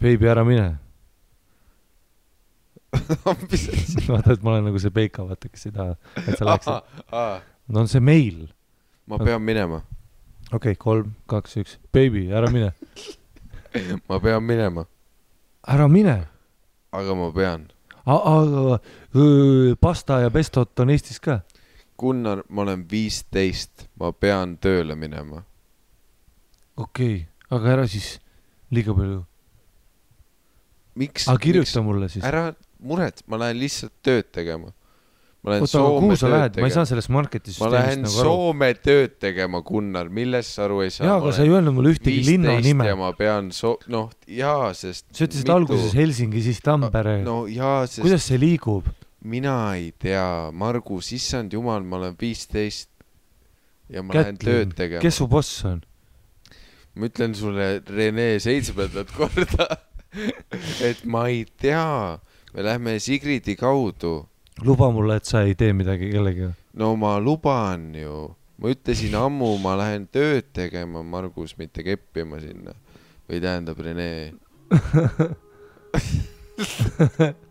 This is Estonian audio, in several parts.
Baby, ära mine. mis asi? vaata, et ma olen nagu see Peika, vaata, kes ei taha, et sa läheksid. no on see meil. ma pean minema, okei okay,, kolm, kaks, üks. Baby, ära mine. ma pean minema, ära mine. aga ma pean. aga pasta ja pestot on Eestis ka. Gunnar, ma olen viisteist, ma pean tööle minema. okei okay., aga ära siis liiga palju. miks? aga kirjuta mulle siis. ära muret, ma lähen lihtsalt tööd tegema. ma lähen oota, Soome kuhu sa tööd lähed, ma ei saa sellest marketi ma lähen süsteemist nagu aru. Soome tööd tegema, Gunnar, millest sa aru ei saa? jaa, aga sa ei öelnud mulle ühtegi linna nime ma pean so-, noh, jaa, sest. sa ütlesid alguses Helsingi, siis Tampere no,. jaa, sest kuidas see liigub? mina ei tea, Margus, issand jumal, ma olen viisteist ja ma lähen Kätlin tööd, tegema. kes su boss on? ma ütlen sulle Rene seitsmendat korda, et ma ei tea, me lähme Sigridi kaudu. luba mulle, et sa ei tee midagi kellegagi. no ma luban ju, ma ütlesin ammu, ma lähen tööd tegema, Margus, mitte keppima sinna. või tähendab Rene.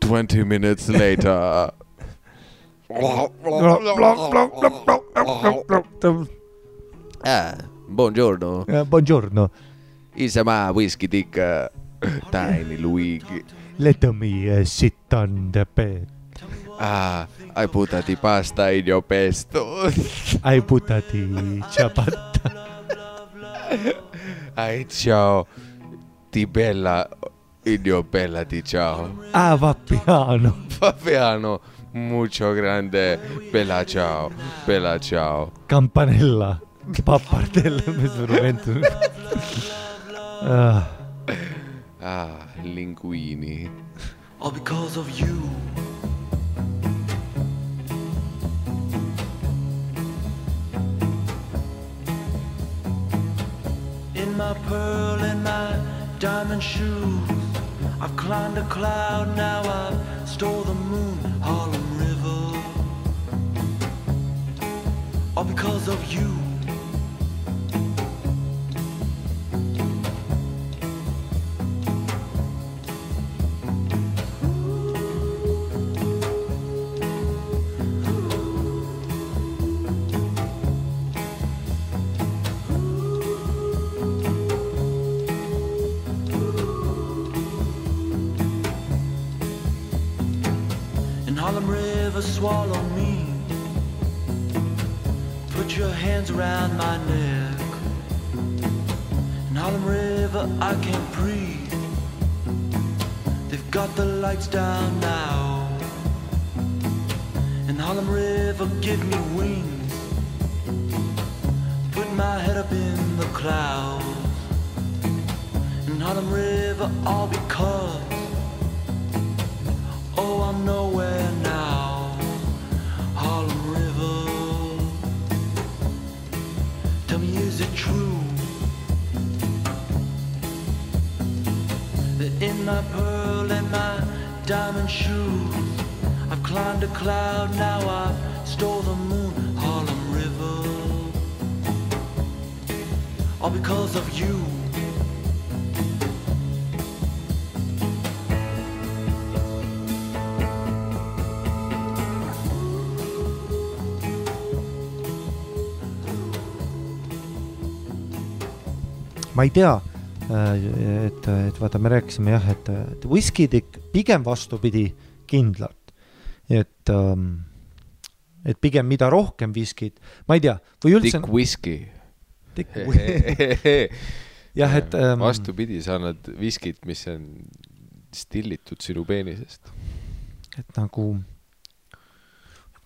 Twenty minutes later. Buongiorno, Buongiorno, Isamaa whisky tikka, Tiny Luigi let me uh, sit on the bed. ah,. I put the pasta in your pesto. I put the ciabatta. I ciao di bella in your bella di ciao. Ava piano. Fabiano, mucho grande, bella ciao, bella ciao. Campanella. Pappardella, mis su ah,. Ah, linguini. all because of you. In my pearl and my diamond shoes, I've climbed a cloud, now I've stole the moon, Harlem River. All because of you. River, swallow me. Put your hands around my neck. In Harlem River, I can't breathe. They've got the lights down now. In Harlem River, give me wings. Put my head up in the clouds. In Harlem River, all because. Oh, I'm nowhere now. Is it true that in my pearl and my diamond shoes, I've climbed a cloud, now I've stole the moon, Harlem River. All because of you. Ma ei tea, et, et vaata, me rääkisime jah, et, et whiskydikk pigem vastupidi kindlalt, et ähm, et pigem mida rohkem viskid, ma ei tea, või üldse Dick Whisky. Dick- jah, et ähm, vastupidi, sa annad viskit, mis on stillitud sinu peenisest. et nagu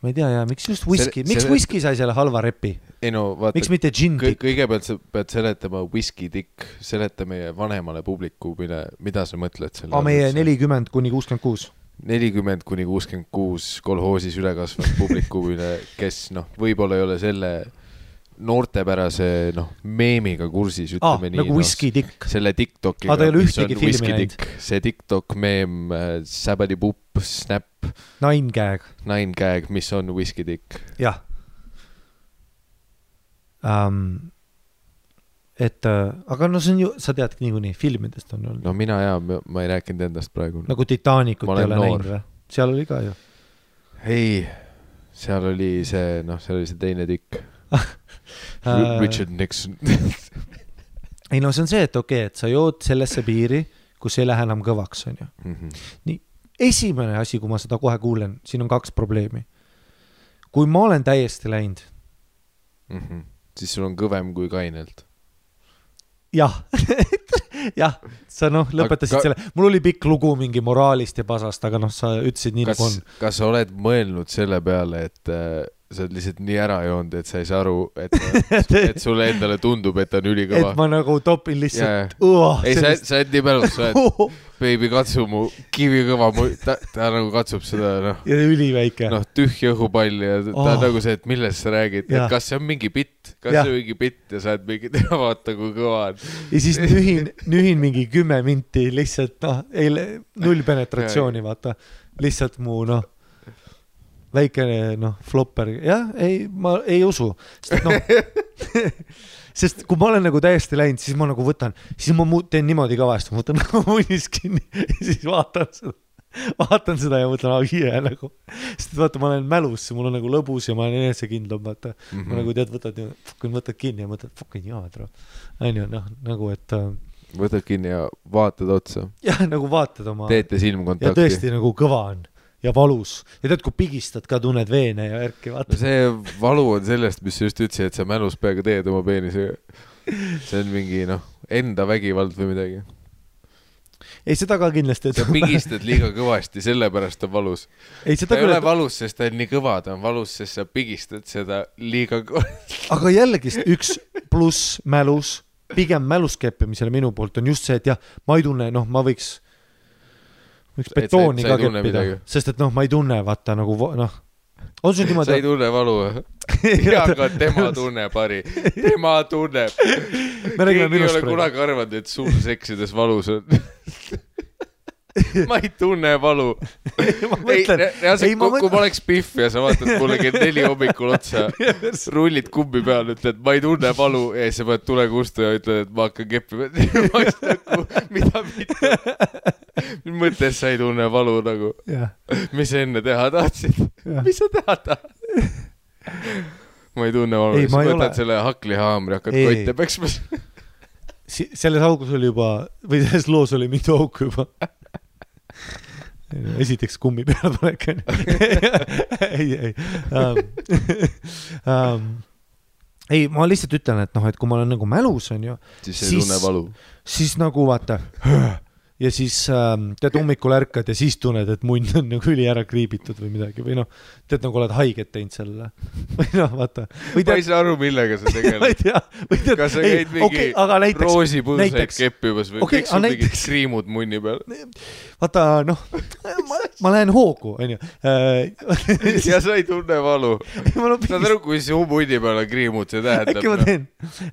ma ei tea ja miks just whisky, miks selle- whisky sai selle halva repi, ei no vaata miks, mitte gin tikk? kõigepealt sa pead seletama Whisky Dick, seleta meie vanemale publikumile, mida sa mõtled selle meie. nelikümmend kuni kuuskümmend kuus. nelikümmend kuni kuuskümmend kuus kolhoosis üle kasvanud publikumile, kes noh, võib-olla ei ole selle noortepärase noh, meemiga kursis, ütleme nii. nagu whisky tikk. selle Tiktoki. Aa, ta ei ole ühtegi filmi näinud.. see Tiktok meem äh,, Säbadi-Pupp, Snap, Nine gag, Nine Gag, mis on Whisky Dick. jah um,. et äh, aga no see on ju, sa tead niikuinii filmidest on olnud no. no mina ja ma ei rääkinud endast praegu. nagu Titanicut ei ole noor. näinud või? seal oli ka ju. ei, seal oli see, noh, seal oli see teine tükk, Äh, Richard Nixon. ei no see on see, et okei okay,, et sa jood sellesse piiri, kus ei lähe enam kõvaks, onju. Mhm. esimene asi, kui ma seda kohe kuulen, siin on kaks probleemi. kui ma olen täiesti läinud, Mhm. siis sul on kõvem kui kainelt. jah, jah, sa noh, lõpetasid Aga- selle, mul oli pikk lugu mingi moraalist ja pasast, aga noh, sa ütlesid nii kas nagu on., kas sa oled mõelnud selle peale, et äh, sa oled lihtsalt nii ära joonud, et sa ei saa aru, et, et sulle endale tundub, et on et ülikõva? ma nagu topin lihtsalt ei, sa, sa oled nii mälus, sa oled, beebi, katsu mu kivikõva, ta, ta nagu katsub seda, noh, ja üliväike no.. noh, tühja õhupalli ja ta Oh. nagu see, et millest sa räägid, et kas see on mingi bitt, kas Jah. see on mingi bitt ja sa oled mingi, vaata kui kõva on. ja siis nühin, nühin mingi kümme minti lihtsalt noh, ei, null penetratsiooni, vaata. lihtsalt mu noh, väikene noh, flopper, jah, ei, ma ei usu, sest noh, sest kui ma olen nagu täiesti läinud, siis ma nagu võtan, siis ma teen niimoodi ka vahest, ma võtan nagu munnis kinni ja siis vaatan seda, vaatan seda ja mõtlen, aa jee nagu, sest vaata, ma olen mälus, mul on nagu lõbus ja ma olen enesekindlam, vaata mm. Mhm. -hmm. ma nagu tead, võtad, fucking võtad kinni ja mõtled, fucking jaa, tro. onju, noh, nagu et äh, võtad kinni ja vaatad otsa, jah, nagu vaatad oma teete ja silmkontakti. tõesti nagu kõva on ja valus ja tead, kui pigistad ka, tunned veene ja värki, vaata. see valu on sellest, mis sa just ütlesid, et sa mälus peaaegu teed oma peenisega. see on mingi noh, enda vägivald või midagi. ei, seda ka kindlasti, et sa pigistad liiga kõvasti, sellepärast on valus. ei, seda ei küll ole, valus, sest ta on nii kõva, ta on valus, sest sa pigistad seda liiga kõvasti. aga jällegist üks pluss mälus, pigem mälus keppimisele minu poolt on just see, et jah, ma ei tunne, noh, ma võiks, võiks betooni ka keppida sest et noh, ma ei tunne, vaata nagu noh, on sul sa ei niimoodi, tunne valu või? jaa, aga tema tunneb, Harri. tema tunneb. keegi ei ole kunagi arvanud, et sul seksides valus on. ma ei tunne valu. ma ei, mõtlen, reaalselt, ei, ma kui, kui ma oleks Pihv ja sa vaatad mulle kell neli hommikul otsa, rullid kummi peal, ütled, ma ei tunne valu ja siis sa paned tule kustu ja ütled, et ma hakkan keppima. ma oleks nagu, mida mitte. mõttes sa ei tunne valu nagu, mis sa enne teha tahtsid? mis sa teha tahad? ma ei tunne valu, siis võtad ole. selle haklihaamri, hakkad kotte peksma. selles augus oli juba või selles loos oli mitu auku juba. Esiteks kummi peale panek onju. ei, ei um,. Um, ei, ma lihtsalt ütlen, et noh, et kui ma olen nagu mälus onju, siis sa ei Siis- tunne valu. siis nagu vaata ja siis ähm, tead hommikul ärkad ja siis tunned, et munn on nagu üli ära kriibitud või midagi või noh, tead nagu oled haiget teinud sellele või noh, vaata. ma ei saa aru, millega sa tegeled. kas sa käid, mingi aga näiteks, roosipõõsaid näiteks- keppimas või okei, miks sul mingid kriimud munni peal? vaata noh, ma, ma lähen hoogu, onju. ja sa ei tunne valu. saad aru, kui su munni peal on kriimud, see äkki ma tähendab. teen,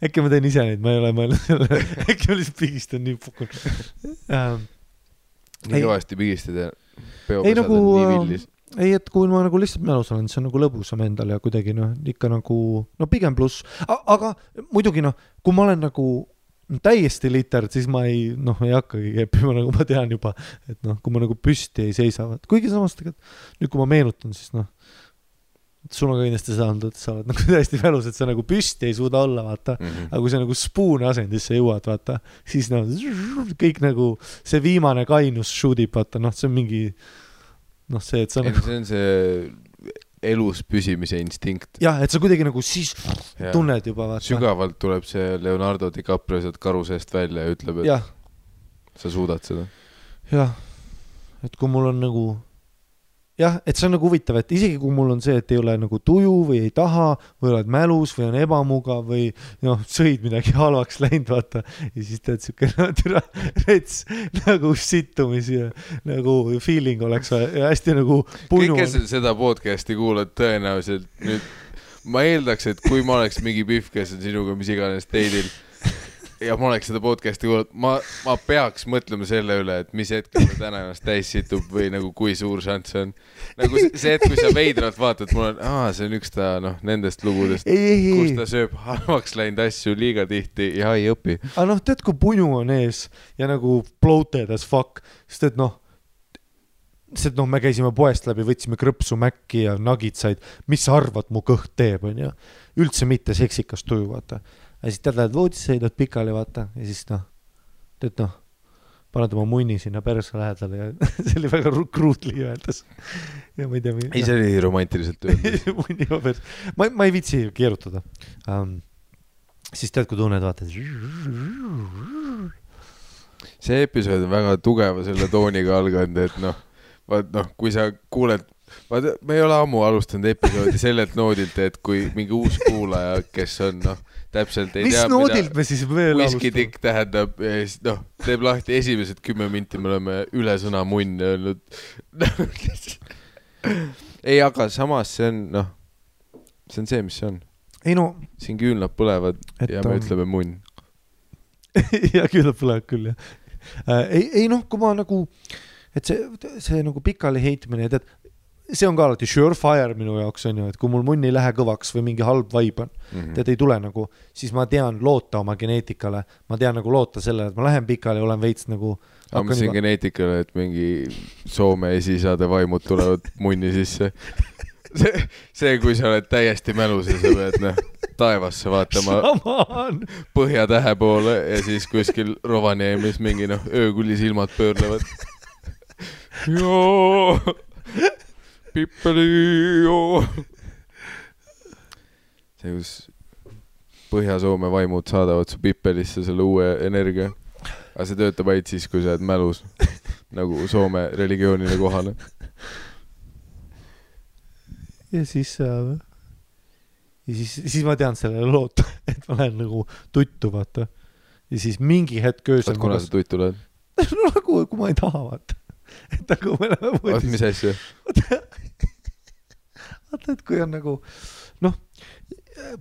äkki ma teen ise neid, ma ei ole mõelnud selle, äkki ma lihtsalt pigistan nii pukul ähm,. Nii ei- kõvasti pigistad ja peopesad nagu on nii, villis. ei, et kui ma nagu lihtsalt mälus olen, see on nagu lõbusam endal ja kuidagi noh, ikka nagu no pigem pluss, aga muidugi noh, kui ma olen nagu täiesti literd, siis ma ei noh, ei hakkagi keppima, nagu ma tean juba, et noh, kui ma nagu püsti ei seisa, kuigi samas tegelikult nüüd, kui ma meenutan, siis noh, on ka kindlasti seda olnud, et sa oled nagu täiesti mälus, et sa nagu püsti ei suuda olla, vaata. Mhm. aga kui sa nagu spuuni asendisse jõuad, vaata, siis noh, kõik nagu see viimane kainus shoot ib, vaata noh, see on mingi noh, see, et sa nagu see on see elus püsimise instinkt. jah, et sa kuidagi nagu siis tunned juba vaata. sügavalt tuleb see Leonardo DiCaprio sealt karu seest välja ja ütleb, et jah, sa suudad seda. jah, et kui mul on nagu jah, et see on nagu huvitav, et isegi kui mul on see, et ei ole nagu tuju või ei taha või oled mälus või on ebamugav või noh, sõid midagi halvaks läinud, vaata. ja siis teed siuke no, türa rets nagu sittumisi ja nagu feeling oleks hästi nagu kõik, kes seda podcast'i kuulavad, tõenäoliselt nüüd, ma eeldaks, et kui ma oleks mingi pihv, kes on sinuga mis iganes date'il, ja ma oleks seda podcast'i kuulanud, ma, ma peaks mõtlema selle üle, et mis hetkel ta täna ennast täis situb või nagu kui suur šanss on. nagu see- et kui sa veidralt vaatad, mul on, aa, see on üks ta noh, nendest lugudest, kus ta sööb halvaks läinud asju liiga tihti ja ei õpi. aga noh, tead, kui punu on ees ja nagu bloated as fuck, sest et noh, sest noh, me käisime poest läbi, võtsime krõpsu Maci ja nugitsaid, mis sa arvad, mu kõht teeb, onju. üldse mitte seksikas tuju, vaata. Ja siis tead, lähed voodisse, sõidad pikali, vaata, ja siis noh, tead noh, paned oma munni sinna perse lähedale ja see oli väga ru- kruutli öeldes. ja ma ei tea. ei, see oli romantiliselt öeldud. munni oma perse, ma, ma ei viitsi keerutada um,. siis tead, kui tunned, vaatad. see episood on väga tugeva selle tooniga alganud, et noh, vaat noh, kui sa kuuled, vaata, me ei ole ammu alustanud episoodi sellelt noodilt, et kui mingi uus kuulaja, kes on noh, täpselt ei mis tea, noodilt me siis veel Whisky Dick tähendab ja siis noh, teeb lahti esimesed kümme minti, me oleme üle sõna munn öelnud. ei, aga samas see on noh, see on see, mis see on, ei no, siin küünlad põlevad et ja me um, ütleme munn. ja küllap põleb küll jah äh,. ei, ei noh, kui ma nagu, et see, see nagu pikali heitmine, tead, see on ka alati surefire minu jaoks on ju, et kui mul munn ei lähe kõvaks või mingi halb vibe on, Mhm. tead ei tule nagu, siis ma tean loota oma geneetikale, ma tean nagu loota sellele, et ma lähen pikali, olen veits nagu. aga ma mõtlesin geneetikale, et mingi Soome esiisade vaimud tulevad munni sisse. see, see, kui sa oled täiesti mälus ja sa pead noh, taevasse vaatama põhjatähe poole ja siis kuskil Rovaniemis mingi noh, öökuli silmad pöörlevad. joo. see, kus Põhja-Soome vaimud saadavad su pippelisse selle uue energia. aga see töötab ainult siis, kui sa oled mälus nagu Soome religioonile kohane. ja siis äh,, ja siis, siis ma tean sellele loota, et ma lähen nagu tuttu, vaata. ja siis mingi hetk öösel kuna sa tuttu lähed? no nagu, kui ma ei taha, vaata. et nagu me oleme voodis mis, asja? vaata, et kui on nagu noh,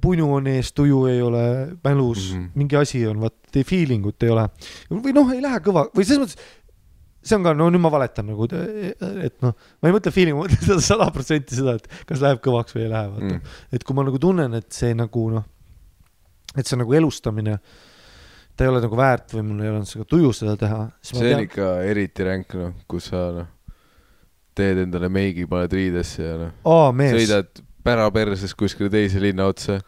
punu on ees, tuju ei ole mälus mm. -hmm. mingi asi on, vaata, feeling ut ei ole. või noh, ei lähe kõva või selles mõttes, see on ka, no nüüd ma valetan nagu, et noh, ma ei mõtle feeling, ma mõtlen seda sada protsenti seda, et kas läheb kõvaks või ei lähe, vaata mm.. et kui ma nagu tunnen, et see nagu noh, et see nagu elustamine, ta ei ole nagu väärt või mul ei ole seda tuju seda teha, see on tean, ikka eriti ränk, noh, kus sa noh, teed endale meigi, paned riidesse ja noh, mees, sõidad päraperses kuskile teise linna otsa,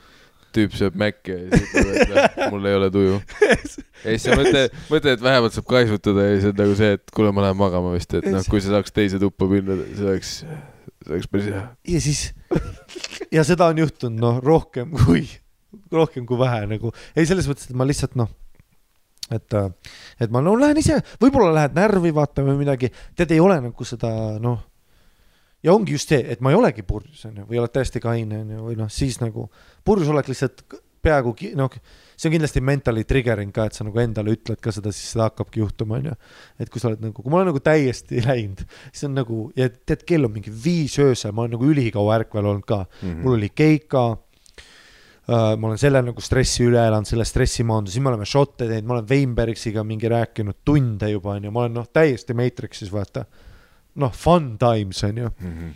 tüüp sööb mäkke ja siis ütleb, et noh, mul ei ole tuju. ja siis sa mõtled, mõtled, et vähemalt saab kaisutada ja siis on nagu see, et kuule, ma lähen magama vist, et noh, kui sa saaks teise tuppa minna, see oleks, see oleks päris hea. ja siis ja seda on juhtunud noh, rohkem kui, rohkem kui vähe nagu, ei selles mõttes, et ma lihtsalt noh, et, et ma no lähen ise, võib-olla lähed närvi vaatama või midagi, tead, ei ole nagu seda noh. ja ongi just see, et ma ei olegi purjus onju, või oled täiesti kaine onju, või noh, siis nagu purjus olek lihtsalt peaaegu noh, see on kindlasti mentally triggering ka, et sa nagu endale ütled ka seda, siis seda hakkabki juhtuma onju. et kui sa oled nagu, kui ma olen nagu täiesti läinud, siis on nagu ja tead, kell on mingi viis öösel, ma olen nagu ülikaua ärkvel olnud ka Mhm. mul oli keika ma olen selle nagu stressi üle elanud, selle stressi maandunud, siis me oleme šotte teinud, ma olen Weinbergsiga mingi rääkinud tunde juba onju, ma olen noh, täiesti Matrixis vaata. noh, fun times onju. Mhm.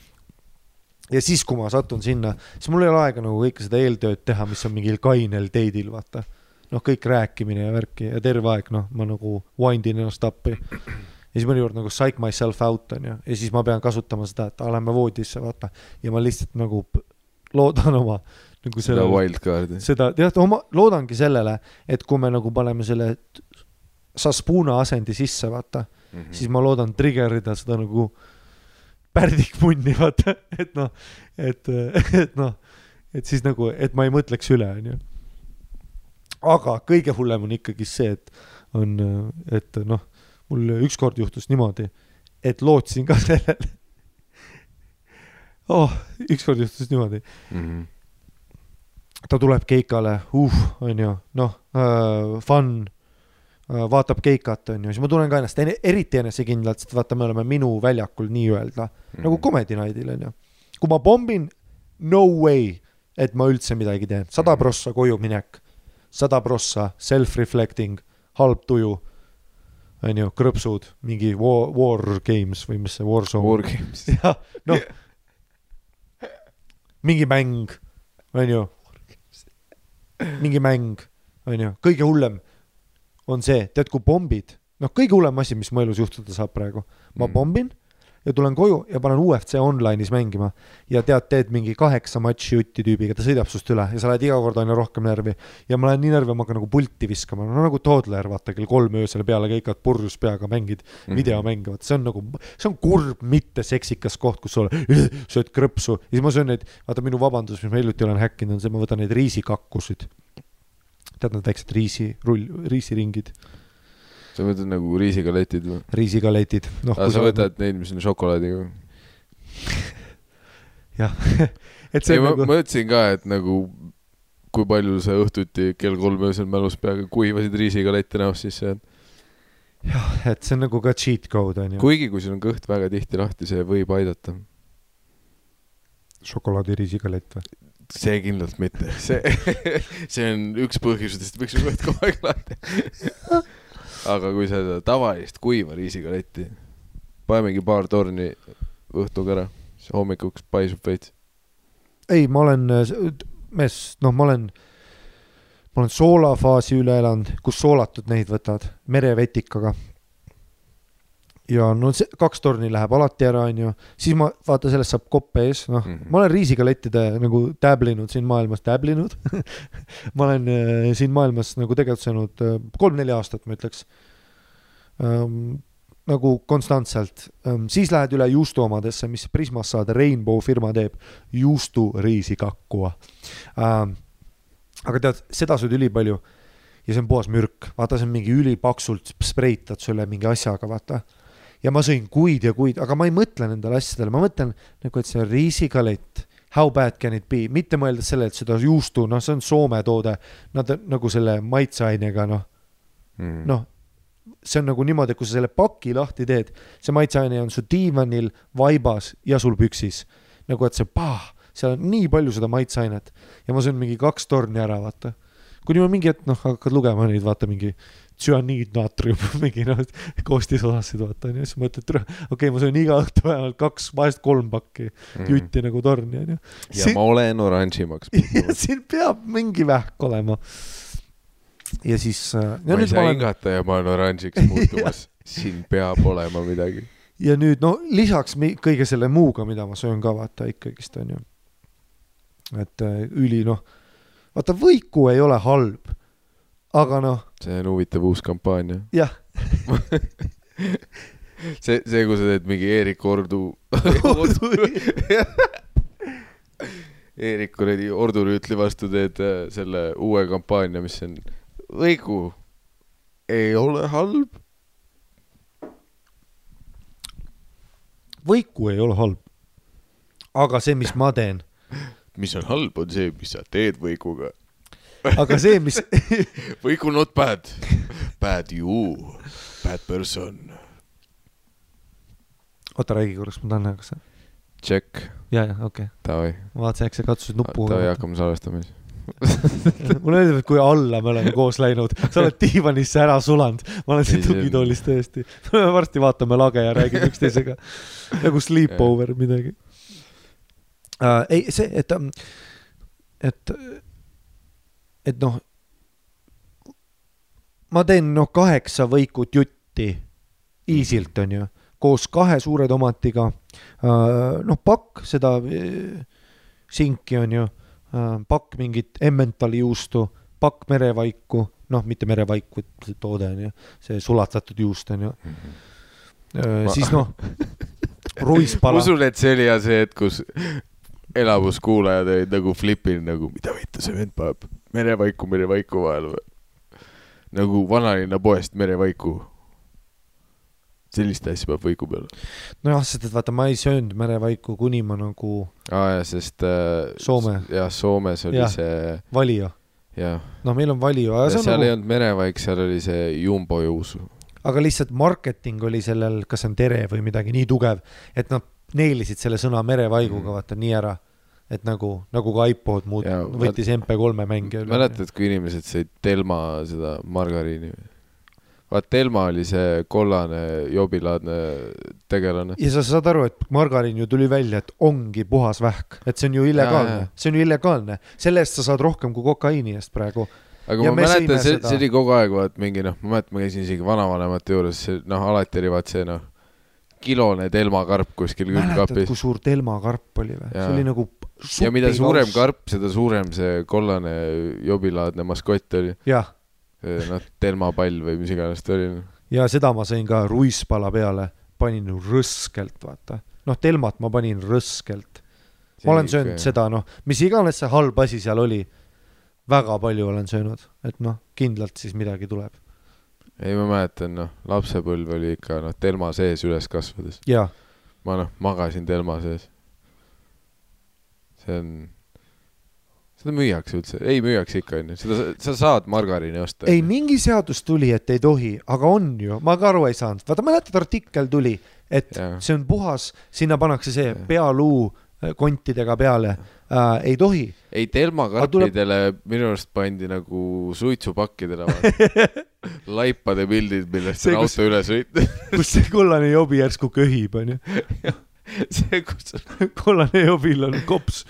ja siis, kui ma satun sinna, siis mul ei ole aega nagu kõike seda eeltööd teha, mis on mingil kainel date'il vaata. noh, kõik rääkimine ja värki ja terve aeg noh, ma nagu wind in ennast appi. ja siis mõnikord nagu psych myself out onju ja siis ma pean kasutama seda, et aa, lähme voodisse vaata ja ma lihtsalt nagu loodan oma nagu seda selle wildcard'i. seda tead oma loodangi sellele, et kui me nagu paneme selle Saspuna asendi sisse vaata mm, -hmm. siis ma loodan trigger ida seda nagu pärdikmunni vaata, et noh, et, et noh, et siis nagu, et ma ei mõtleks üle, onju. aga kõige hullem on ikkagi see, et on, et noh, mul ükskord juhtus niimoodi, et lootsin ka sellele. oh, ükskord juhtus niimoodi, Mhm. Ta tuleb keikale, uh, onju, noh uh,, fun uh,, vaatab keikat, onju, siis ma tunnen ka ennast ene- eriti enesekindlalt, sest vaata, me oleme minu väljakul nii-öelda mm. nagu Comedy Night'il onju. kui ma pombin, no way, et ma üldse midagi teen, sada Mhm. prossa koju minek, sada prossa, self-reflecting, halb tuju, onju, krõpsud, mingi war, war games või mis see, Warzone. Wargames. jah, noh, mingi mäng, onju, mingi mäng, onju, kõige hullem on see, tead, kui pommid, noh, kõige hullem asi, mis mu elus juhtuda saab praegu, ma Mm. pommin ja tulen koju ja panen UFC online'is mängima. Ja tead, teed mingi kaheksa matši jutti tüübiga, ta sõidab sinust üle ja sa lähed iga kord aina rohkem närvi. Ja ma lähen nii närvi, ma hakkan nagu pulti viskama, no nagu toodler, vaata kell kolm öösel peale käikad purjus peaga, mängid Mhm. videomänge, vot see on nagu, see on kurb, mitte seksikas koht, kus sa oled, sööd krõpsu. Ja siis ma söön neid, vaata minu vabandus, mis ma hiljuti olen häkkinud, on see, ma võtan neid riisikakkusid. tead need väiksed riisi, rull, riisiringid, sa võtad nagu riisigaletid või? riisigaletid, noh. sa võtad neid, mis on šokolaadiga? jah, et see ei, on ma nagu, mõtlesin ka, et nagu kui palju sa õhtuti kell kolm öösel mälus peaga kuivasid riisigalette näost sisse jääd. jah, et see on nagu ka cheat code on ju, kuigi, kui sul on kõht väga tihti lahti, see võib aidata. šokolaadiriisigalett või? see kindlalt mitte, see, see on üks põhjustest, miks sul kõht kogu aeg lahti. aga kui sa seda tavalist kuiva riisigaletti, panemegi paar torni õhtuga ära, siis hommikuks paisub veits. ei, ma olen, mees, noh, ma olen, ma olen soolafaasi üle elanud, kus soolatud neid võtad merevetikaga. Ja no see kaks torni läheb alati ära, onju, siis ma vaata, sellest saab kopp ees, noh mm. -hmm. ma olen riisigalettide nagu täblinud siin maailmas, täblinud ma olen äh, siin maailmas nagu tegutsenud äh, kolm-neli aastat, ma ütleks ähm,. nagu konstantselt ähm,, siis lähed üle juustu omadesse, mis Prismas saad, Rainbow firma teeb juusturiisikakkua ähm,. aga tead, seda sööd ülipalju ja see on puhas mürk, vaata, see on mingi ülipaksult spreitad sulle mingi asjaga, vaata. Ja ma sõin kuid ja kuid, aga ma ei mõtle nendele asjadele, ma mõtlen nagu, et see on riisigalett. How bad can it be, mitte mõeldes selle, et seda juustu, noh, see on Soome toode, nad nagu selle maitseainega, noh, Mm. noh, see on nagu niimoodi, et kui sa selle paki lahti teed, see maitseaine on su diivanil, vaibas ja sul püksis. nagu et see pah, seal on nii palju seda maitseainet ja ma söön mingi kaks torni ära, vaata. kuni ma mingi hetk, noh, hakkad lugema neid, vaata mingi tsüaniidnaatrium, mingi noh, koostisosasid, vaata onju, siis mõtled, et okei okay,, ma söön iga õhtu vähemalt kaks, vahest kolm pakki Mm. jutti nagu torni onju. ja ma olen oranžimaks siin peab mingi vähk olema. ja siis äh,. ma ei saa hingata ja ma olen oranžiks muutumas. siin peab olema midagi. ja nüüd no lisaks kõige selle muuga, mida ma söön ka vaata ikkagist onju. et äh, üli noh, vaata võiku ei ole halb, aga noh, see on huvitav uus kampaania. jah, see, see, kui sa teed mingi Eerik Ordu. Eerik kuradi ordurüütli vastu teed äh, selle uue kampaania, mis on õigu ei ole halb. võiku ei ole halb. aga see, mis ma teen, mis on halb, on see, mis sa teed võiguga. Aga see, mis võigu not bad, bad you, bad person. oota, räägi korraks, ma tahan näha, kas see, Check, ja, ja okei okay., vaatasin, äkki sa katsusid nuppu. davai, hakkame salvestama siis. mulle meeldib, et kui alla me oleme koos läinud, sa oled diivanisse ära sulanud, ma olen siin tugitoolis tõesti. varsti vaatame lage ja räägime üksteisega nagu sleepover midagi uh,. ei, see, et, et, et noh, ma teen noh, kaheksa võikut jutti easy'lt onju, koos kahe suure tomatiga. Uh,, noh, pakk seda eh, sinki onju uh,, pakk mingit Emmentali juustu, pakk merevaiku, noh, mitte merevaiku, see toode onju, see sulatatud juust onju uh,. siis noh, ma ruispala, usun, et see oli ja see hetk, kus elamuskuulajad olid nagu flipil nagu, mida võtta see vend paneb merevaiku merevaiku vahel või? nagu vanalinna poest merevaiku. sellist asja peab võiku peale. nojah, sest et vaata, ma ei söönud merevaiku, kuni ma nagu aa jaa, sest äh, Soome. jah, Soomes oli ja. see jah, noh, meil on on seal nagu ei, olnud merevaik, seal oli see jumbo juus. aga lihtsalt marketing oli sellel, kas see on tere või midagi nii tugev, et nad neelisid selle sõna merevaiguga Mhm. vaata nii ära. Et nagu, nagu ka iPod muud võttis MP3-e mänge üle. mäletad, kui inimesed sõid Telma seda margariini? vaat Telma oli see kollane jobilaadne tegelane. ja sa saad aru, et margariin ju tuli välja, et ongi puhas vähk, et see on ju illegaalne see on ju illegaalne, selle eest sa saad rohkem kui kokaiini eest praegu. aga Ja ma mäletan, see, see oli kogu aeg vaat mingi noh, ma mäletan, ma käisin isegi vanavanemate juures, noh, alati oli vaat see noh, kilone Telma karp kuskil mäletad, külmkapis kui suur Telma karp oli või? see oli nagu ja mida suurem karp, seda suurem see kollane jobilaadne maskott oli. jah, noh, Telma pall või mis iganes ta oli. ja seda ma sõin ka ruispala peale, panin rõskelt, vaata. noh, Telmat ma panin rõskelt. ma olen söönud. seda, noh, mis iganes see halb asi seal oli, väga palju olen söönud, et noh, kindlalt siis midagi tuleb. ei, ma mäletan, noh, lapsepõlv oli ikka noh, Telma sees üles kasvades. ma noh, magasin Telma sees. See on, seda müüakse üldse, ei müüakse ikka onju, seda, sa saad margariini osta. ei mingi seadus tuli, et ei tohi, aga on ju, ma ka aru ei saanud, vaata mäletad, artikkel tuli, et Jaa. see on puhas, sinna pannakse see Jaa. pealuu äh, kontidega peale äh,, ei tohi. ei, Telma Aga tuleb- minu arust pandi nagu suitsupakkidele laipade pildid, millest See, on kus- auto üle sõita. kus see kollane jobi järsku köhib, onju. see, kus kollane jobil on kops.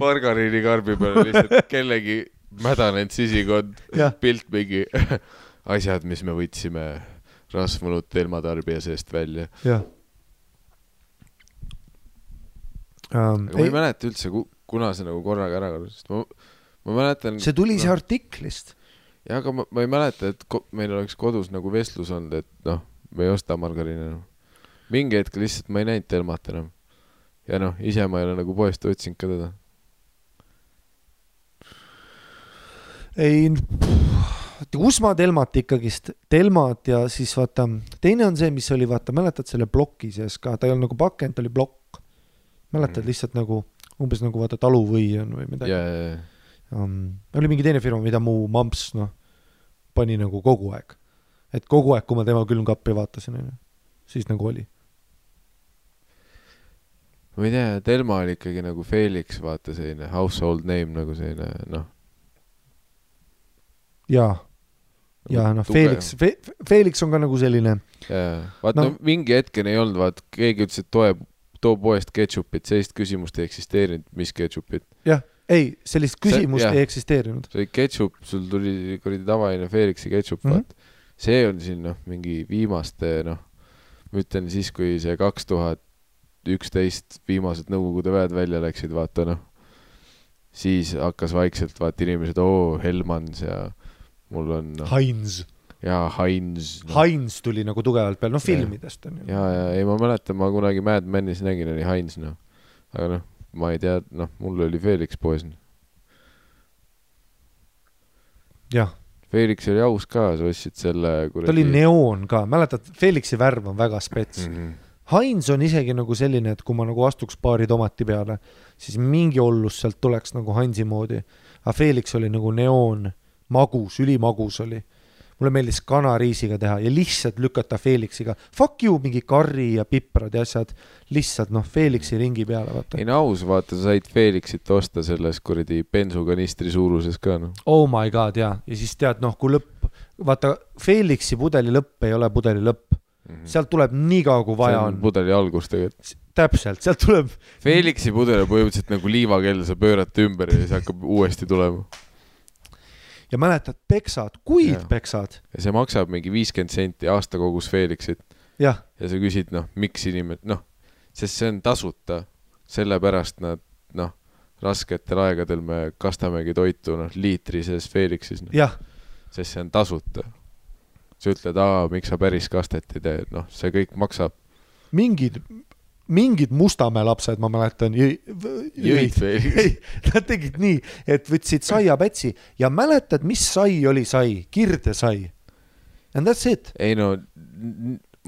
margariinikarbi peal lihtsalt kellegi mädanenud sisikond, pilt mingi asjad, mis me võtsime rasvunud Telma-tarbija seest välja. jah um,. ma ei mäleta üldse, kuna see nagu korraga ära kadus, sest ma, ma mäletan. see tuli see artiklist. jah, aga ma, ma ei mäleta, et meil oleks kodus nagu vestlus olnud, et noh, me ei osta margariini enam. Mingi hetk lihtsalt ma ei näinud Telmat enam. ja noh, ise ma ei ole nagu poest otsinud ka teda. ei, kus ma Telmat ikkagist, Telmat ja siis vaata, teine on see, mis oli, vaata, mäletad selle ploki sees ka, ta ei olnud nagu pakend, ta oli plokk. mäletad Mhm. lihtsalt nagu umbes nagu vaata taluvõi on või midagi ja, ja, ja, um,. oli mingi teine firma, mida mu mamps noh, pani nagu kogu aeg. et kogu aeg, kui ma tema külmkappi vaatasin, onju, siis nagu oli. Ma ei tea, Telma oli ikkagi nagu Felix, vaata selline household name nagu selline noh. jaa, ja noh, Felix, Felix on ka nagu selline, jaa, vaata No- no. mingi hetkeni ei olnud, vaata keegi ütles, et toe, too poest ketšupit, sellist küsimust ei eksisteerinud, mis ketšupit. jah, ei, sellist küsimust jah. ei eksisteerinud. see oli ketšup, sul tuli kuradi tavaline Felixi ketšup mm. -hmm. vaata. see on siin noh, mingi viimaste noh, ma ütlen siis, kui see kaks tuhat üksteist viimased Nõukogude väed välja läksid, vaata noh, siis hakkas vaikselt vaata inimesed, oo, Helmans ja mul on noh, Heinz, jaa, Heinz no.. Heinz tuli nagu tugevalt peale, noh filmidest on ju. ja, ja ei, ma mäletan, ma kunagi Mad Menis nägin, oli Heinz noh, aga noh, ma ei tea, noh, mul oli Felix poes. jah, Felix oli aus ka, sa ostsid selle ta oli neoon ka, mäletad, Felixi värv on väga spets mm. -hmm. Heinz on isegi nagu selline, et kui ma nagu astuks paari tomati peale, siis mingi ollus sealt tuleks nagu Heinzi moodi. aga Felix oli nagu neoon, magus, ülimagus oli. mulle meeldis kanariisiga teha ja lihtsalt lükata Felixiga, fuck you, mingi karri ja piprad ja asjad, lihtsalt noh, Felixi ringi peale, vaata ei. no aus, vaata, sa said Felixit osta selles kuradi bensukanistri suuruses ka noh. oh my god, jaa, ja siis tead, noh, kui lõpp, vaata, Felixi pudeli lõpp ei ole pudeli lõpp, sealt tuleb nii kaua, kui vaja on. pudeli algus tegelikult. täpselt, sealt tuleb Felixi pudel on põhimõtteliselt nagu liivakell, sa pöörad ta ümber ja siis hakkab uuesti tulema. ja mäletad, peksad, kuid Jaa. peksad, ja see maksab mingi viiskümmend senti aasta kogus Felixit ja sa küsid, noh, miks inimesed, noh, sest see on tasuta, sellepärast nad, noh, rasketel aegadel me kastamegi toitu, noh, liitri sees Felixis no., jah, sest see on tasuta. Sa ütled, aa, miks sa päris kastet ei tee, noh, see kõik maksab. mingid, mingid Mustamäe lapsed, ma mäletan, jõid Felixit. ei, nad tegid nii, et võtsid saiapätsi ja mäletad, mis sai oli sai, kirdesai. And that's it, ei no,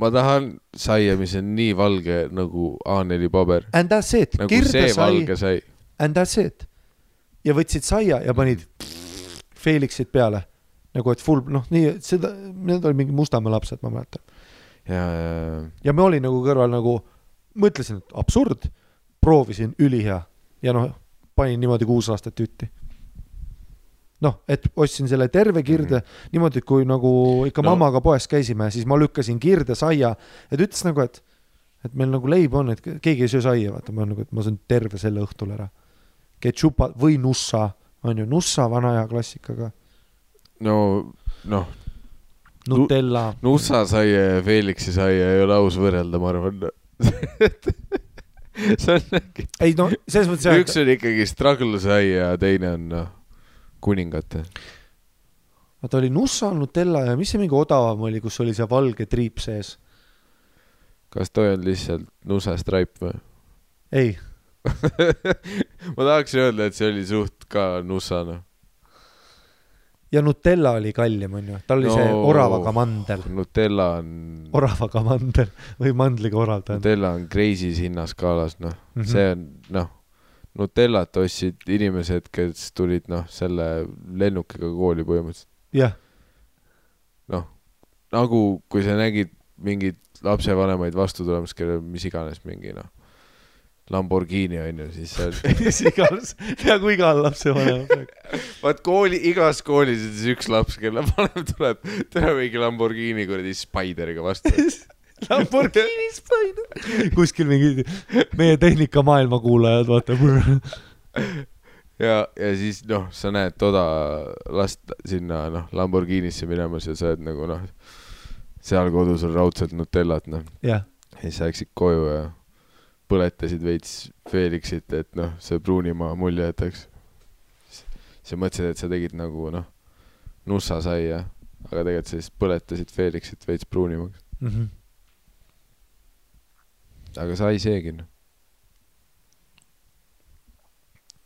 ma tahan saia, mis on nii valge nagu A4 paber, and that's it, nagu see kirdesai valge sai. and that's it. ja võtsid saia ja panid Felixit peale nagu, et full, noh, nii, seda, need olid mingi Mustamäe lapsed, ma mäletan. ja, ja, ja me olin nagu kõrval nagu, mõtlesin, et absurd, proovisin, ülihea ja noh, panin niimoodi kuus aastat jutti. noh, et ostsin selle terve kirde mm -hmm. niimoodi, kui nagu ikka No. mammaga poes käisime, siis ma lükkasin kirde saia, et ütles nagu, et et meil nagu leib on, et keegi ei söö saia, vaata, ma nagu, et ma söön terve selle õhtul ära. ketšupa või nussa, on ju, nussa vana hea klassikaga, no noh, Nutella. Nussa saia ja Felixi saia ei ole aus võrrelda, ma arvan. see on äkki, ei no selles mõttes üks on ikkagi struggle sai ja teine on noh, kuningate. vaata oli Nussa, Nutella ja mis see mingi odavam oli, kus oli see valge triip sees? kas too on lihtsalt Nussa Stripe või? ei, ma tahaks öelda, et see oli suht ka Nussa noh. Ja Nutella oli kallim, on ju, tal oli no, see oravaga mandel, Nutella on, oravaga mandel või mandliga orav tähendab. Nutella on Crazy's hinnaskaalas noh mm. -hmm. see on noh, Nutellat ostsid inimesed, kes tulid noh, selle lennukiga kooli põhimõtteliselt. jah, noh, nagu kui sa nägid mingeid lapsevanemaid vastu tulemas, kellel mis iganes mingi noh, Lamborghini on ju, siis on, mis iganes, peaaegu igal lapsevanemal praegu. vaat kooli, igas koolis on siis üks laps, kelle vanem tuleb, tuleb mingi Lamborghini kuradi Spideriga vastu. Lamborghini Spider. kuskil mingi meie tehnikamaailma kuulajad, vaata. ja, ja siis noh, sa näed toda last sinna noh, Lamborghinisse minemas ja sa oled nagu noh, seal kodus on raudselt Nutellat noh, ja siis sa läksid koju ja põletasid veits Felixit, et noh, see pruunimaa mulje jätaks. sa mõtlesid, et sa tegid nagu noh, nussa saia, aga tegelikult sa siis põletasid Felixit veits pruunimaks, Mhm. aga sai seegi noh.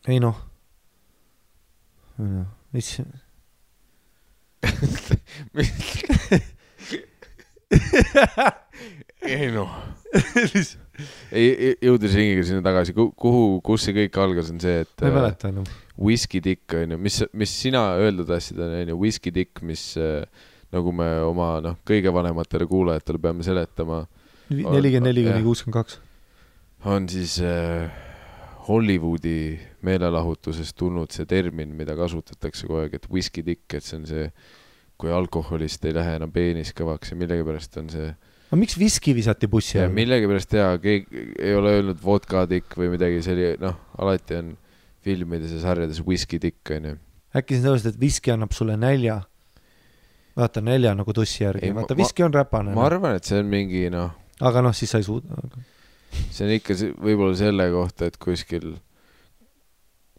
ei noh. mis, ei noh, ei jõudes ringiga sinna tagasi, kuhu, kus see kõik algas, on see, et ma ei mäleta enam. Whisky Dick on ju, mis, mis sina öelda tahtsid, on ju Whisky Dick, mis äh, nagu me oma noh, kõige vanematele kuulajatele peame seletama, nelikümmend neli jah. kuni kuuskümmend kaks. on siis äh, Hollywoodi meelelahutusest tulnud see termin, mida kasutatakse kogu aeg, et Whisky Dick, et see on see, kui alkoholist ei lähe enam peenis kõvaks ja millegipärast on see aga miks viski visati bussi alla? millegipärast jaa, keegi ei ole öelnud vodka tikk või midagi, see oli noh, alati on filmides ja sarjades whisky tikk onju. äkki sellepärast, et viski annab sulle nälja? vaata nälja nagu tussi järgi vaata viski on räpane ma. arvan, et see on mingi noh, aga noh, siis sa ei suuda. see on ikka võib-olla selle kohta, et kuskil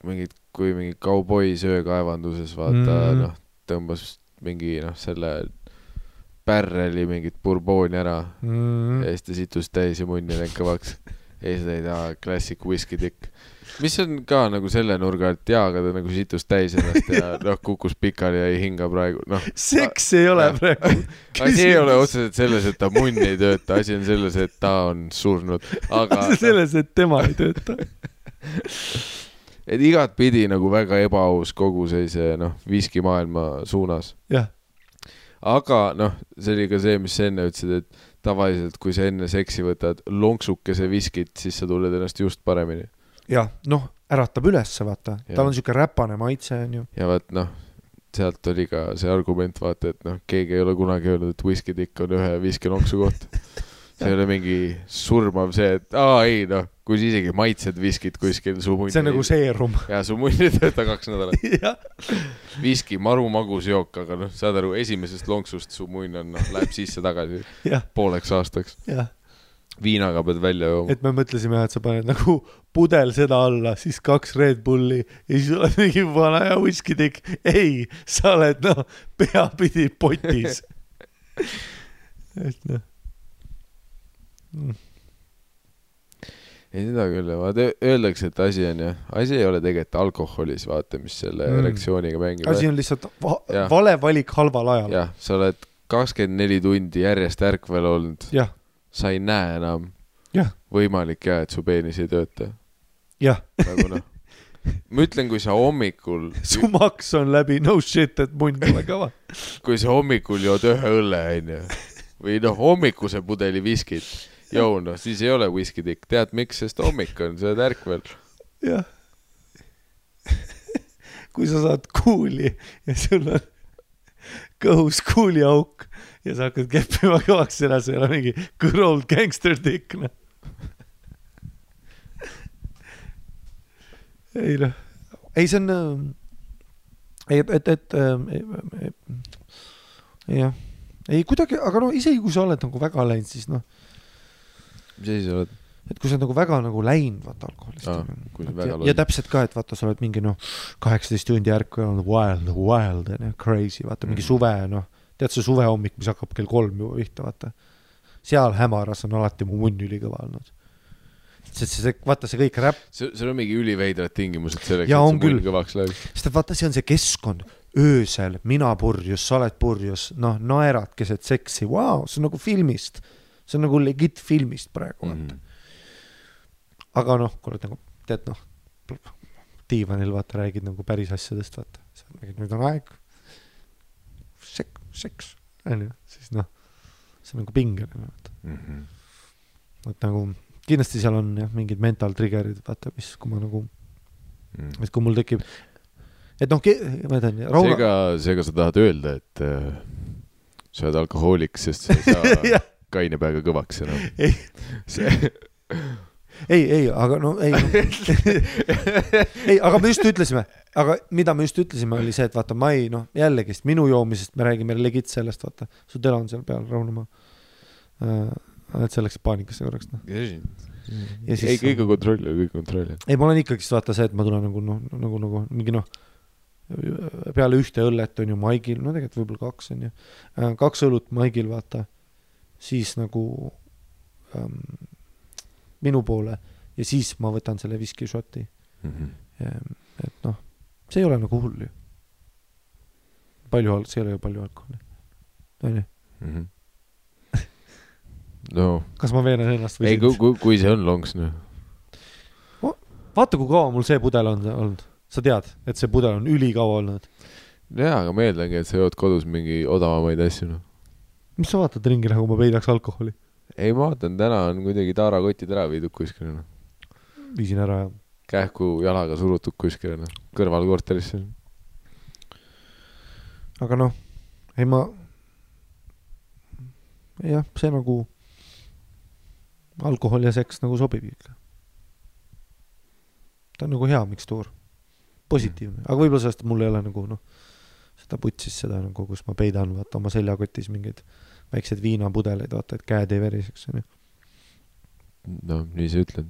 mingid, kui mingi kauboi söökaevanduses vaata mm. Noh, tõmbas mingi noh, selle pärreli mingit burbooni ära Mm. ja siis ta situs täis ja munn läinud kõvaks. ja siis ta oli aa, klassik whisky tikk. mis on ka nagu selle nurga alt jaa, aga ta nagu situs täis ennast ja noh, kukkus pikali ja ei hinga praegu, noh. seks ei ole jah. praegu. asi ei ole otseselt selles, et ta munn ei tööta, asi on selles, et ta on surnud, aga selles, et tema ei tööta. et igatpidi nagu väga ebaaus kogu sellise noh, viskimaailma suunas. jah, aga noh, see oli ka see, mis sa enne ütlesid, et tavaliselt, kui sa enne seksi võtad lonksukese viskit, siis sa tunned ennast just paremini. jah, noh, äratab ülesse, vaata, tal on siuke räpane maitse, onju. ja vaat noh, sealt oli ka see argument, vaata, et noh, keegi ei ole kunagi öelnud, et whisky-tikk on ühe viskilonksu koht. see ei ole mingi surmav see, et aa ei noh, kui sa isegi maitsed viskit kuskil, su munn see on nagu seerum. ja su munn ei tööta kaks nädalat. viski, maru magus jook, aga noh, saad aru, esimesest lonksust su munn on noh, läheb sisse-tagasi pooleks aastaks. viinaga pead välja jooma. et me mõtlesime et sa paned nagu pudel seda alla, siis kaks Red Bulli ja siis oled mingi vana hea whisky-tikk. ei, sa oled noh, peapidi potis. et noh. Ei seda küll, vaata öeldakse, et asi on jah, asi ei ole tegelikult alkoholis, vaata, mis selle Mm. erektsiooniga mängib. asi on lihtsalt va Jah. vale valik halval ajal. jah, sa oled kakskümmend neli tundi järjest ärkvel olnud, sa ei näe enam. Võimalik ja, et su peenis ei tööta, jah, nagu noh. ma ütlen, kui sa hommikul, su maks on läbi, no shit, et munn pole kõva. kui sa hommikul jood ühe õlle, onju, või noh, hommikuse pudeli viskit, jõu noh, siis ei ole whisky tikk, tead miks, sest hommik on, sa oled ärkvel. jah, kui sa saad kuuli ja sul on kõhus kuuliauk ja sa hakkad keppima kõvaks selles ei ole mingi good old gangster dick noh. Ei noh. Ei see on äh, ei et et, et äh, jah. Ei kuidagi aga no isegi kui sa oled nagu väga läinud siis noh mis asi sa oled? et kui sa oled nagu väga nagu läinud vaata alkoholist väga ja, ja täpselt ka et vaata sa oled mingi noh kaheksateist tundi järku ja olnud wild nagu wild onju crazy vaata mingi Mhm. suve noh. Tead see suvehommik mis hakkab kell kolm juba pihta vaata. Seal hämaras on alati mu munn ülikõva olnud. Sest see, see vaata see kõik räpp sul on mingi üliveidrad tingimused selleks, et su munn kõvaks läheks. sest et vaata see on see keskkond. Öösel mina purjus sa oled purjus noh naerad keset seksi. Vau see on nagu filmist see on nagu legit filmist praegu Mhm. vaata aga noh kuule nagu tead noh diivanil vaata räägid nagu päris asjadest vaata sa räägid nüüd on aeg sek- seks onju siis noh see on nagu pingeline vaata Mhm. et nagu kindlasti seal on jah mingid mental trigger'id vaata mis kui ma nagu et kui mul tekib et noh ma ütlen Rauno seega, seega sa tahad öelda, et äh, sa oled alkohoolik, sest sa ei saa. kaine peaga kõvaks enam. Ei.. see, ei ei aga no ei. No. ei aga me just ütlesime aga mida me just ütlesime oli see et vaata ma ei noh jällegist minu joomisest me räägime legit sellest vaata. Su tele on seal peal rahunemaa äh, et see läks paanikasse korraks noh. Ei, kõik on kontrolli kõik on kontrolli ei ma olen ikkagist vaata see et ma tulen nagu noh nagu nagu mingi noh peale ühte õllet on ju maigil no tegelikult võib-olla kaks on ju. Äh, kaks õlut maigil vaata siis nagu ähm, minu poole ja siis ma võtan selle viski šoti Mhm. et noh see ei ole nagu hull ju palju al- see ei ole ju palju alkoholi onju Mhm. no kas ma veenan ennast või ei, kui kui, kui see on lonks, noh. vaata kui kaua mul see pudel on olnud sa tead et see pudel on ülikaua olnud jaa, aga ma eeldangi, et sa jood kodus mingi odavamaid asju, noh. Mis sa vaatad ringi nagu ma peidaks alkoholi ei, ma vaatan, täna on kuidagi taarakotid ära viidud kuskile, noh. viisin ära ja kähku jalaga surutud kuskile, noh, kõrvalkorterisse. aga noh ei ma jah see nagu alkohol ja seks nagu sobib ikka ta on nagu hea mikstuur positiivne aga võib-olla sellest mul ei ole nagu noh seda putsis seda nagu kus ma peidan vaata oma seljakotis mingeid väikseid viinapudeleid vaata et käed ei veriseks onju no nii sa ütled.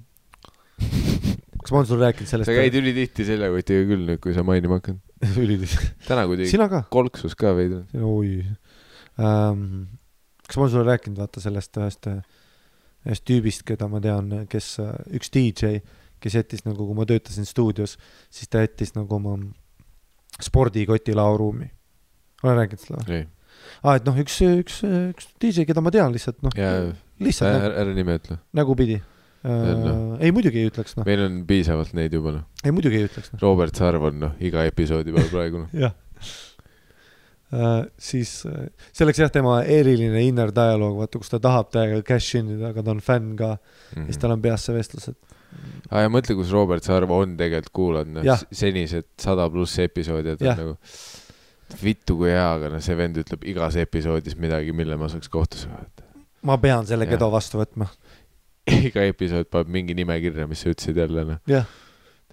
kas ma olen sulle rääkinud sellest sa käid ülitihti seljakotiga küll nüüd, kui sa mainima hakkad. ülidis täna kuidagi kolksus ka veidi. oi ähm,. kas ma olen sulle rääkinud vaata sellest ühest, ühest tüübist, keda ma tean, kes, üks DJ, kes jättis nagu, kui ma töötasin stuudios, siis ta jättis nagu oma spordikoti laoruumi. olen rääkinud seda või? aa, et noh, üks, üks, üks DJ, keda ma tean lihtsalt noh, lihtsalt ära näg,, ära nime ütle. nägupidi äh, noh.. ei muidugi ei ütleks noh, meil on piisavalt neid juba, noh. ei muidugi ei ütleks noh. Robert Sarv on, noh, iga episoodi peal praegu, noh. jah äh,. siis äh, see oleks jah tema eriline inner dialoog, vaata kus ta tahab täiega cash in ida, aga ta on fänn ka mm, -hmm. siis tal on peas see vestlus, et aa ja mõtle, kus Robert Sarv on tegelikult kuulanud, noh, senised sada pluss episoodi, et on Jah. nagu vittu kui hea, aga noh, see vend ütleb igas episoodis midagi, mille ma saaks kohtusse vaadata. ma pean selle. Gedo vastu võtma. iga episood paneb mingi nimekirja, mis sa ütlesid jälle, noh. jah,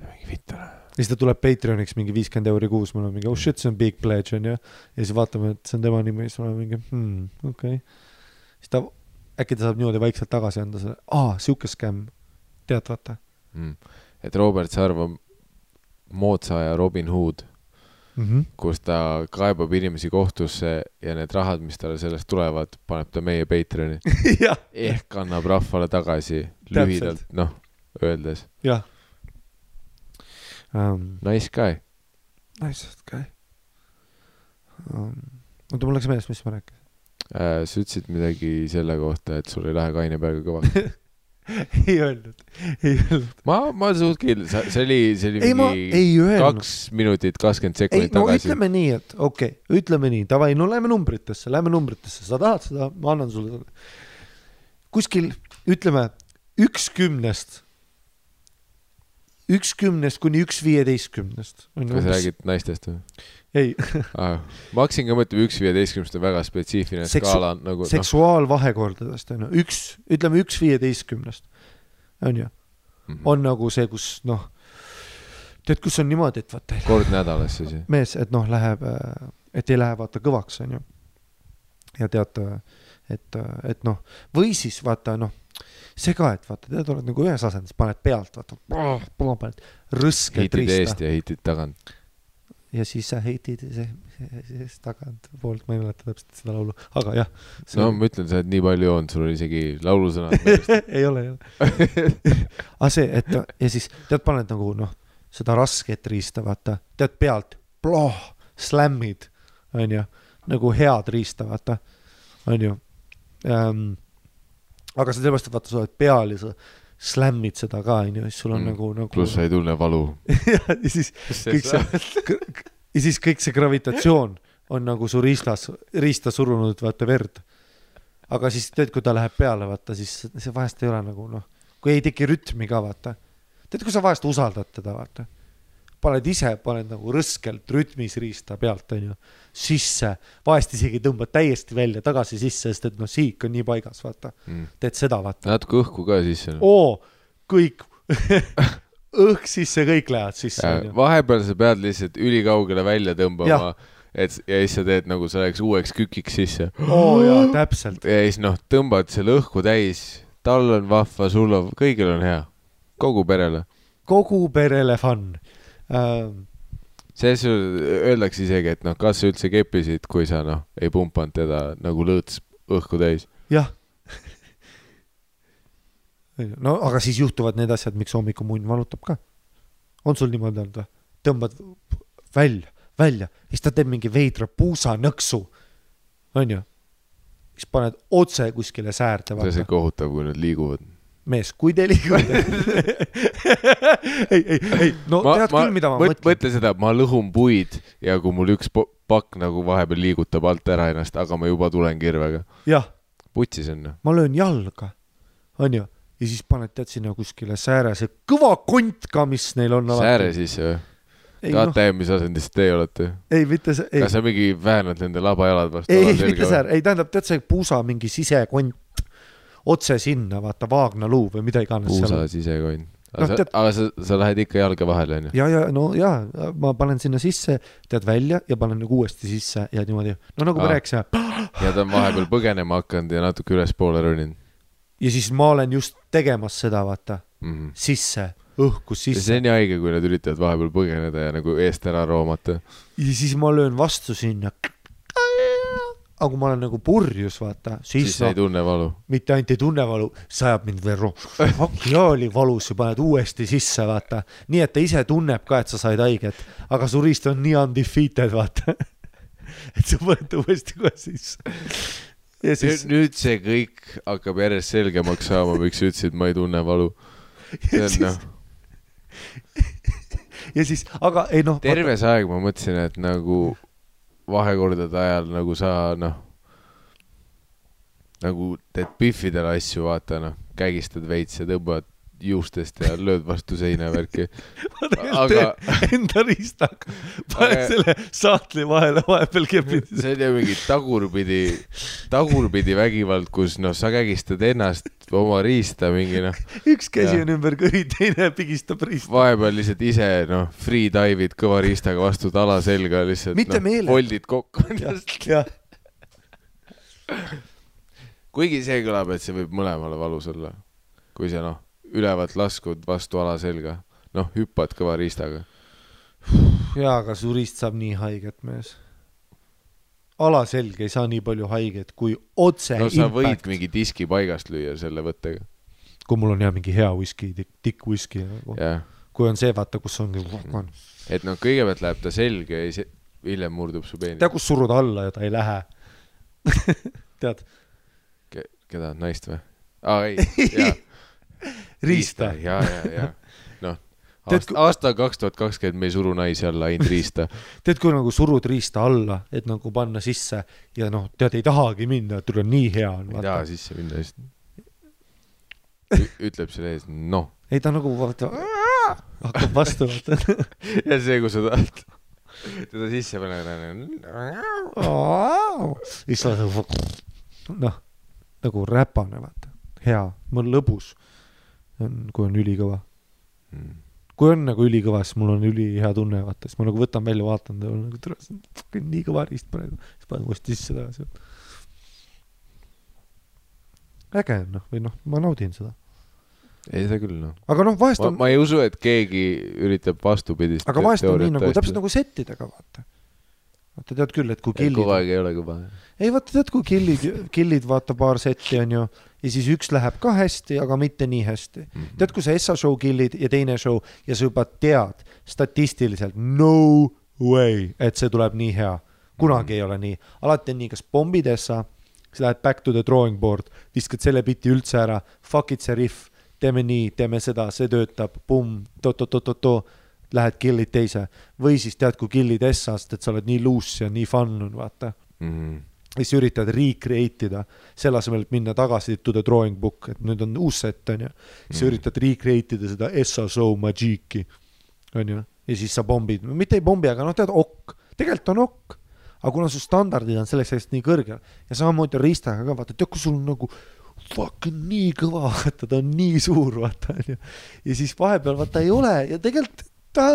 mingi vittu, noh. ja siis ta tuleb Patreoniks mingi viiskümmend euri kuus, mul on mingi oh shit, see on big pledge onju. ja siis vaatame, et see on tema nimi, siis ma olen mingi hmm, okei okay.. siis ta, äkki ta saab niimoodi vaikselt tagasi anda selle, aa siuke skämm, tead vaata Mm. et Robert Sarv on moodsa aja Robin Hood, mm. -hmm. kus ta kaebab inimesi kohtusse ja need rahad, mis talle sellest tulevad, paneb ta meie Patreoni ehk annab rahvale tagasi lühidalt, noh, öeldes jah um,. nice guy. Nice guy um,. oota, mul läks meelest, mis ma rääkisin. Äh, sa ütlesid midagi selle kohta, et sul ei lähe kaine peaga kõvaks. ei öelnud, ei öelnud. ma, ma suht kindel, see oli, see oli ei, mingi kaks minutit kakskümmend sekundit no tagasi. ütleme nii, et okei okay,, ütleme nii, davai, no lähme numbritesse, lähme numbritesse, sa tahad seda, ma annan sulle kuskil ütleme üks kümnest, üks kümnest kuni üks viieteistkümnest. kas sa räägid naistest või ei, ah,? ma hakkasin ka mõtlema, üks viieteistkümnest on väga spetsiifiline Seksu- skaala nagu noh, seksuaalvahekordadest on ju, üks, ütleme üks viieteistkümnest, on ju, mhm. on nagu see, kus noh, tead, kus on niimoodi, et vaata, kord nädalas siis mees, et noh, läheb, et ei lähe vaata kõvaks, on ju. ja tead, et, et noh, või siis vaata noh, see ka, et vaata, tead, oled nagu ühes asendis, paned pealt, vaata, paned rõskelt hitid riista eest ja hitid tagant. Ja siis sa heitid tagantpoolt, ma ei mäleta täpselt seda laulu, aga jah. no ma ütlen, sa oled nii palju joonud, sul oli isegi laulusõnad ei ole, ei ole. aga see, et ja siis tead, paned nagu noh, seda rasket riista, vaata, tead pealt, ploh, slämmid, onju, nagu head riista, vaata, onju ähm,. aga sellepärast, et vaata, sa oled peal ja sa slämmid seda ka, onju, siis sul on Mm. nagu, nagu. pluss sa ei tunne valu. ja siis kõik see, ja siis kõik see gravitatsioon on nagu su riistas, riista surunud, vaata verd. aga siis tead, kui ta läheb peale, vaata siis see vahest ei ole nagu noh, kui ei teki rütmi ka, vaata. tead, kui sa vahest usaldad teda, vaata. paned ise, paned nagu rõskelt rütmis riista pealt, onju, sisse, vahest isegi tõmbad täiesti välja tagasi sisse, sest et noh, sihik on nii paigas, vaata. teed seda, vaata. natuke õhku ka sisse. oo, kõik, õhk sisse, kõik lähevad sisse, vahepeal sa pead lihtsalt ülikaugele välja tõmbama et ja siis sa teed nagu sa läheks uueks kükiks sisse. oo jaa, täpselt. ja siis noh, tõmbad selle õhku täis, tal on vahva, sul on, kõigil on hea, kogu perele. kogu perele fun ähm,. selles öeldakse isegi, et noh, kas sa üldse keppisid, kui sa noh, ei pumpanud teda nagu lõõts õhku täis. jah. no aga siis juhtuvad need asjad, miks hommikumunn valutab ka. on sul niimoodi olnud või? tõmbad välja, välja, siis ta teeb mingi veidra puusanõksu, onju. siis paned otse kuskile säärde, see see kohutav, kui nad liiguvad. mees, kui te liigute. ei, ei, ei, no ma, tead küll, mida ma mõt, mõtlen. mõtle seda, ma lõhun puid ja kui mul üks pakk nagu vahepeal liigutab alt ära ennast, aga ma juba tulen kirvega. jah, putsis on noh. ma löön jalga, onju, ja siis paned tead sinna kuskile sääre, see kõva kont ka, mis neil on sääre sisse või? noh, teada, mis asendis teie olete? ei mitte see, kas, sa mingi väänad nende labajalad vastu ei, mitte säär, ei tähendab, tead see puusa mingi sisekont otse sinna, vaata Vaagna luu või mida iganes puusa sisekonn. Noh, aga sa tead-, aga sa, sa lähed ikka jalga vahele onju? ja, ja no ja ma panen sinna sisse, tead välja ja panen nagu uuesti sisse ja niimoodi, no nagu me rääkisime. ja ta on vahepeal põgenema hakanud ja natuke ülespoole roninud ja siis ma olen just tegemas seda, vaata, mm. -hmm. sisse, õhku see sisse on nii haige, kui nad üritavad vahepeal põgeneda ja nagu eest ära roomata. ja siis ma löön vastu sinna. Aga kui ma olen nagu purjus, vaata, siis siis sa ei tunne valu. mitte ainult ei tunne valu, see ajab mind rohkem. fuck ja oli valus ja paned uuesti sisse, vaata. nii et ta ise tunneb ka, et sa said haiget, aga su riist on nii undefeated, vaata. et sa paned uuesti kohe sisse. ja siis, nüüd see kõik hakkab järjest selgemaks saama, miks sa ütlesid, ma ei tunne valu. see on noh,, ja siis, aga ei noh. terve see aeg ma mõtlesin, et nagu vahekordade ajal nagu sa noh, nagu teed Biffidele asju, vaata noh, kägistad veits ja tõmbad juustest ja lööd vastu seina ja värki. aga enda riistaga, pane Aga- selle saatli vahele vahepeal kepid. see on ju mingi tagurpidi, tagurpidi vägivald, kus noh, sa kägistad ennast, oma riista mingi noh, üks käsi Jah. on ümber kõri, teine pigistab riista. vahepeal lihtsalt ise noh, free dive'id kõva riistaga vastu tala selga lihtsalt Mitte noh, meelega. foldid kokku jah, kuigi see kõlab, et see võib mõlemale valus olla. kui sa noh, ülevalt laskud vastu alaselga, noh, hüppad kõva riistaga. jaa, aga su riist saab nii haiget, mees. alaselg ei saa nii palju haiget kui otse no sa impact. võid mingi diski paigast lüüa selle võttega, kui mul on jah mingi hea whisky, tikk whisky nagu, kui on see, vaata, kus ongi, et noh, kõigepealt läheb ta selga ja hiljem murdub su peenis tead, kus surud alla ja ta ei lähe. tead, Ke,. keda, naist või? aa, ei, jaa. riista. ja, ja, ja noh, aasta, aasta kaks tuhat kakskümmend me ei suru naisi alla, ainult riista. tead, kui nagu surud riista alla, et nagu panna sisse ja noh, tead, ei tahagi minna, et tule nii hea on. ei taha sisse minna lihtsalt. ütleb selle ees, noh, ei ta nagu vaata, hakkab vastu vaata. ja see, kui sa tahad teda sisse panna. siis sa nagu noh, nagu räpane vaata, hea, mul lõbus on, kui on ülikõva. kui on nagu ülikõva, siis mul on ülihea tunne, vaata, siis ma nagu võtan välja, vaatan teda nagu tere, see on nii kõva riist praegu, siis panen uuesti sisse tagasi. äge on noh, või noh, ma naudin seda, ei, seda küll noh. aga noh, vahest on, ma ei usu, et keegi üritab vastupidist. aga vahest on nii nagu täpselt. nagu settidega vaata. Vaata tead küll, et kui kogu killid, aeg ei ole kõva. ei vaata tead, kui killid, killid vaata paar setti on ju ja siis üks läheb ka hästi, aga mitte nii hästi. Mhm. tead, kui sa Essa show kill'id ja teine show ja sa juba tead statistiliselt no way, et see tuleb nii hea. kunagi ei ole nii, alati on nii, kas pommid Essa, siis lähed back to the drawing board, viskad selle biti üldse ära, fuck it see riff, teeme nii, teeme seda, see töötab, pumm, to-to-to-to-to, lähed kill'id teise või siis tead, kui kill'id Essast, et sa oled nii loose ja nii fun on, vaata Mhm. ja siis üritad recreate ida, selle asemel, et minna tagasi to the drawing book, et nüüd on uus set, on ju. siis Mhm. üritad recreate ida seda show Magic'i, on ju, ja siis sa pommid, mitte ei pommi, aga noh, tead, ok, tegelikult on ok. aga kuna su standardid on selleks ajaks nii kõrgel ja samamoodi on riistaga ka, vaata, tead, kui sul nagu fucking nii kõva, vaata, ta on nii suur, vaata, on ju. ja siis vahepeal vaata ei ole ja tegelikult ta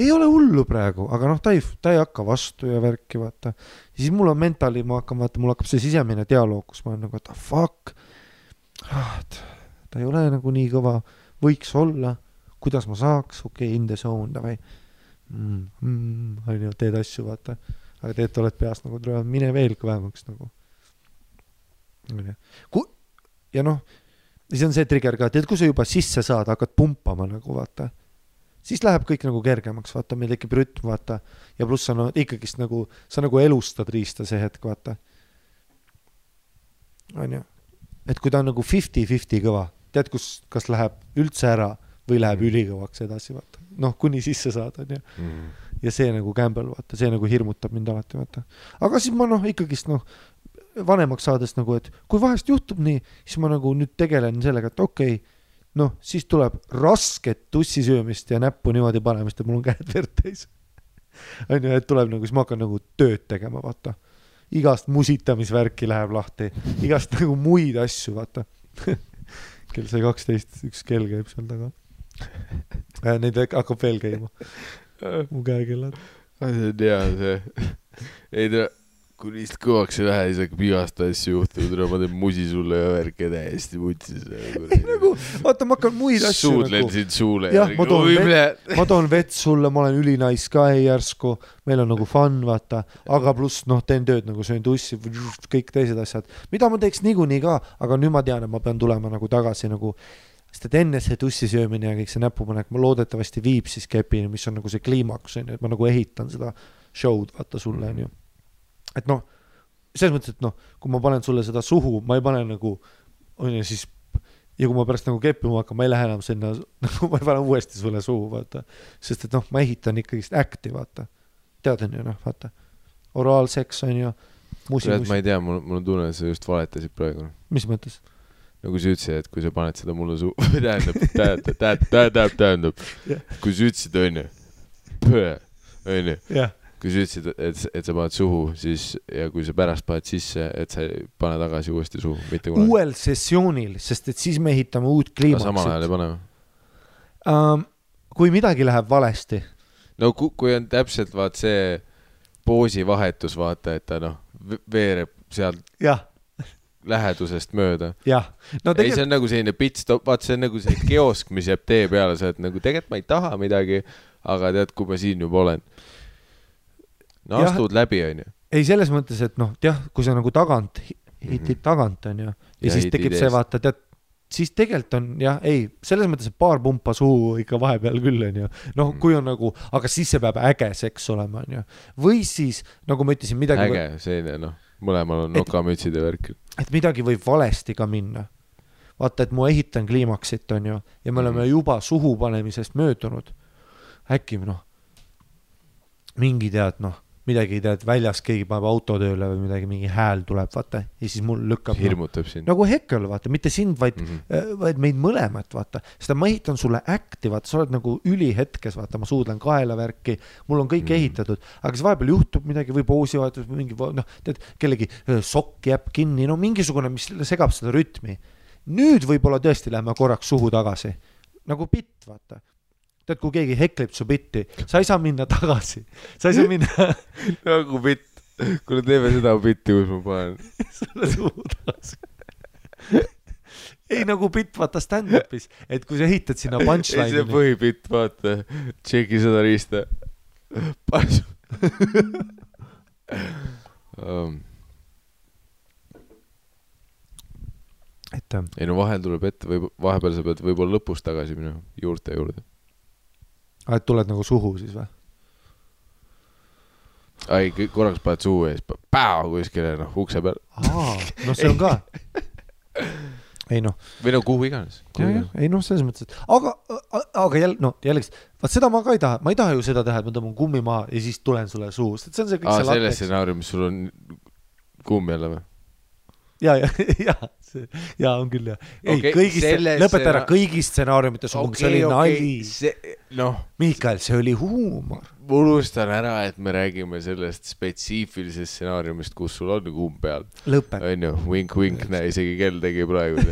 ei ole hullu praegu, aga noh, ta ei, ta ei hakka vastu ja värki, vaata. ja siis mul on mentali, ma hakkan vaata, mul hakkab see sisemine dialoog, kus ma olen nagu, et ah, fuck ah,. ta ei ole nagu nii kõva, võiks olla, kuidas ma saaks, okei okay,, in the zone davai mm,. Mm, on ju, teed asju, vaata. aga teed, oled peas nagu, mine veel kõvemaks nagu. onju, kui ja noh, siis on see trigger ka, tead, kui sa juba sisse saad, hakkad pumpama nagu vaata siis läheb kõik nagu kergemaks, vaata, meil tekib rütm, vaata, ja pluss sa no ikkagist nagu, sa nagu elustad riista see hetk, vaata. onju, et kui ta on nagu fifty-fifty kõva, tead, kus, kas läheb üldse ära või läheb ülikõvaks edasi, vaata. noh, kuni sisse saad, onju. ja see nagu gamble, vaata, see nagu hirmutab mind alati, vaata. aga siis ma noh, ikkagist noh, vanemaks saades nagu, et kui vahest juhtub nii, siis ma nagu nüüd tegelen sellega, et okei okay,, noh, siis tuleb rasket tussi söömist ja näppu niimoodi panemist, et mul on käed verd täis. on ju, et tuleb nagu, siis ma hakkan nagu tööd tegema, vaata. igast musitamisvärki läheb lahti, igast nagu muid asju, vaata. kell sai kaksteist, üks kell käib seal taga. Neid hakkab veel käima, mu käekellad. see on hea see. ei tea, kui lihtsalt kõvaks ei lähe, siis hakkab igast asju juhtuma, tule ma teen musi sulle ja värke täiesti vutsis. ei nagu, vaata, ma hakkan muid asju suudlen nagu sind suule Jah, ma toon oi, vett- ma toon vett sulle, ma olen ülinais ka järsku, meil on nagu fun, vaata, aga pluss noh, teen tööd nagu söön tussi, kõik teised asjad, mida ma teeks niikuinii ka, aga nüüd ma tean, et ma pean tulema nagu tagasi nagu, sest et enne see tussi söömine ja kõik see näpupanek, ma loodetavasti viib siis kepini, mis on nagu see kliimaks on ju, et ma nagu ehitan seda show'd vaata sulle on ju. Et noh, selles mõttes, et noh, kui ma panen sulle seda suhu, ma ei pane nagu on ju siis ja kui ma pärast nagu keppima hakkan, ma ei lähe enam sinna, nagu ma ei pane uuesti sulle suhu, vaata. sest et noh, ma ehitan ikkagist act'i, vaata. tead, on ju noh, vaata. oraalseks on ju, kurat, ma ei tea, mul, mul on tunne, et sa just valetasid praegu. mis mõttes? nagu sa ütlesid, et kui sa paned seda mulle suu-, tähendab, tähendab, tähendab, tähendab, tähendab kui sa ütlesid, onju, onju, jah, kui sa ütlesid, et, et sa paned suhu, siis ja kui sa pärast paned sisse, et sa ei pane tagasi uuesti suhu, mitte kunagi. uuel sessioonil, sest et siis me ehitame uut samal ajal ei kliimaksit. pane? Um, kui midagi läheb valesti, no kui, kui on täpselt vaat see poosivahetus, vaata, et ta noh, veereb sealt jah, lähedusest mööda. jah, no ei, see tegelikult on nagu selline pitstop, vaat see on nagu see kiosk, mis jääb tee peale, sa oled nagu tegelikult ma ei taha midagi, aga tead, kui ma siin juba olen. No Jah. astud läbi, onju. ei selles mõttes, et noh, jah, kui sa nagu tagant hi- hitid Mhm. tagant, on ju, ja siis tekib see, vaata, tead, siis tegelikult on jah, ei, selles mõttes, et paar pumpa suhu ikka vahepeal küll, on ju. noh, Mhm. kui on nagu, aga siis see peab äge seks olema, on ju. või siis, nagu ma ütlesin, midagi, äge, selline noh, mõlemal on nokamütsid ja värk. et midagi võib valesti ka minna. vaata, et ma ehitan kliimaksit, on ju, ja me oleme Mhm. juba suhu panemisest möödunud. äkki noh, mingi tead noh, midagi tead väljas keegi paneb auto tööle või midagi, mingi hääl tuleb, vaata, ja siis mul lükkab no, hirmutab sind. nagu Heckel, vaata, mitte sind, vaid mm. -hmm. vaid meid mõlemat, vaata. sest ma ehitan sulle äkti, vaata, sa oled nagu ülihetkes, vaata, ma suudlen kaela värki, mul on kõik mm. -hmm. ehitatud, aga siis vahepeal juhtub midagi või poosivahetus või mingi, noh, tead, kellegi öö, sokk jääb kinni, no mingisugune, mis segab seda rütmi. nüüd võib-olla tõesti lähme korraks suhu tagasi, nagu bitt, vaata tead, kui keegi heklib su bitti, sa ei saa minna tagasi, sa ei saa minna nagu bitt. kuule, teeme seda bitti, kus ma panen. sulle suhu tagasi. ei nagu bitt, vaata stand-up'is, et kui sa ehitad sinna ei, see punchline'i, põhibitt, vaata. tšeki seda riista. um,. et äh, ei no vahel tuleb ette, võib, vahepeal sa pead võib-olla lõpus tagasi minema, juurte juurde. Aa, et tuled nagu suhu siis või? ai, korraks paned suu ees, päo kuskile noh ukse peal aa, no see on ka. ei noh, või no kuhu iganes. ei noh, selles mõttes, et aga, aga jälle, no jällegi, vaat seda ma ka ei taha, ma ei taha ju seda teha, et ma tõmban kummi maha ja siis tulen sulle suhu, sest see on see kõik aa, selles stsenaariumis sul on kumm jälle või? ja, ja, ja, ja on küll jah. ei okay,, kõigis selles, lõpeta ära stseena-, kõigis stsenaariumites on, see oli nali. see, noh, Miikael, see oli huumor. ma unustan ära, et me räägime sellest spetsiifilisest stsenaariumist, kus sul on kumm peal, onju, vink-vink, näe, isegi kell tegi praegu.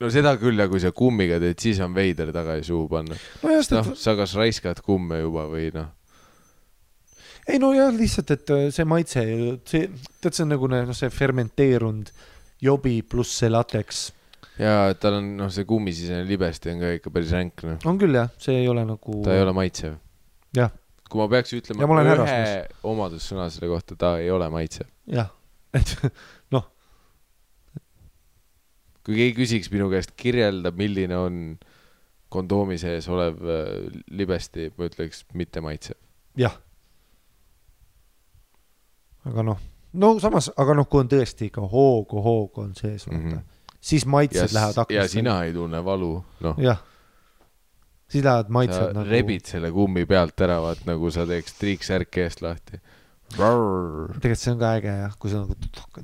no seda küll ja kui sa kummiga teed, siis on veider tagasi suhu panna. noh, sa kas raiskad kumme juba või noh, ei nojah, lihtsalt, et äh, see maitse, see, tead, see on nagu noh, see fermenteerunud jobi pluss see lateks ja tal on noh, see kummisisene libesti on ka ikka päris ränk noh, on küll jah, see ei ole nagu. ta ei ole maitsev. jah, kui ma peaks ütlema ma olen ühe härrasmees. omadussõna selle kohta, ta ei ole maitsev. jah, et noh, kui keegi küsiks minu käest, kirjelda, milline on kondoomi sees olev äh, libesti, ma ütleks mitte maitsev. jah. Aga noh, no samas, aga noh, kui on tõesti ikka hoogu, hoogu on sees, mm. -hmm. siis ja maitsed, lähevad ja aknast. sina ei tunne valu, noh, jah, siis lähevad sa maitsed nagu. rebid selle kummi pealt ära, vaat nagu sa teeks triiksärki eest lahti. tegelikult see on ka äge jah, kui sa nagu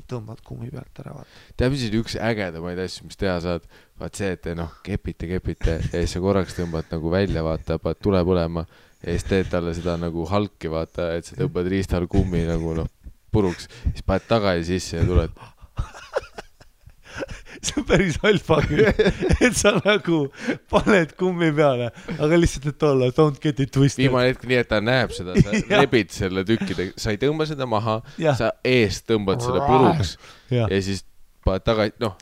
tõmbad kummi pealt ära, vaata. tead, mis on üks ägedamaid asju, mis teha saad? vaat see, et noh, kepite, kepite ja siis sa korraks tõmbad nagu välja, vaata, paned tule põlema ja siis teed talle seda nagu halki, vaata, et sa tõmbad riistal kummi nagu noh, puruks, siis paned tagasi sisse ja tuled. see on päris alfa küll, et sa nagu paned kummi peale, aga lihtsalt, et olla don't get it twisted. viimane hetk nii, et ta näeb seda, sa rebid selle tükkide, sa ei tõmba seda maha, sa eest tõmbad selle puruks jah, ja siis paned tagasi, noh,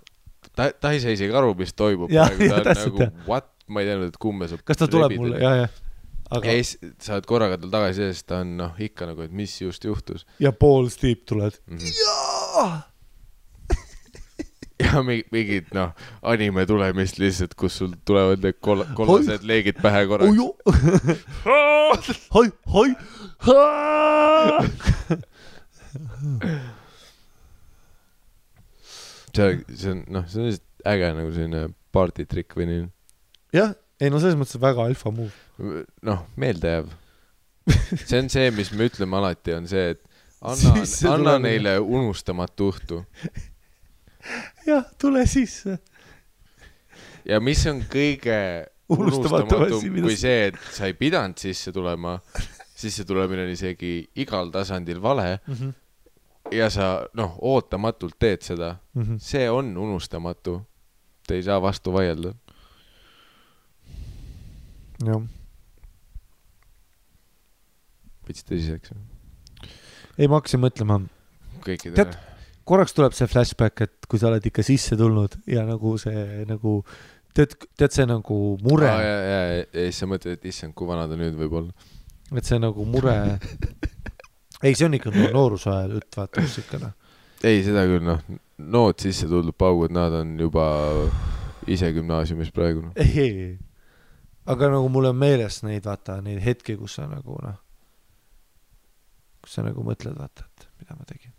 ta, ta ei saa isegi aru, mis toimub Jah, praegu, ta jah, on nagu jah. what, ma ei teadnud, et kumme saab kas ta tuleb rebida. mulle, ja, ja, ja aga siis saad korraga tal tagasi ja siis ta on noh, ikka nagu, et mis just juhtus ja pool Steve tuled. mm. -hmm. ja mi- mingid noh, anime tulemist lihtsalt, kus sul tulevad need koll-, kollased leegid pähe korraga. oju, hoi, hoi, see, see on noh, see on lihtsalt äge nagu selline party trikk või nii, jah, ei no selles mõttes väga alfa move. noh, meeldejääv. see on see, mis me ütleme alati, on see, et anna, anna neile unustamatu õhtu jah, tule sisse. ja mis on kõige Unustamatu unustamatum kui see, et sa ei pidanud sisse tulema, sisse tulemine on isegi igal tasandil vale ja sa noh, ootamatult teed seda, see on unustamatu. Te ei saa vastu vaielda. jah, veits tõsiseks. ei ma hakkasin mõtlema, kõikidele korraks tuleb see flashback, et kui sa oled ikka sisse tulnud ja nagu see nagu tead, tead see nagu mure ja, ja, ja, ja siis sa mõtled, et issand, kui vana ta nüüd võib olla. et see nagu mure ei, see on ikka no, noorusaja jutt, vaata, siukene. ei, seda küll noh, nood sisse tulnud paugud, nad on juba ise gümnaasiumis praegu noh. ei, ei, ei. Aga nagu mul on meeles neid, vaata, neid hetki, kus sa nagu noh, kus sa nagu mõtled, vaata, et mida ma tegin.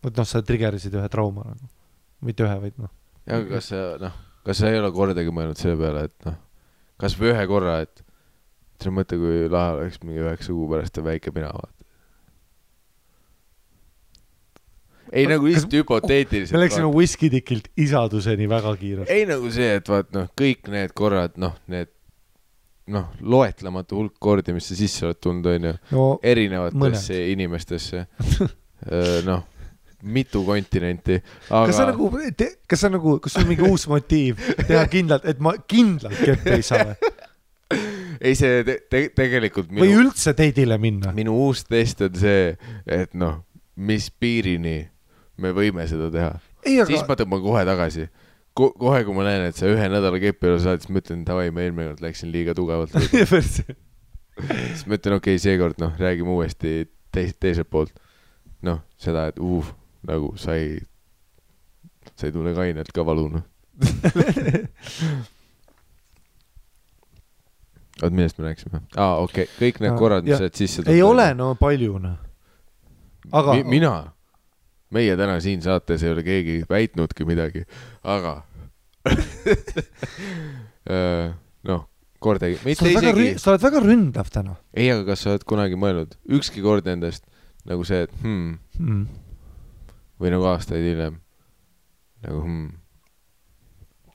vot noh, sa trigerisid ühe trauma nagu, mitte ühe, vaid noh, ja kas sa noh, kas sa ei ole kordagi mõelnud selle peale, et noh, kasvõi ühe korra, et sa mõtle, kui lahe oleks mingi üheksa kuu pärast on väike pina, vaata. Ei nagu lihtsalt me hüpoteetiliselt. läksime Whiskey-Dickilt isaduseni väga kiirelt. ei nagu see, et vaat noh, kõik need korrad, noh, need noh, loetlematu hulk kordi, mis sa sisse oled tulnud, onju, no erinevatesse inimestesse. noh, mitu kontinenti, aga kas sa nagu, kas sa nagu, kas sul on mingi uus motiiv teha kindlalt, et ma kindlalt keppi ei saa või? ei, see te te tegelikult või minu, üldse teidile minna? minu uus test on see, et noh, mis piirini me võime seda teha. ei, siis aga ma tõmban kohe tagasi Ko. kohe, kui ma näen, et sa ühe nädala kepi juures oled, siis ma ütlen, davai, ma eelmine kord läksin liiga tugevalt. siis ma ütlen, okei okay,, seekord noh, räägime uuesti teis-, teiselt poolt. noh, seda, et uh, nagu sa ei, sa ei tunne kainelt ka valu, noh. oot, millest me rääkisime? aa, okei okay., kõik need korrad, mis sa oled sisse ei ole no palju noh. aga- Mi,. mina, meie täna siin saates ei ole keegi väitnudki midagi, aga noh, kordagi, mitte isegi sa oled väga ründav täna ei, aga kas sa oled kunagi mõelnud ükski kord endast nagu see, et hmm, mm.. või nagu aastaid hiljem nagu hmm,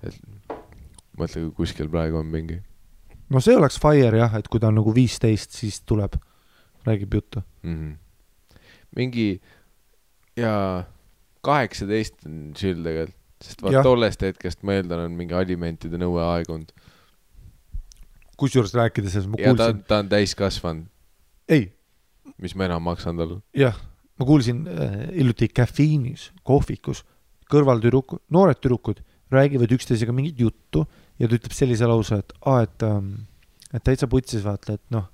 et mõtle, kui kuskil praegu on mingi no see oleks fire jah, et kui ta on nagu viisteist, siis tuleb, räägib juttu. mm. -hmm. mingi ja kaheksateist on chill tegelikult, sest vaat tollest hetkest ma eeldan, on mingi alimentide nõue aegunud. Kusjuures rääkides sellest ma ja ta kuulsin, ta on täiskasvanud, ei, mis ma enam maksan talle. jah, ma kuulsin äh, hiljuti caffeine'is, kohvikus, kõrvaltüdrukud, noored tüdrukud räägivad üksteisega mingit juttu ja ta ütleb sellise lause, et aa, et ähm,, et täitsa putsis vaata, et noh,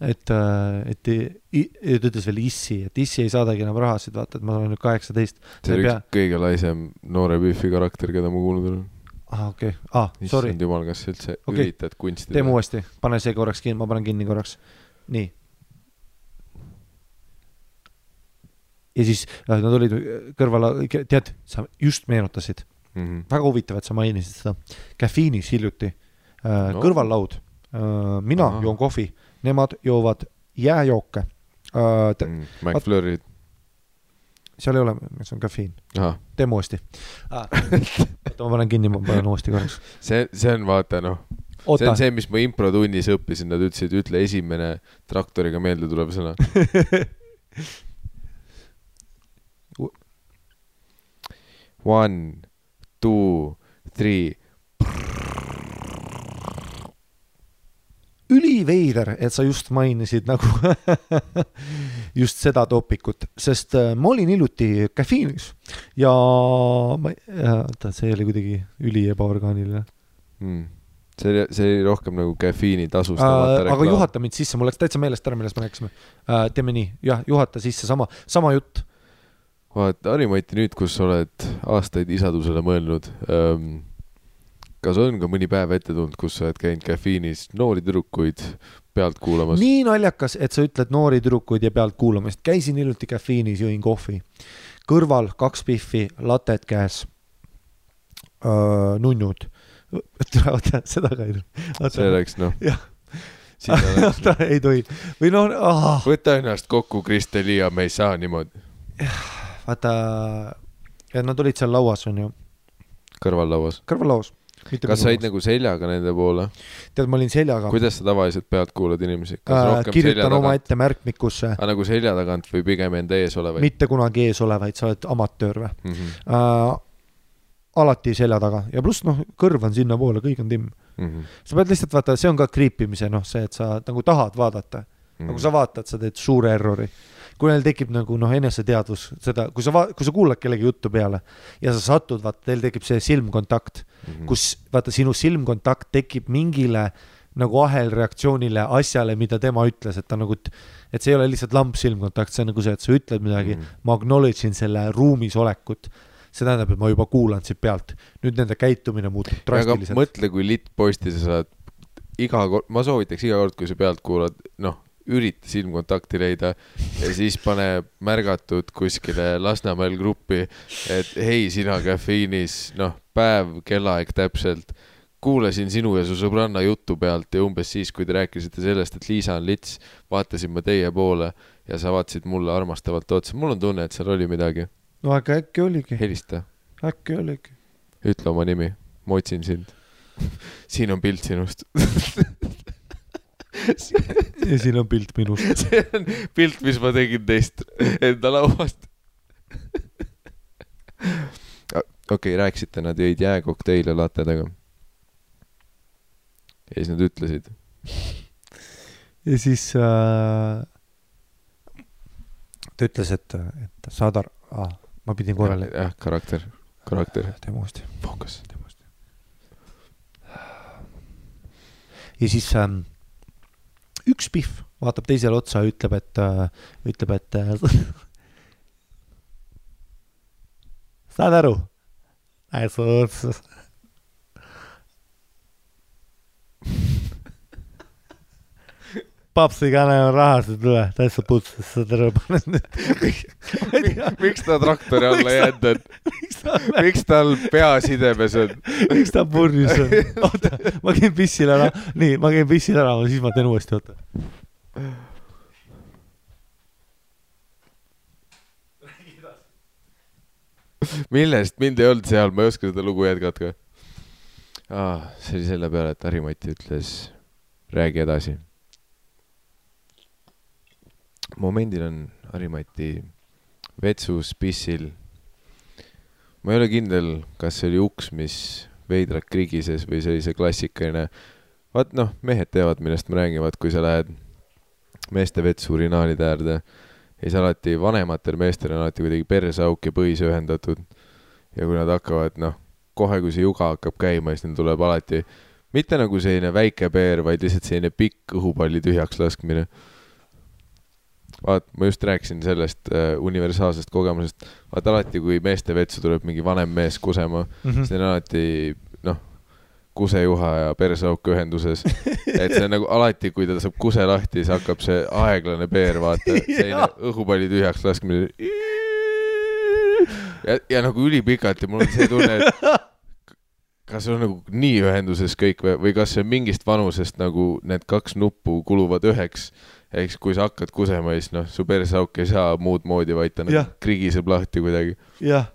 et äh,, et ja ta ütles veel issi, et issi ei saadagi enam rahasid, vaata, et ma olen nüüd kaheksateist. see on ei üks kõige laisem noore Biffi karakter, keda ma kuulnud olen. aa okei okay., aa, sorry issand, jumal, kas sa üldse okay. üritad kunsti teeme uuesti, pane see korraks kinni, ma panen kinni korraks. nii. ja siis äh, nad olid kõrval, tead, sa just meenutasid, mm. -hmm. väga huvitav, et sa mainisid seda, caffeine'is hiljuti äh, No. kõrvallaud mina. Aha. joon kohvi, nemad joovad jääjooke äh,. Mm, McFlurry'd, seal ei ole, see on ahah, teeme uuesti ah.. oota, ma panen kinni, ma panen uuesti korraks. see, see on vaata noh, see on, see, mis ma improtunnis õppisin, nad ütlesid, ütle esimene traktoriga meelde tulev sõna. One, two, three, üliveider, et sa just mainisid nagu just seda topikut, sest äh, ma olin hiljuti caffeine'is ja ma, oota, see oli kuidagi üli ebaorgaaniline mm.. see oli, see oli rohkem nagu äh,. tasustamata aga juhata mind sisse, mul läks täitsa meelest ära, millest me rääkisime äh,. teeme nii, jah, juhata sisse sama, sama jutt vaata, Harimati, nüüd, kus sa oled aastaid isadusele mõelnud ähm,, kas on ka mõni päev ette tulnud, kus sa oled käinud caffeine'is noori tüdrukuid pealt kuulamas? nii naljakas, et sa ütled noori tüdrukuid ja pealt kuulamist, käisin hiljuti caffeine'is, jõin kohvi, kõrval kaks pihvi, lated käes nunnud. oota, seda ka ei see tule. oleks noh, jah, siis oleks oota, ei tohi või noh ah,, võta ennast kokku, Kristelia, me ei saa niimoodi. vaata, nad olid seal lauas, onju, kõrvallauas. kõrvallauas. Kas sa olid nagu seljaga nende poole? tead, ma olin seljaga, kuidas sa tavaliselt pealt kuulad inimesi? äh, kirjutan omaette märkmikusse, aga nagu selja tagant või pigem enda ees olevaid? mitte kunagi ees olevaid, sa oled amatöör või Mm -hmm. äh,? alati selja taga ja pluss noh, kõrv on sinnapoole, kõik on timm. Mm -hmm. sa pead lihtsalt vaata, see on ka kriipimise noh, see, et sa nagu tahad vaadata mm, Mhm. -hmm. nagu sa vaatad, sa teed suure errori. Kui neil tekib nagu noh, eneseteadvus seda, kui sa kui sa kuulad kellegi juttu peale ja sa satud, vaata, teil tekib see silmkontakt mm. -hmm. kus vaata sinu silmkontakt tekib mingile nagu ahelreaktsioonile asjale, mida tema ütles, et ta nagu, et see ei ole lihtsalt lamp silmkontakt, see on nagu see, et sa ütled midagi mm. -hmm. ma acknowledge in selle ruumis olekut. see tähendab, et ma juba kuulan siit pealt, nüüd nende käitumine muutub drastiliselt. mõtle, kui litt posti sa saad iga kord, ma soovitaks iga kord, kui sa pealt kuulad, noh, ürita silmkontakti leida ja siis pane märgatud kuskile Lasnamäel gruppi, et hei, sina caffeine'is, noh, päev, kellaaeg täpselt, kuulasin sinu ja su sõbranna juttu pealt ja umbes siis, kui te rääkisite sellest, et Liisa on lits, vaatasin ma teie poole ja sa vaatasid mulle armastavalt otsa. mul on tunne, et seal oli midagi. no aga äkki oligi, helista, äkki oligi. ütle oma nimi, ma otsin sind siin on pilt sinust ja siin on pilt minust. see on pilt, mis ma tegin teist enda lauast. okei okay,, rääkisite, nad jõid jääkokteile latedega. ja siis nad ütlesid, ja siis äh, ta ütles, et, et saad aru ah,, ma pidin korrale. jah, karakter, karakter, teeme uuesti. fookus. ja siis ähm, üks Pihv vaatab teisele otsa ja ütleb, et äh,, ütleb, et äh, saad aru? papsi kane on rahast ei tule, täitsa putsis, saad aru, panen nüüd. miks ta traktori alla jäänud on? miks tal pea sidemes on? miks ta purjus on? oota, ma käin pissil ära, nii, ma käin pissil ära, siis ma teen uuesti, oota. millest mind ei olnud seal, ma ei oska seda lugu jätkata ah,. see oli selle peale, et Harimati ütles, räägi edasi. Momendil on Harimati vetsus pissil. ma ei ole kindel, kas see oli uks, mis veidralt krigises või see oli see klassikaline. vaat noh, mehed teavad, millest ma räägin, vaat kui sa lähed meeste vetsu urinaalide äärde siis alati vanematel meestel on alati kuidagi perseauk ja põis ühendatud. ja kui nad hakkavad, noh, kohe kui see juga hakkab käima, siis neil tuleb alati mitte nagu selline väike peer, vaid lihtsalt selline pikk õhupalli tühjaks laskmine. vaat, ma just rääkisin sellest äh, universaalsest kogemusest. vaata alati, kui meeste vetsu tuleb mingi vanem mees kusema, siis neil on alati, noh, kusejuha ja perseauk ühenduses. et see on nagu alati, kui ta saab kuse lahti, siis hakkab see aeglane peer, vaata, selline õhupalli tühjaks laskmine. ja, ja nagu ülipikalt ja mul on see tunne, et kas on nagu nii ühenduses kõik või, või kas see mingist vanusest nagu need kaks nuppu kuluvad üheks. siis, kui sa hakkad kusema, siis noh, su perseauk ei saa muud moodi, vaid ta nagu krigiseb lahti kuidagi. jah,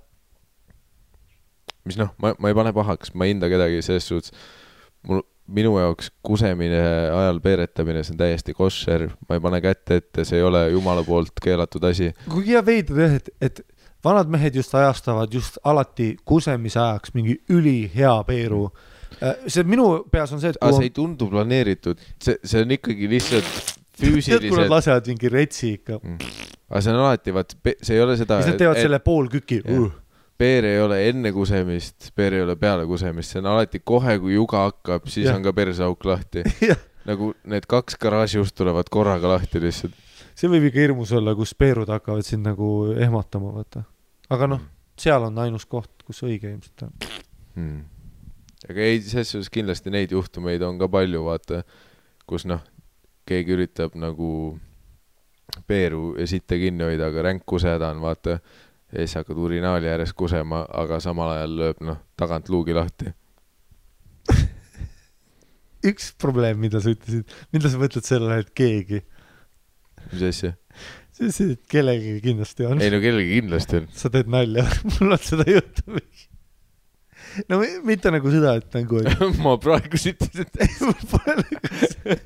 mis noh, ma, ma ei pane pahaks, ma ei hinda kedagi selles suhtes. mul, minu jaoks kusemine ajal peeretamine, see on täiesti koššer, ma ei pane kätt ette, see ei ole jumala poolt keelatud asi. kuigi jah, veider jah, et, et vanad mehed just ajastavad just alati kusemise ajaks mingi ülihea peeru. see minu peas on see, et aga see ei tundu planeeritud, see, see on ikkagi lihtsalt tead, kui nad füüsiliselt, lasevad mingi retsi ikka, aga see on alati, vaat see ei ole seda, siis nad teevad selle poolküki Jah. uh.. peer ei ole enne kusemist, peer ei ole peale kusemist, see on alati kohe, kui juga hakkab, siis Jah. on ka perseauk lahti. Nagu need kaks garaažiust tulevad korraga lahti lihtsalt. see võib ikka hirmus olla, kus peerud hakkavad sind nagu ehmatama, vaata. aga noh, seal on ainus koht, kus õige ilmselt on. hmm.. aga ei, selles suhtes kindlasti neid juhtumeid on ka palju, vaata, kus noh, keegi üritab nagu peeru ja sitta kinni hoida, aga ränk kusehäda on, vaata. ja siis hakkad urinaali ääres kusema, aga samal ajal lööb noh, tagant luugi lahti. üks probleem, mida sa ütlesid, mida sa mõtled sellele, et keegi, mis asja? sa ütlesid, et kellelgi kindlasti on. ei no kellelgi kindlasti on. sa teed nalja, mul on seda juhtumit. no mi- mitte nagu seda, et nagu, et ma praegu ütlesin, et mul pole nagu,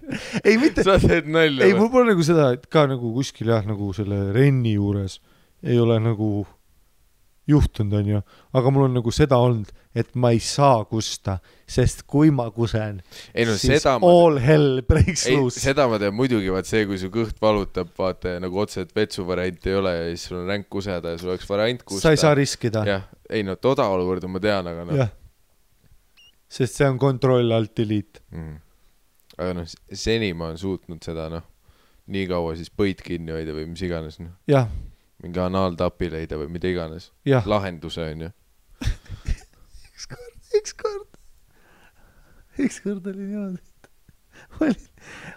ei mitte, sa teed nalja ei, mul pole nagu seda, et ka nagu kuskil jah, nagu selle Renni juures ei ole nagu juhtunud, onju, aga mul on nagu seda olnud, et ma ei saa kusta, sest kui ma kusen, ei no siis ma, all hell breaks ei loose. seda ma tean muidugi, vaat see, kui su kõht valutab, vaata nagu otseselt vetsu varianti ei ole ja siis sul on ränk kuseda ja sul oleks variant kusta. sa ei saa riskida, jah, ei no toda olukorda ma tean, aga noh sest see on control alt delete. mm.. aga noh, seni ma olen suutnud seda noh, nii kaua siis põid kinni hoida või mis iganes noh, jah, mingi anaaltapi leida või mida iganes, lahenduse onju. ükskord, ükskord oli niimoodi, et ma olin,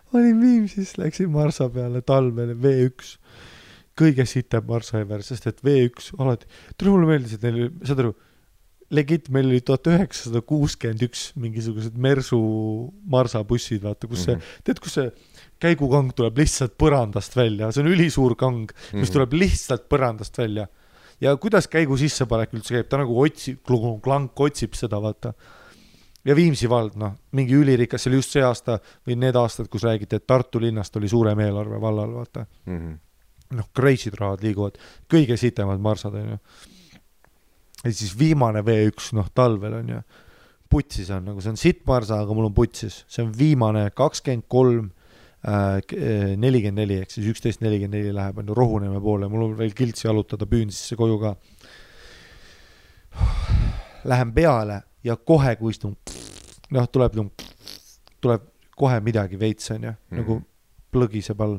ma olin Viimsis, läksin marsa peale talvel V1, kõige sitem marsa ever, sest et V1 alati, tule mulle meeldis, et neil, saad aru, legit, meil oli tuhat üheksasada kuuskümmend üks mingisugused Mersu marsabussid, vaata, kus see, tead, kus see käigukang tuleb lihtsalt põrandast välja, see on ülisuur kang, mis Mhm. tuleb lihtsalt põrandast välja. ja kuidas käigu sissepanek üldse käib, ta nagu otsib, klank otsib seda, vaata. ja Viimsi vald, noh, mingi ülirikas, see oli just see aasta või need aastad, kus räägiti, et Tartu linnast oli suurem eelarve vallal, vaata. Mhm. noh, crazy'd rahad liiguvad, kõige sitemad marsad onju. ja siis viimane V1 noh talvel onju, putsis on nagu see on sitt marsa, aga mul on putsis, see on viimane kakskümmend kolm nelikümmend neli ehk siis üksteist nelikümmend neli läheb onju Rohuneeme poole, mul on veel kiltsi jalutada Püünsisse koju ka. Lähen peale ja kohe, kui istun, noh, tuleb, tuleb kohe midagi veits onju mm, -hmm. nagu plõgiseb all.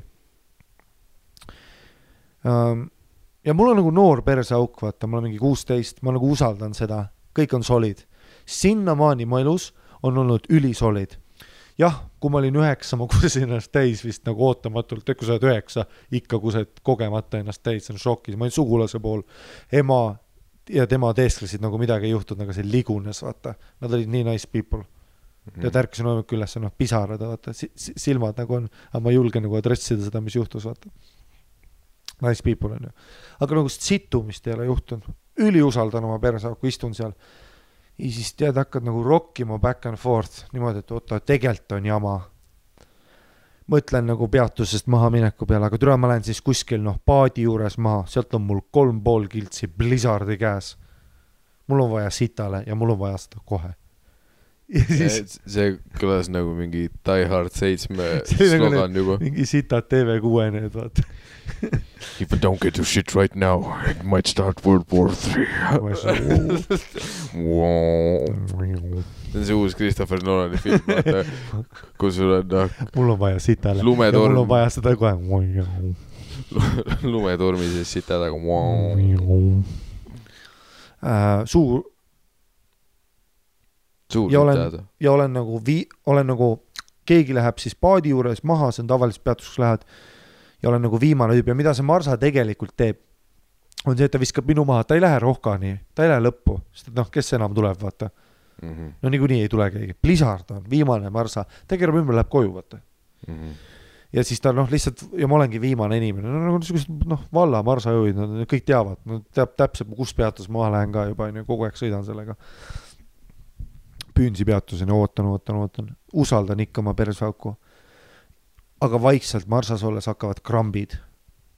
Ja mul on nagu noor perseauk, vaata, ma olen mingi kuusteist, ma nagu usaldan seda, kõik on solid. sinnamaani mu elus on olnud ülisolid. jah, kui ma olin üheksa, ma kusesin ennast täis vist nagu ootamatult, et kui sa oled üheksa, ikka kused kogemata ennast täis, see on šokis, ma olin sugulase pool, ema ja tema teesklesid nagu midagi ei juhtunud, aga see ligunes, vaata, nad olid nii nice people. tead, ärkasin hommikul üles, noh, pisarad, vaata, silmad nagu on, aga ma ei julge nagu address ida seda, mis juhtus, vaata. Nice people on ju, aga nagu situmist ei ole juhtunud, üliusaldan oma perseauku, istun seal. ja siis tead, hakkad nagu rokkima back and forth niimoodi, et oota, tegelikult on jama. mõtlen nagu peatusest mahamineku peale, aga türa, ma lähen siis kuskil noh, paadi juures maha, sealt on mul kolm pool kiltsi Blizzardi käes. mul on vaja sitale ja mul on vaja seda kohe. Ja siis see kõlas nagu mingi Die Hard seitsme nagu slogan juba. mingi sitad TV6 need, vaata. If I don't get your shit right now, it might start World War Three. see on see uus Christopher Nolani film, vaata, kus sul on noh, mul on vaja sitale ja lumetorm mul on vaja seda kohe. lumetormi sees sita taga. Äh, suur Ja olen- ja olen nagu vii-, olen nagu, keegi läheb siis paadi juures maha, see on tavaliselt peatus, kus lähed. ja olen nagu viimane tüüp ja mida see Marsa tegelikult teeb, on see, et ta viskab minu maha, ta ei lähe rohkani, ta ei lähe lõppu, sest et noh, kes enam tuleb, vaata. Mhm, no niikuinii ei tule keegi, Blizzard on viimane Marsa, ta keerab ümber, läheb koju, vaata. mhm. ja siis ta noh, lihtsalt ja ma olengi viimane inimene, no nagu niisugused noh, valla marsajõud, nad kõik teavad, no teab täpselt, kus peatus ma lähen ka juba onju, kogu aeg sõidan sellega. Püünsi peatuseni ootan, ootan, ootan, usaldan ikka oma perseauku. aga vaikselt marsas olles hakkavad krambid.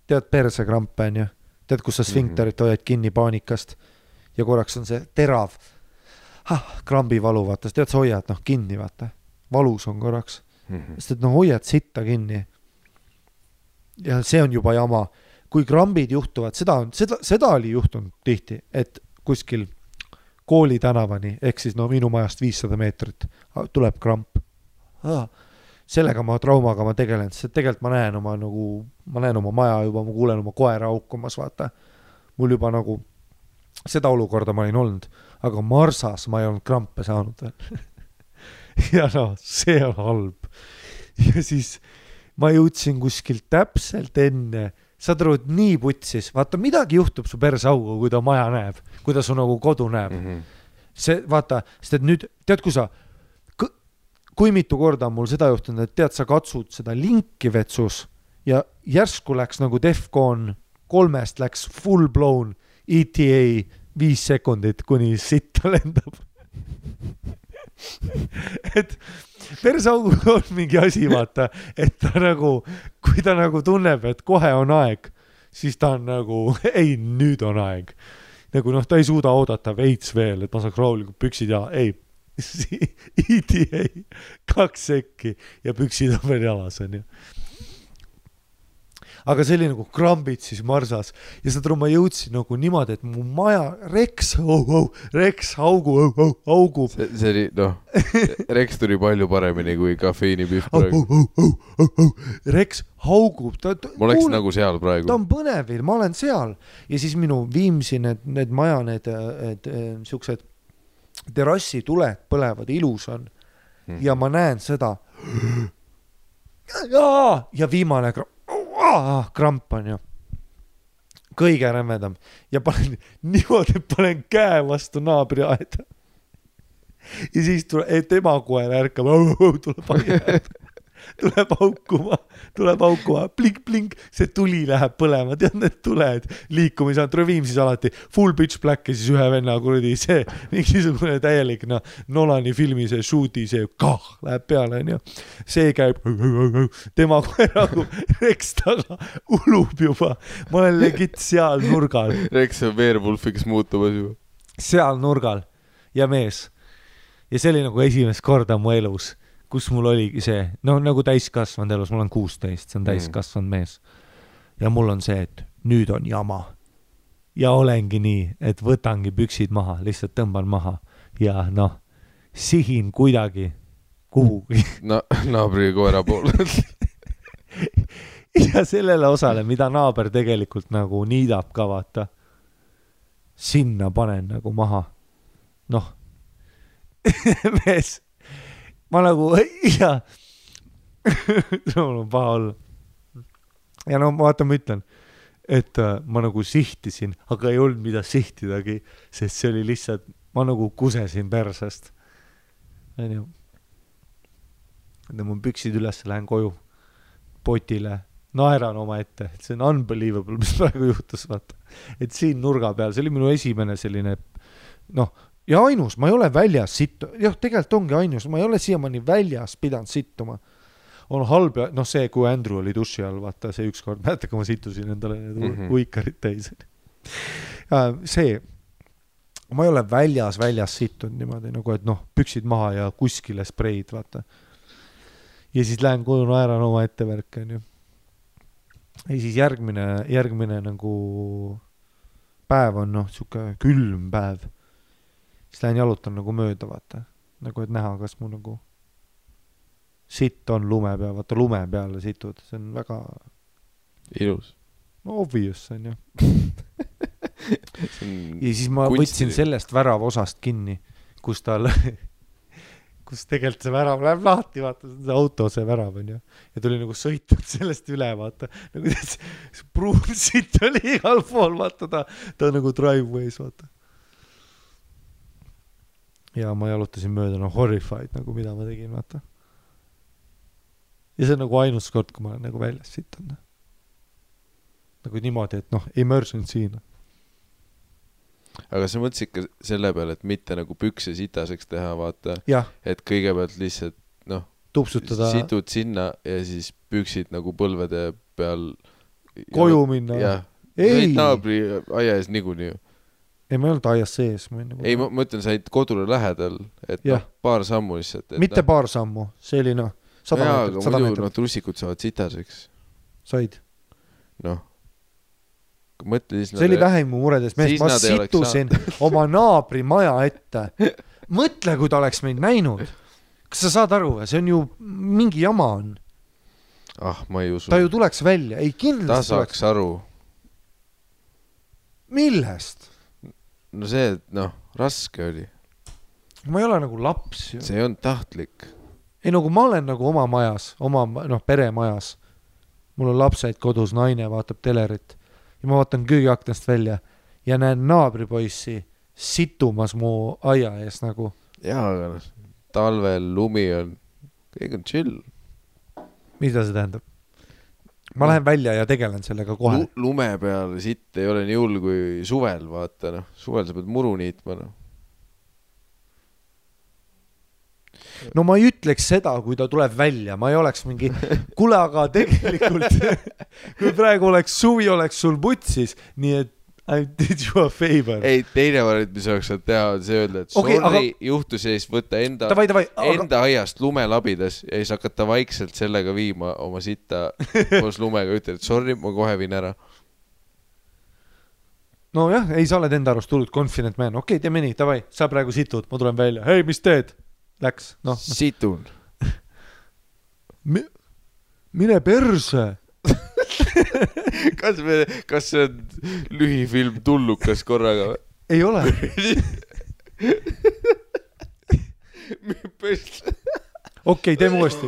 tead persekrampe onju, tead, kus sa sfinkterit hoiad kinni paanikast? Ja korraks on see terav. Ah, krambivalu, vaata, tead, sa hoiad noh kinni, vaata, valus on korraks. Mhm. sest et noh, hoiad sitta kinni. ja see on juba jama, kui krambid juhtuvad, seda on, seda, seda oli juhtunud tihti, et kuskil kooli tänavani ehk siis no minu majast viissada meetrit tuleb kramp sellega ma traumaga ma tegelen, sest tegelikult ma näen oma nagu, ma näen oma maja juba, ma kuulen oma koera haukumas, vaata. mul juba nagu seda olukorda ma olin olnud, aga marsas ma ei olnud krampe saanud veel. ja noh, see on halb. ja siis ma jõudsin kuskilt täpselt enne, saad aru, et nii putsis, vaata midagi juhtub su perseauguga, kui ta maja näeb, kui ta su nagu kodu näeb. Mhm. see vaata, sest et nüüd tead, kui sa, kui mitu korda on mul seda juhtunud, et tead, sa katsud seda linki vetsus ja järsku läks nagu Defcon kolmest läks full blown ETA viis sekundit, kuni sitta lendab. et persauguga on mingi asi, vaata, et ta nagu, kui ta nagu tunneb, et kohe on aeg, siis ta on nagu, ei, nüüd on aeg nagu noh, ta ei suuda oodata veits veel, et ma saaks rahulikult püksid ja ei, ETA kaks sekki ja püksid on veel jalas onju. Aga see oli nagu krambid siis marsas ja saad aru, ma jõudsin nagu niimoodi, et mu maja Rex oh,, oh, Rex haugu oh,, oh, haugub see, see oli noh, Rex tuli palju paremini kui kafeiinipihv praegu. oh, oh, oh, oh, oh. Rex haugub, ta, ta, ma oleks nagu seal ta praegu. on põnevil, ma olen seal ja siis minu Viimsi need, need maja, need, need siuksed terrassituled põlevad, ilus on Mhm. ja ma näen seda. ja viimane kramp, kramp on ju. kõige rämedam ja panen niimoodi, panen käe vastu naabri aeda. ja siis tuleb, tema koer ärkab, tuleb aia tuleb haukuma, tuleb haukuma, plink-plink, see tuli läheb põlema, tead need tuled? Saanud, Revim siis alati. Full pitch black ja siis ühe venna kuradi see mingisugune täielik noh, Nolani filmi see shoot'i see kah läheb peale onju. see käib, tema koer hagub reks taga, ulub juba, ma olen legit seal nurgal, Rex on Werewolfiks muutumas juba. seal nurgal. Ja mees. ja see oli nagu esimest korda mu elus, kus mul oligi see, no nagu täiskasvanud elus, mul on kuusteist, see on täiskasvanud mees. ja mul on see, et nüüd on jama. ja olengi nii, et võtangi püksid maha, lihtsalt tõmban maha ja noh, sihin kuidagi kuhugi na-, naabri koera poole. ja sellele osale, mida naaber tegelikult nagu niidab ka vaata, sinna panen nagu maha. noh, mees, ma nagu ja, mul on paha olla. ja no vaata, ma ütlen, et äh, ma nagu sihtisin, aga ei olnud, mida sihtidagi, sest see oli lihtsalt, ma nagu kusesin persest. onju. tõmban püksid üles, lähen koju potile, naeran omaette, et see on unbelievable, mis praegu juhtus, vaata. et siin nurga peal, see oli minu esimene selline noh, ja ainus, ma ei ole väljas sitt-, jah, tegelikult ongi ainus, ma ei ole siiamaani väljas pidanud sittuma. on halb ja noh, see, kui Andrew oli duši all, vaata see ükskord, mäletad, kui ma situsin endale need mm. -hmm. uikarid täis. see, ma ei ole väljas, väljas sittunud niimoodi nagu, et noh, püksid maha ja kuskile spreid, vaata ja siis lähen koju, naeran omaette värki, onju. ja siis järgmine, järgmine nagu päev on noh, sihuke külm päev. Siis lähen jalutan nagu mööda, vaata, nagu et näha, kas mu nagu sitt on lume peal, vaata lume peale situd, see on väga ilus. no obvious on ja siis ma Kunstiline. võtsin sellest väravosast kinni, kus tal, kus tegelikult see värav läheb lahti, vaata, see on auto see värav onju. ja tuli nagu sõitnud sellest üle, vaata, nagu tead, see pruun sitt oli igal pool, vaata ta, ta nagu driveway's, vaata. Ja ma jalutasin mööda, no horrified nagu, mida ma tegin, vaata. ja see on nagu ainus kord, kui ma olen nagu väljas situnud. nagu niimoodi, et noh, emergency noh. aga sa mõtlesid ka selle peale, et mitte nagu pükse sitaseks teha, vaata, et kõigepealt lihtsalt tupsutada situd sinna ja siis püksid nagu põlvede peal. koju minna. jah, naabri aia ees niikuinii ju. Ei ma ei olnud aias sees, ma olin nagu ei, ma mõtlen, said kodule lähedal, et noh, paar sammu lihtsalt. mitte paar sammu, see oli noh, sada jaa, meetrit, sada meetrit noh, trussikud saavad sitaseks, said. noh. mõtle siis. see oli vähim mu muredest, mees, ma situsin oma naabri maja ette. mõtle, kui ta oleks meid näinud. kas sa saad aru, see on ju mingi jama on, ah, ma ei usu ta. ju tuleks välja, ei ta kindlasti tuleks, saaks aru. millest? No see, et noh, raske oli, ma ei ole nagu laps ju. see ei olnud tahtlik. ei no kui ma olen nagu oma majas, oma noh, peremajas, mul on lapsed kodus, naine vaatab telerit ja ma vaatan köögiaknast välja ja näen naabripoissi situmas mu aia ees nagu. jaa, aga noh, talvel lumi on, kõik on chill. mida see tähendab? Ma lähen välja ja tegelen sellega kohe Lu. lume peal sitt ei ole nii hull kui suvel, vaata noh, suvel sa pead muru niitma noh. no ma ei ütleks seda, kui ta tuleb välja, ma ei oleks mingi, kuule, aga tegelikult kui praegu oleks suvi, oleks sul putsis, nii et I did you a favor. ei, teine variant, mis oleks saanud teha, on see öelda, et Okei, sorry aga- juhtus ja siis võtta enda, davai, aga enda aiast lumelabidas ja siis hakata vaikselt sellega viima oma sitta koos lumega, ütled, et sorry, ma kohe viin ära. nojah, ei, sa oled enda arust hullult confident man, okei okay,, teeme nii, davai, sa praegu situd, ma tulen välja, hei, mis teed? Läks, noh, situn. mine perse. kas me, kas see on lühifilm Tullukas korraga või? ei ole, okei teeme uuesti,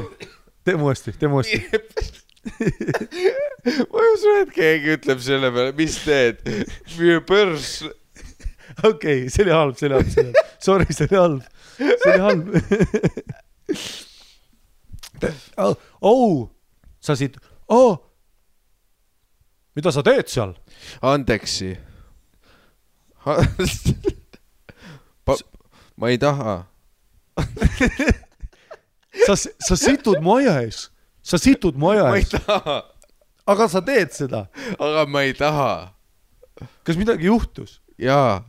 teeme uuesti, teeme uuesti. ma ei usu et keegi ütleb selle peale, mis teed, müü börs. okei okay,, see oli halb, see oli halb, see oli halb, sorry, see oli halb, see oli halb oh,. oh, sa siit oh., mida sa teed seal? Andeksi. ma ei taha. sa, sa situd mu aia ees, sa situd mu aia ma ei ees, taha, aga sa teed seda. aga ma ei taha. kas midagi juhtus? jaa,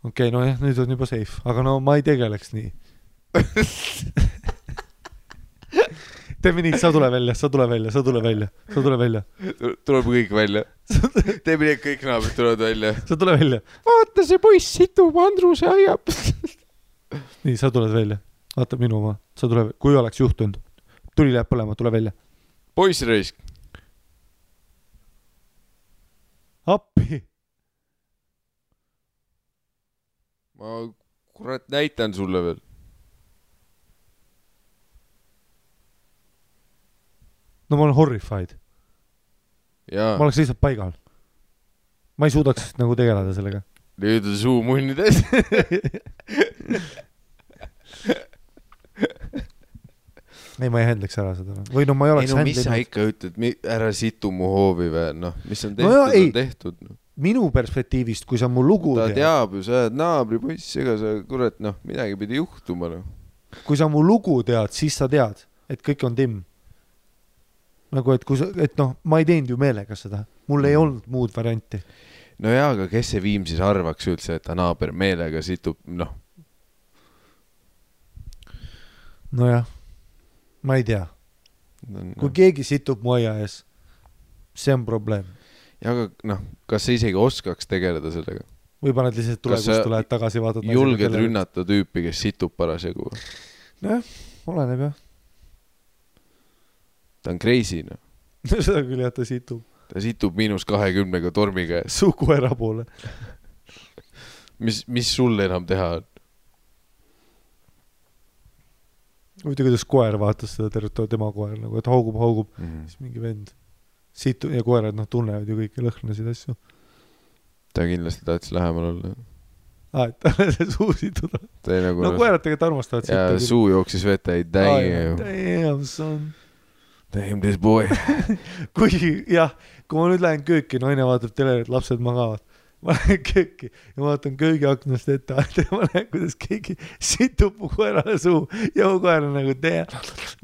okei okay,, nojah, nüüd on juba safe, aga no ma ei tegeleks nii. teeme nii, sa tule välja, sa tule välja, sa tule välja, sa tule välja, tuleb kõik välja. teeme nii, et kõik naabrid tulevad välja. sa tule välja. vaata, see poiss situb Andruse aiab. nii, sa tuled välja, vaata minu oma, sa tule, kui oleks juhtunud, tuli läheb põlema, tule välja. poiss raisk, appi, ma kurat näitan sulle veel. No ma olen horrified, ma, oleks lihtsalt paigal. ma ei suudaks nagu tegeleda sellega. nüüd on suu munnides. ei, ma ei handle'iks ära seda, või no ma ei ei oleks no mis sa ikka ütled, ära situ mu hoovi või noh, mis on No tehtud ei. on tehtud no.. minu perspektiivist, kui sa mu lugu ta tead, teab ju, sa oled naabripoiss, ega sa kurat noh, midagi pidi juhtuma noh. kui sa mu lugu tead, siis sa tead, et kõik on timm. nagu, et kui sa, et noh, ma ei teinud ju meelega seda, mul Mm. ei olnud muud varianti. no jaa, aga kes see Viim siis arvaks üldse, et ta naaber meelega situb, noh, nojah, ma ei tea, kui keegi situb mu aia ees, see on probleem. ja aga noh, kas sa isegi oskaks tegeleda sellega? või paned lihtsalt tulevikust tuled tagasi, vaatad. julged? rünnata tüüpi, kes situb parasjagu? nojah, oleneb jah. Ta on crazy noh, seda küll jah, ta situb ta situb miinus kahekümnega tormi käes, su koera poole. mis, mis sul enam teha on? huvitav, kuidas koer vaatas seda tervet, tema koer nagu, et haugub, haugub, siis mingi vend situ- ja koerad noh, tunnevad ju kõiki lõhnasid asju. ta kindlasti tahtis lähemal olla. aa, et talle see suu situda. nagu no noh, koerad tegelikult armastavad ja sitta. suu jooksis vette, ei damn, Damn son. Damn this boy. kui jah, kui ma nüüd lähen kööki, naine vaatab telerit, lapsed magavad. ma lähen kööki ja vaatan köögiaknast ette ma näen, kuidas keegi situb mu koerale suu ja mu koer on nagu tee,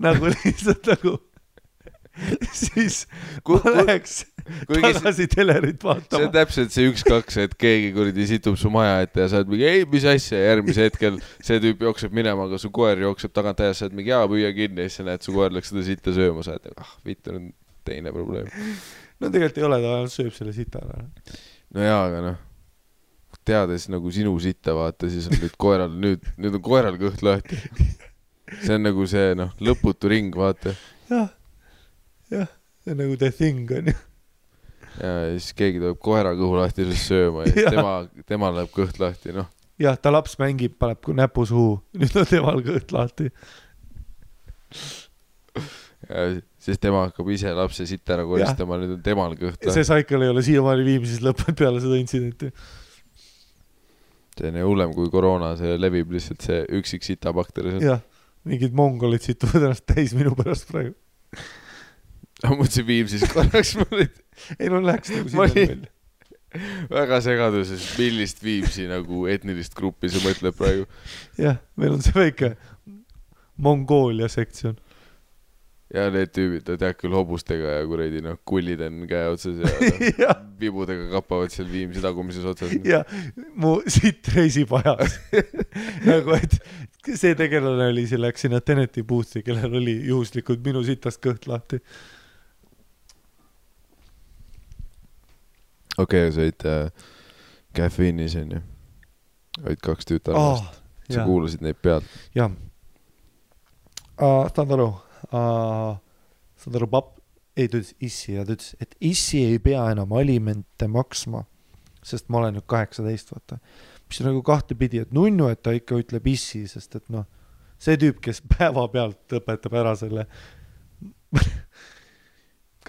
nagu lihtsalt nagu. siis Ku- ma läheks see, tagasi telerit see on vaatama. täpselt see üks-kaks, et keegi kuradi situb su maja ette ja sa oled mingi ei, mis asja, järgmisel hetkel see tüüp jookseb minema, aga su koer jookseb tagant aias, sa oled mingi jaa, püüa kinni ja siis sa näed, su koer läks seda sitta sööma, sa oled ah, vittu on teine probleem. no tegelikult ei ole, ta ainult sööb selle sita ära. no jaa, aga noh, teades nagu sinu sitta vaata, siis on nüüd koeral, nüüd, nüüd on koeral kõht lahti. see on nagu see noh, lõputu ring, vaata. jah, jah, see on nagu the thing on ju. ja siis keegi tuleb koera kõhu lahti sellest sööma ja siis tema, temal läheb kõht lahti, noh. jah, ta laps mängib, paneb näpu suhu, nüüd on temal kõht lahti. ja siis tema hakkab ise lapse sitta ära koristama, nüüd on temal kõht lahti. see cycle ei ole siiamaani Viimsis lõppenud peale seda intsidenti. see on ju hullem kui koroona, see levib lihtsalt see üksik sitabakter. jah, mingid mongolid situvad ennast täis minu pärast praegu. Ma mõtlesin Viimsis korraks, ma olin ei no läheks nagu sinna välja. väga segaduses, millist Viimsi nagu etnilist gruppi sa mõtled praegu. jah, meil on see väike Mongoolia sektsioon. ja need tüübid, no tead küll hobustega ja kuradi noh, kullid on käe otsas ja noh, jah, vibudega kapavad seal Viimsi tagumises otsas. ja mu siit reisib ajas. nagu, et see tegelane oli, see läks sinna Teneti booth'i, kellel oli juhuslikult minu sitast kõht lahti. Okei okay,, sa olid äh, caffeine'is onju, olid kaks tüütu arvast oh,, sa jah, kuulasid neid pealt. jah. saad aru, saad aru, papp, ei ta ütles issi ja ta ütles, et issi ei pea enam alimente maksma, sest ma olen nüüd kaheksateist, vaata. mis on nagu kahtepidi, et nunnu, et ta ikka ütleb issi, sest et noh, see tüüp, kes päevapealt õpetab ära selle.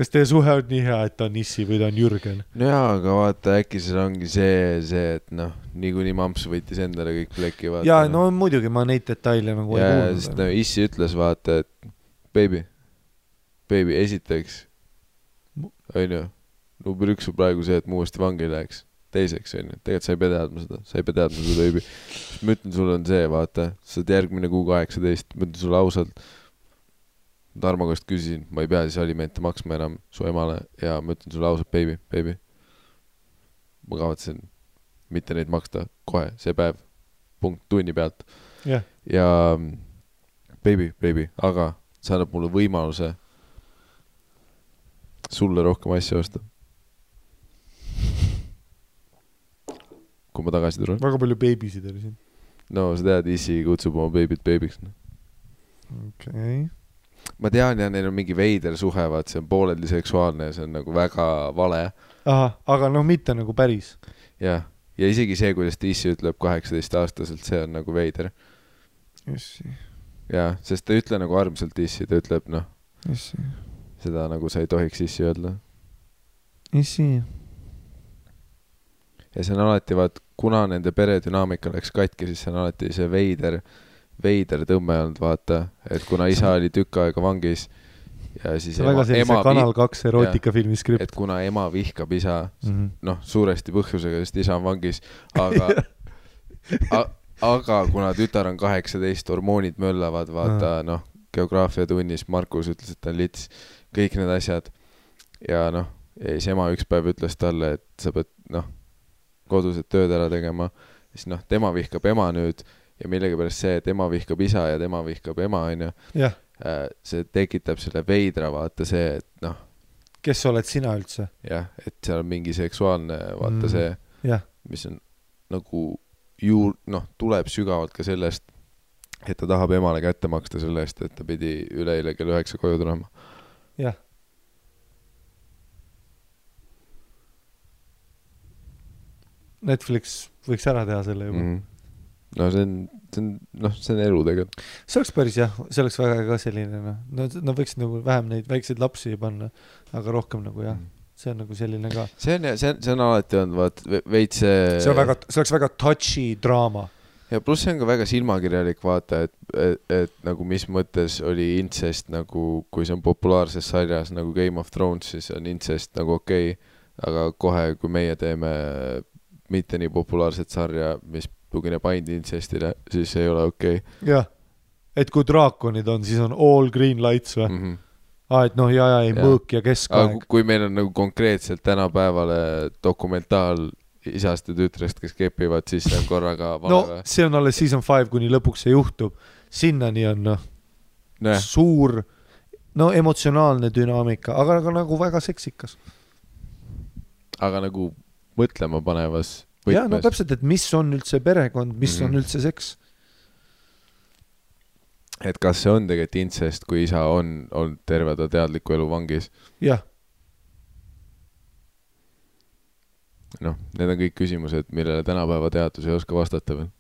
kas teie suhe on nii hea, et ta on Issi või ta on Jürgen? no jaa, aga vaata, äkki seal ongi see, see, et noh, niikuinii mamps võttis endale kõik pleki, vaata. ja no muidugi ma neid detaile nagu ja, ei ja sest no kuulnud. issi ütles, vaata, et baby, baby, esiteks, onju, number üks on praegu see, et ma uuesti vangi läheks. teiseks, onju, tegelikult sa ei pea teadma seda, sa ei pea teadma seda, baby. ma ütlen sulle, on see, vaata, sa oled järgmine kuu kaheksateist, ma ütlen sulle ausalt. Tarmo käest küsisin, ma ei pea siis alimente maksma enam su emale ja ma ütlen sulle ausalt, baby, baby. ma kavatsen mitte neid maksta kohe, see päev, punkt, tunni pealt jah, ja baby, baby, aga see annab mulle võimaluse sulle rohkem asju osta. kui ma tagasi tulen. väga palju beebisid oli siin. no sa tead, isi kutsub oma beebit beebiks. okei okay.. Ma tean ja neil on mingi veider suhe, vaat see on pooleldi seksuaalne ja see on nagu väga vale. aga noh, mitte nagu päris. jah, ja isegi see, kuidas ta isi ütleb kaheksateistaastaselt, see on nagu veider. Jaa, sest ta ei ütle nagu armsalt issi, ta ütleb noh, seda nagu sa ei tohiks issi öelda issi. ja see on alati vaat, kuna nende peredünaamika läks katki, siis see on alati see veider, veider tõmme olnud, vaata, et kuna isa oli tükk aega vangis ja siis on väga sellise Kanal kaks erootikafilmi skript. Et. kuna ema vihkab isa, Mm -hmm. noh, suuresti põhjusega, sest isa on vangis, aga aga kuna tütar on kaheksateist, hormoonid möllavad, vaata noh, geograafiatunnis Markus ütles, et ta on lits, kõik need asjad. Ja noh, ja siis ema üks päev ütles talle, et sa pead noh, kodused tööd ära tegema, siis noh, tema vihkab ema nüüd ja millegipärast see, et ema vihkab isa ja tema vihkab ema, onju, jah, see tekitab selle veidra, vaata see, et noh, kes oled sina üldse? jah, et seal on mingi seksuaalne, vaata Mm. see, mis on nagu juur-, noh, tuleb sügavalt ka sellest, et ta tahab emale kätte maksta selle eest, et ta pidi üleeile kell üheksa koju tulema. jah. Netflix võiks ära teha selle juba mm.. -hmm. No see on, see on, noh, see on elu tegelikult. see oleks päris jah, see oleks väga ka selline noh, nad, nad võiksid nagu vähem neid väikseid lapsi panna, aga rohkem nagu jah, see on nagu selline ka. see on, see on, see on alati olnud, vaat ve- veits see. see on väga, see oleks väga touchy draama. ja pluss see on ka väga silmakirjalik vaata, et, et, et nagu mis mõttes oli intsest nagu, kui see on populaarses sarjas nagu Game of Thrones, siis on intsest nagu okei okay,, aga kohe, kui meie teeme mitte nii populaarset sarja, mis tugineb ainult intsestile, siis ei ole okei jah, et kui draakonid on, siis on all green lights või okay.. Mm -hmm. aa, et noh, ja, ja ei Jah. mõõk ja keskaeg ku-. kui meil on nagu konkreetselt tänapäevale dokumentaal isast ja tütrest, kes kepivad, siis see on korraga vale no või? see on alles season five, kuni lõpuks see juhtub. sinnani on noh, nojah, suur, no emotsionaalne dünaamika, aga, aga nagu väga seksikas. aga nagu mõtlema panevas jah, no täpselt, et mis on üldse perekond, mis mm -hmm. Mhm. on üldse seks. et kas see on tegelikult intsest, kui isa on olnud terve ta teadliku elu vangis. jah, noh, need on kõik küsimused, millele tänapäeva teadus ei oska vastata veel.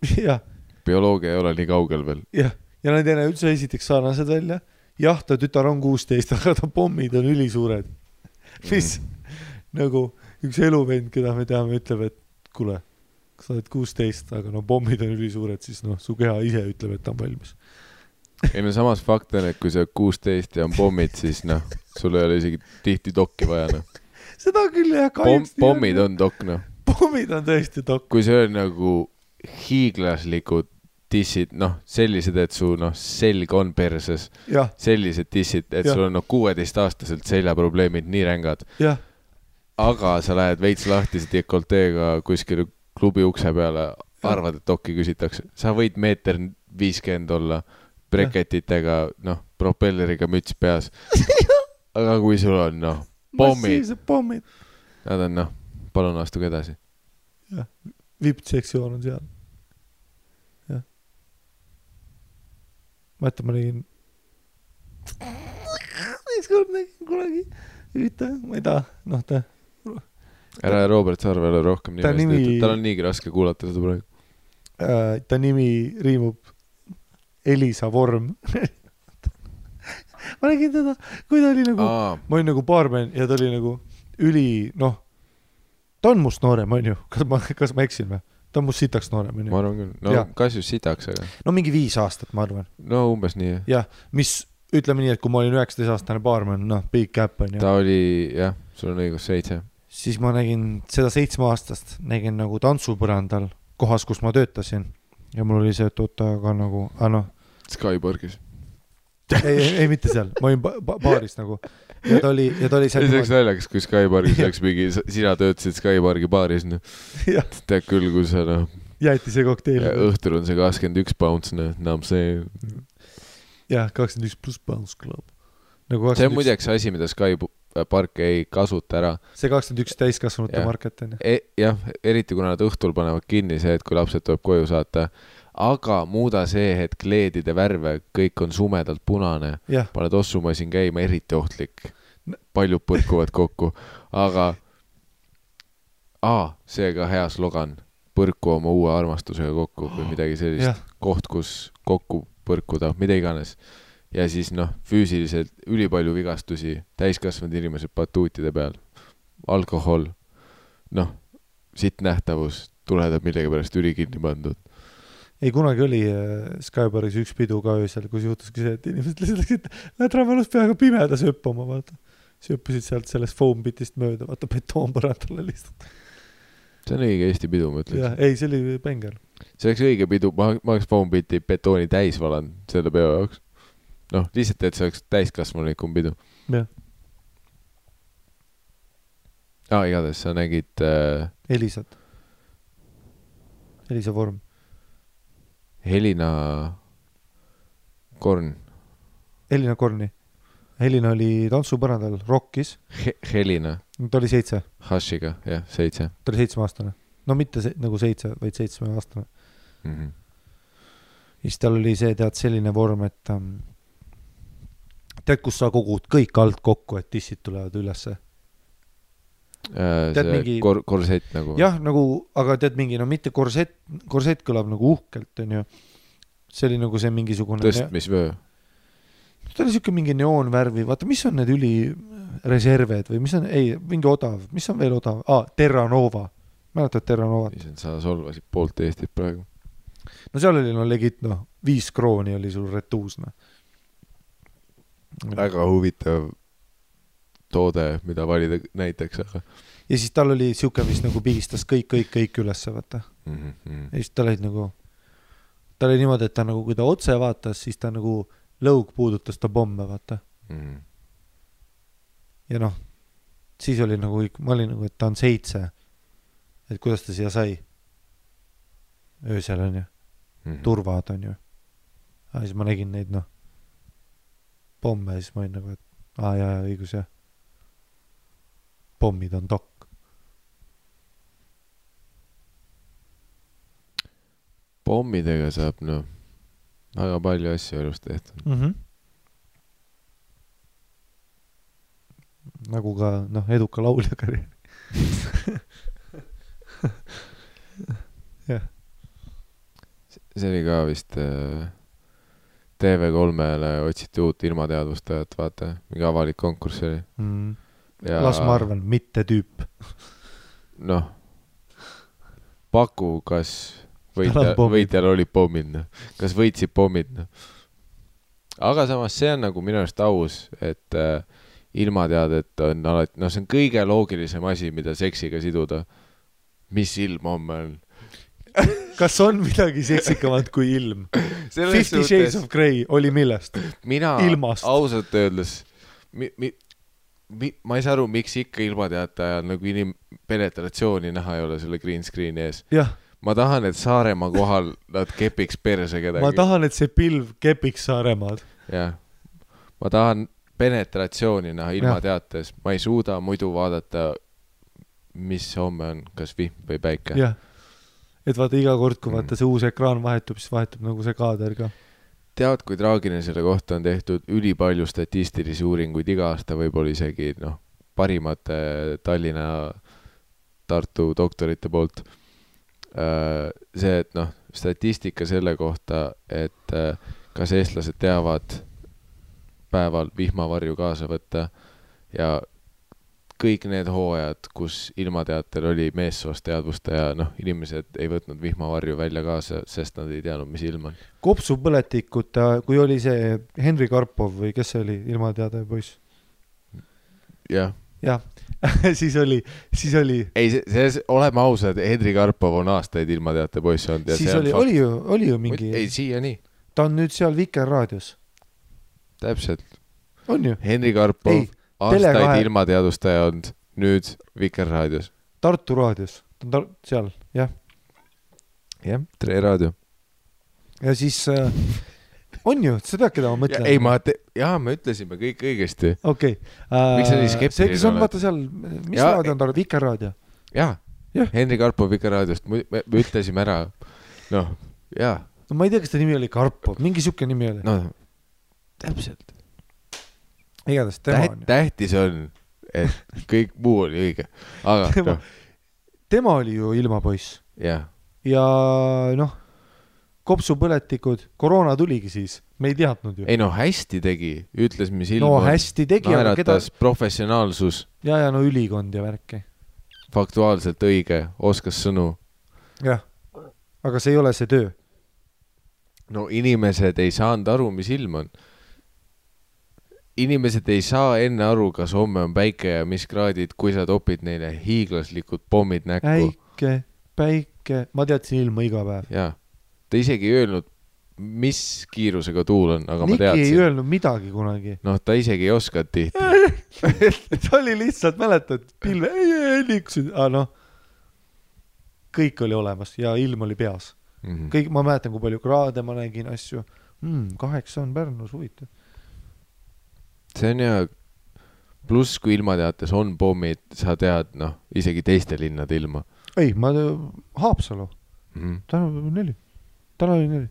jah, bioloogia ei ole nii kaugel veel. jah, ja nad ei näe üldse esiteks sarnased välja. jah, ta tütar on kuusteist, aga ta pommid on ülisuured. mis nagu üks eluvend, keda me teame, ütleb, et kuule, sa oled kuusteist, aga no pommid on ülisuured, siis noh, su keha ise ütleb, et ta on valmis. ei no samas fakt on, et kui sa oled kuusteist ja on pommid, siis noh, sul ei ole isegi tihti dokki vaja, noh. seda küll jah, kahjuks. pommid. on dokk, noh. pommid on tõesti dok-. kui see on nagu hiiglaslikud dissid, noh, sellised, et su noh, selg on perses, sellised dissid, et Jah. sul on noh, kuueteistaastaselt seljaprobleemid nii rängad, jah, aga sa lähed veits lahtise dekolteega kuskile klubi ukse peale, arvad, et dokki küsitakse, sa võid meeter viiskümmend olla, breketitega, noh, propelleriga müts peas. aga kui sul on noh, pommid, pommid. nad on noh, palun astuge edasi. vippsektsioon on seal. jah. mäletan, ma nägin. ükskord nägin kunagi ühte, ma ei taha, noh ta, ära Robert Sarvele rohkem Ta nimesid nimi- ütle, tal on niigi raske kuulata seda praegu. äh, ta nimi riimub Elisa Vorm. ma nägin teda, kui ta oli nagu, ma olin nagu baarmen ja ta oli nagu üli, noh, ta on must noorem, onju, kas ma, kas ma eksin või? ta on must sitaks noorem, ma onju. arvan küll, no kas just sitaks, aga no mingi viis aastat, ma arvan. no umbes nii jah, mis ütleme nii, et kui ma olin üheksateistaastane baarmen, noh, big cap onju, ta oli jah, sul on õigus, seitse. Siis ma nägin seda seitsmeaastast, nägin nagu tantsupõrandal kohas, kus ma töötasin ja mul oli see, et oota, aga nagu, aga noh, Skyborgis. ei, ei, ei mitte seal, ma olin ba ba baaris nagu ja ta oli, ja ta oli seal see oleks naljakas, kui Skyborgis Jah. oleks mingi, sina töötasid Skyborgi baaris, noh. tead küll, kui sa noh, jäätise kokteil, õhtul on see kakskümmend üks pounds, noh, enam see. jah, kakskümmend üks pluss Bounce Club. nagu see on 21 muideks asi, mida Skypark ei kasuta ära see kakskümmend üks täiskasvanute Jah. market onju. e. jah, eriti kuna nad õhtul panevad kinni see, et kui lapsed tuleb koju saata. aga muuda see hetk LED-ide värve, kõik on sumedalt punane, jah, paned ossumasin käima, eriti ohtlik. paljud põrkuvad kokku, aga. aa, see ka hea slogan, põrku oma uue armastusega kokku või midagi sellist koht, kus kokku põrkuda, mida iganes. Ja siis noh, füüsiliselt ülipalju vigastusi, täiskasvanud inimesed batuutide peal, alkohol, noh, sitt nähtavus, tuledad millegipärast ülikinni pandud. ei kunagi oli äh, Skybaris üks pidu ka öösel, kus juhtuski see, et inimesed lihtsalt läksid Lätravalus peaaegu pimedas hüppama, vaata. siis hüppasid sealt sellest foam bitist mööda, vaata betoonpõrandale lihtsalt. see on õige Eesti pidu, ma ütleks ei, see oli bänger. see oleks õige pidu, ma, ma oleks Foambiti betooni täis valanud selle peo jaoks. noh, lihtsalt, et see oleks täiskasvanulikum pidu. jah, aa, igatahes sa nägid äh, Elisat. Elisa vorm. Helina Korn Elina Korni. Helina oli tantsupõrandal, rokkis, He, Helina ta oli seitse, Hashiga, jah, seitse ta oli seitsmeaastane. no mitte se nagu seitse, vaid seitsmeaastane. mm. -hmm. siis tal oli see, tead, selline vorm, et ähm, tead, kus sa kogud kõik alt kokku, et tissid tulevad ülesse. Äh, Tead, mingi- kor-, korsett nagu. jah, nagu, aga tead mingi, no mitte korsett, korsett kõlab nagu uhkelt, onju. see oli nagu see mingisugune, tõstmisvöö. ta oli siuke mingi neoonvärvi, vaata, mis on need ülireserved või mis on, ei, mingi odav, mis on veel odav ah,, Terranova. mäletad Terranovat? issand, sa solvasid poolt Eestit praegu. no seal oli no legit noh, viis krooni oli sul retuus noh. Väga huvitav toode, mida valida näiteks, aga ja siis tal oli siuke, mis nagu pigistas kõik, kõik, kõik ülesse, vaata. mm. -hmm. ja siis tal olid nagu, tal oli niimoodi, et ta nagu, kui ta otse vaatas, siis ta nagu lõug puudutas ta pomme, vaata. Mm -hmm. ja noh, siis oli nagu, ma olin nagu, et ta on seitse. et kuidas ta siia sai? öösel onju, Mm -hmm. turvad onju. aga siis ma nägin neid noh, pomme ja siis ma olin nagu, et aa jaa, jaa õigus jah. pommid on dokk. pommidega saab noh, väga palju asju elus tehtud. mm. -hmm. nagu ka noh, eduka laulja karjäär. see oli ka vist äh, TV3-le otsiti uut ilmateadvustajat, vaata, mingi avalik konkurss oli. Mm. las ma arvan, mitte tüüp. noh, paku, kas võitja, võitjal olid pommid, noh, kas võitsid pommid, noh. aga samas see on nagu minu arust aus, et äh, ilmateadet on alati, noh, see on kõige loogilisem asi, mida seksiga siduda. mis ilm homme on? kas on midagi seksikamat kui ilm? Fifty Shades of Grey oli millest? mina ilmast. ausalt öeldes mi,, mi, mi, ma ei saa aru, miks ikka ilmateate ajal nagu inim-, penetratsiooni näha ei ole selle green screen'i ees. ma tahan, et Saaremaa kohal nad kepiks perse kedagi. ma tahan, et see pilv kepiks Saaremaad. jah, ma tahan penetratsiooni näha ilmateates, ma ei suuda muidu vaadata, mis homme on, kas vihm või päike. jah, et vaata iga kord, kui Mm. vaata see uus ekraan vahetub, siis vahetub nagu see kaader ka. tead, kui traagiline selle kohta on tehtud ülipalju statistilisi uuringuid iga aasta, võib-olla isegi noh, parimate Tallinna, Tartu doktorite poolt. see, et noh, statistika selle kohta, et äh, kas eestlased teavad päeval vihmavarju kaasa võtta ja kõik need hooajad, kus ilmateater oli meessoost teadvustaja, noh, inimesed ei võtnud vihmavarju välja kaasa, sest nad ei teadnud, mis ilm on. kopsupõletikut, kui oli see Henri Karpov või kes see oli, ilmateade poiss, jah, jah siis oli, siis oli, ei, see, see, oleme ausad, Henri Karpov on aastaid ilmateate poiss olnud siis oli, oli ju, oli ju mingi, ei, siiani, ta on nüüd seal Vikerraadios, täpselt. on ju, Henri Karpov aastaid Tele2 ilmateadustaja olnud, nüüd Vikerraadios. Tartu raadios, ta on tar- seal, jah, jah, Tre Raadio. ja siis äh, on ju, sa tead, keda ma mõtlen? ei, ma, jaa, me ütlesime kõik õigesti. okei äh, Miks sa nii skeptiline see, kes on oled? vaata seal, mis Jaa, raadio on ta, Vikerraadio, jaa Jah., Henri Karpov Vikerraadiost, me, me me ütlesime ära, noh, jaa, no ma ei tea, kas ta nimi oli Karpov, mingi siuke nimi oli no täpselt. Igatahes tema on ju, tähtis on, et kõik muu oli õige, aga Tema- noh, tema oli ju ilmapoiss jah, ja noh, kopsupõletikud, koroona tuligi siis, me ei teadnud ju. ei no hästi tegi, ütles, mis ilm no on, hästi tegi, aga keda, professionaalsus, ja, ja no ülikond ja värki, faktuaalselt õige, oskas sõnu. jah, aga see ei ole see töö. no inimesed ei saanud aru, mis ilm on. Inimesed ei saa enne aru, kas homme on päike ja mis kraadid, kui sa topid neile hiiglaslikud pommid näkku. äike, päike, ma teadsin ilma iga päev. jaa, ta isegi ei öelnud, mis kiirusega tuul on, aga Niki ma ei teadsin. öelnud midagi kunagi. noh, ta isegi ei osanud tihti. ta oli lihtsalt, mäletad, pilve, ei, ei, liikusid, aga noh, kõik oli olemas ja ilm oli peas. Mhm. kõik, ma mäletan, kui palju kraade ma nägin, asju mm,. kaheksa on Pärnus, huvitav. See on hea. pluss, kui ilmateates on pommid, sa tead, noh, isegi teiste linnade ilma ei, ma, Haapsalu, mm. -hmm. täna oli neli, täna oli neli.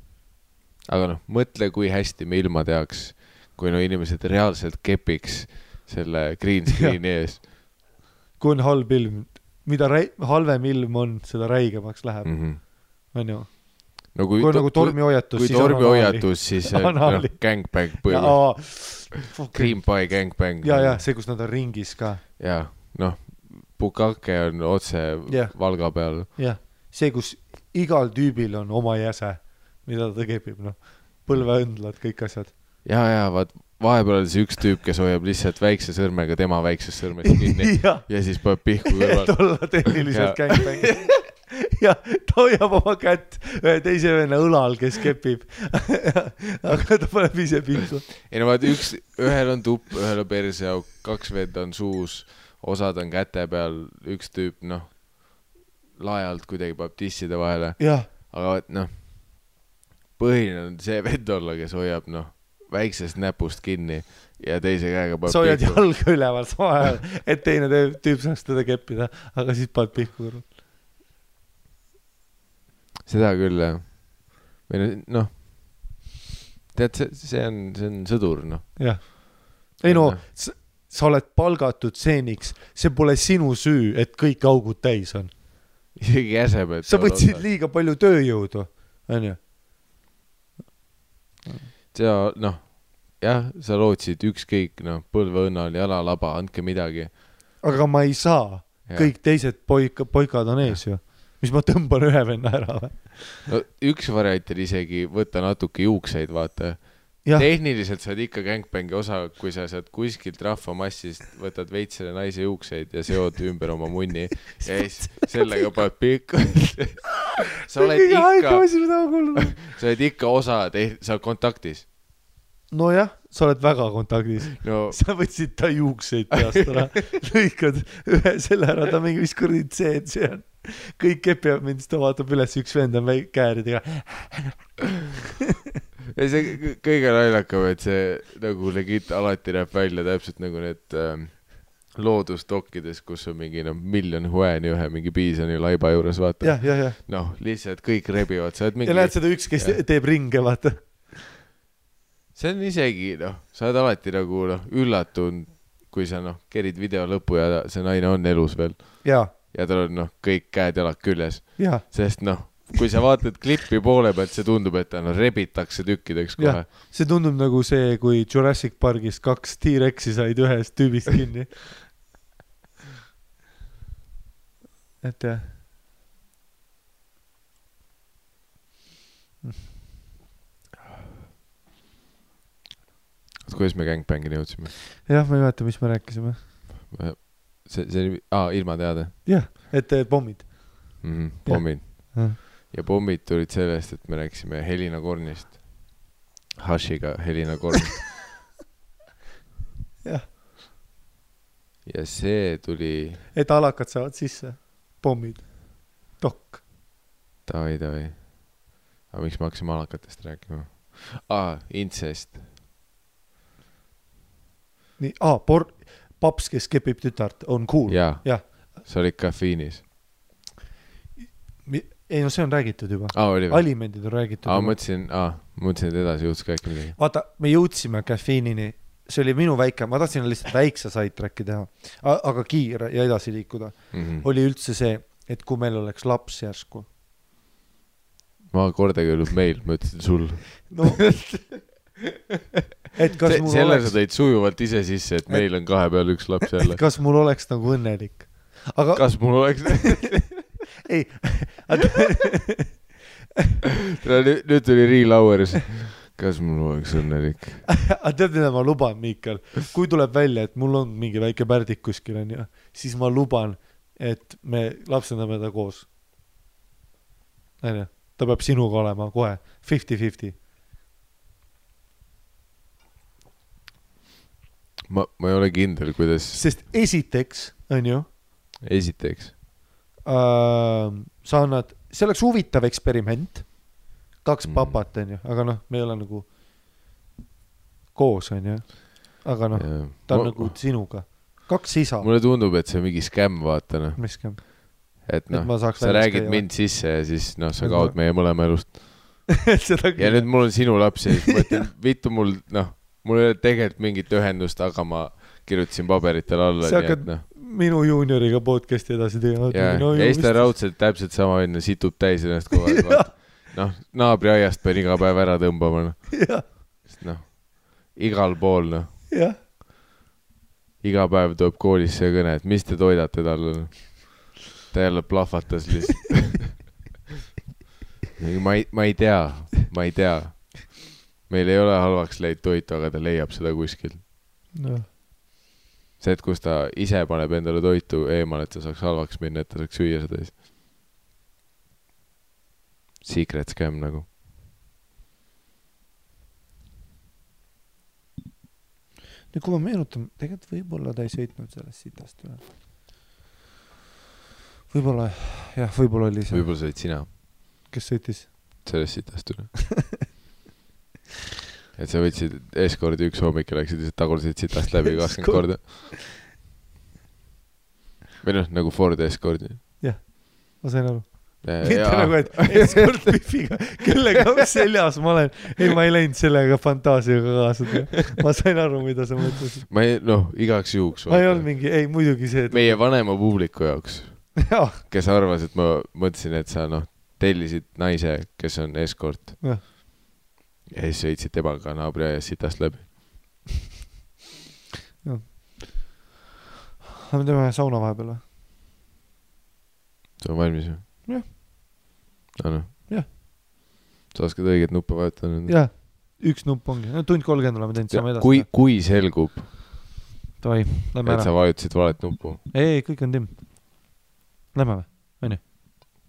aga noh, mõtle, kui hästi me ilma teaks, kui no inimesed reaalselt kepiks selle green screen'i ees kui on halb ilm, mida räi-, halvem ilm on, seda räigemaks läheb, mm. -hmm. onju. No kui on nagu tormihoiatus, kui siis on tormihoiatus, siis on, noh ja põhimõtteliselt, Green Pie gangbang. ja, ja see, kus nad on ringis ka, ja noh, Bukake on otse Jah. Valga peal. jah, see, kus igal tüübil on oma jäse, mida ta kepib, noh, põlveõndlad, kõik asjad. ja, ja vaat vahepeal oli see üks tüüp, kes hoiab lihtsalt väikse sõrmega tema väiksest sõrmest kinni jah, ja siis paneb pihku kõrval et. olla tehniliselt Ja. gängbäng. ja ta hoiab oma kätt ühe teise venna õlal, kes kepib. aga ta paneb ise pihku. ei no vaata üks, ühel on tupp, ühel on perseauk, kaks venda on suus, osad on käte peal, üks tüüp noh, lae alt kuidagi paneb tisside vahele, aga vaat noh, põhiline on see vend olla, kes hoiab noh, väiksest näpust kinni ja teise käega paneb sa hoiad jalga üleval samal ajal, et teine tüüp- saaks teda keppida, aga siis paned pihku kõrval. Seda küll jah. või no- noh, tead, see, see on, see on sõdur noh. jah. ei no, sa oled palgatud stseeniks, see pole sinu süü, et kõik augud täis on. isegi jäsemed. sa võtsid liiga palju tööjõudu, onju. sa noh, jah, sa lootsid ükskõik noh, põlveõnnal jalalaba, andke midagi. aga ma ei saa, kõik teised poika, poikad on ees ju. Mis ma tõmban ühe venna ära või? no üks variant on isegi võtta natuke juukseid, vaata. tehniliselt sa oled ikka gängbängi osa, kui sa sealt kuskilt rahvamassist võtad veits selle naise juukseid ja seod ümber oma munni ja siis sellega paned pikku. sa oled ikka, kuulnud. sa oled ikka osa, sa oled kontaktis. nojah, sa oled väga kontaktis. no sa võtsid ta juukseid peast ära, lõikad ühe selle ära, ta mingi, mis kuradi see, see on. Kõik ta vaatab üles, üks vend on kääridega. ja see kõ- kõige naljakam, et see nagu legit alati näeb välja täpselt nagu need ähm, loodusdokkides, kus on mingi noh, miljon huääni ühe mingi piisoni laiba juures, vaata. noh, lihtsalt kõik rebivad, sa oled mingi ja näed, seda üks, kes Jah. teeb ringe, vaata. see on isegi noh, sa oled alati nagu noh, üllatunud, kui sa noh, kerid video lõppu ja see naine on elus veel ja, ja tal on noh, kõik käed-jalad küljes, ja, sest noh, kui sa vaatad klippi poole pealt, see tundub, et ta no rebitakse tükkideks kohe see tundub nagu see, kui Jurassic Parkis kaks T-Rexi said ühest tüübist kinni. et jah, kuidas me gängbängini jõudsime? jah, ma ei mäleta, mis me rääkisime. see, see oli, aa, ilma teada jah, et pommid. mm. -hmm, pommid ja pommid tulid sellest, et me rääkisime Helina Kornist. Hashiga Helina Korn. Jah. ja see tuli, et alakad saavad sisse, pommid, dokk. davai, davai. aga miks me hakkasime alakatest rääkima? aa, intsest. nii, aa, por-, paps, kes kepib tütart, on cool. Jah.. sa olid kafiinis. ei no see on räägitud juba, oli või? alimendid on räägitud aa, juba. mõtlesin, aa, mõtlesin, et edasi juhtus ka äkki midagi. vaata, me jõudsime caffeine'ini, see oli minu väike, ma tahtsin lihtsalt väikse sidetrack'i teha, aga kiire ja edasi liikuda, Mhm. oli üldse see, et kui meil oleks laps järsku. ma kordagi ei öelnud meil, ma ütlesin sul. no et kas Se mul selle sa oleks, tõid sujuvalt ise sisse, et meil on kahe peale üks laps jälle. kas mul oleks nagu õnnelik. aga kas mul oleks, ei, nüüd nüüd tuli real hours. kas mul oleks õnnelik? aga tead, mida ma luban, Miikal, kui tuleb välja, et mul on mingi väike pärdik kuskil onju, siis ma luban, et me lapsendame ta koos. onju, ta peab sinuga olema kohe fifty-fifty. ma, ma ei ole kindel, kuidas, sest esiteks onju esiteks, äh,, sa annad, see oleks huvitav eksperiment, kaks Mm. papat onju, aga noh, me ei ole nagu koos onju, aga noh, ta on Ma- nagu sinuga, kaks isa, mulle tundub, et see on mingi skämm, vaata noh, mis käib, et noh, sa räägid mind sisse ja siis noh, sa kaod ma- meie mõlema elust. ja nüüd mul on sinu laps ja siis ma mõtlen, vittu mul noh, mul ei ole tegelikult mingit ühendust, aga ma kirjutasin paberitele alla, Sa hakkad noh. minu juunioriga podcast'i edasi tegema. ja, siis ta raudselt täpselt sama onju, situb täis ennast kogu aeg, noh, naabriaiast pean iga päev ära tõmbama, noh, noh, igal pool noh, iga päev tuleb koolisse kõne, et mis te toidate talle. ta jälle plahvatas lihtsalt. ma ei, ma ei tea, ma ei tea. Meil ei ole halvaks läinud toitu, aga ta leiab seda kuskilt. noh, see, et kus ta ise paneb endale toitu eemale, et ta saaks halvaks minna, et ta saaks süüa seda siis. Secret scam nagu. nüüd kui ma meenutan, tegelikult võib-olla ta ei sõitnud sellest sitast üle. võib-olla jah, võib-olla oli see, võib-olla sa olid sina kes sõitis. sellest sitast üle. et sa võtsid eskordi üks hommik ja läksid lihtsalt tagurdasid sitast läbi kakskümmend korda. või noh, nagu Ford Escordi. ma sain aru. mitte nagu, et escort Biffiga, kellega seljas ma olen. ei, ma ei läinud sellega fantaasiaga kaasa. ma sain aru, mida sa mõtlesid. ma ei, noh, igaks juhuks. ma ei olnud mingi, ei muidugi see, et meie vanema publiku jaoks, jaa, kes arvas, et ma mõtlesin, et sa noh, tellisid naise, kes on eskort. Jah. Ja siis sõitsid temaga naabriaias sitast läbi. me teeme sauna vahepeal või? sa oled valmis või? Jah. aa noh. Jah. sa oskad õiget nuppe vajutada nüüd? jah, üks nupp ongi, no tund kolmkümmend oleme teinud, saame edasi kui, kui selgub, Davai, lähme et ära sa. vajutasid valet nuppu. ei, ei, kõik on timm. Lähme või?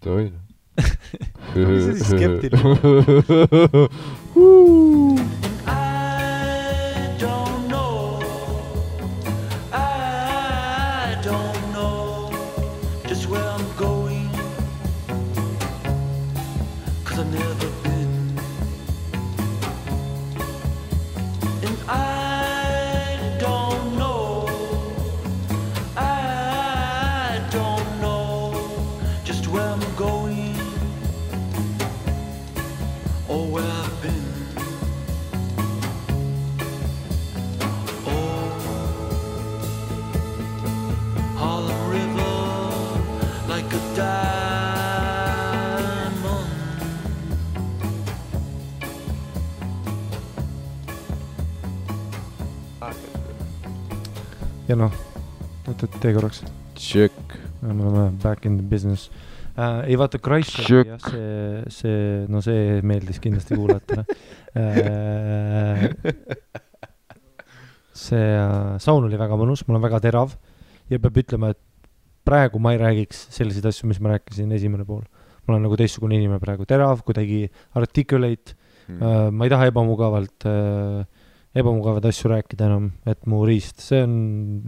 davai. Mis sa siis skeptiline ja noh, oot, oot, tee korraks, tšekk. me oleme back in the business äh,. ei vaata, Christchurchi jah, see, see, no see meeldis kindlasti kuulajatele äh,. see äh, saun oli väga mõnus, mul on väga terav ja peab ütlema, et praegu ma ei räägiks selliseid asju, mis ma rääkisin esimene pool. ma olen nagu teistsugune inimene praegu, terav, kuidagi articulate Mm. äh,, ma ei taha ebamugavalt äh,, ebamugavaid asju rääkida enam, et mu riist, see on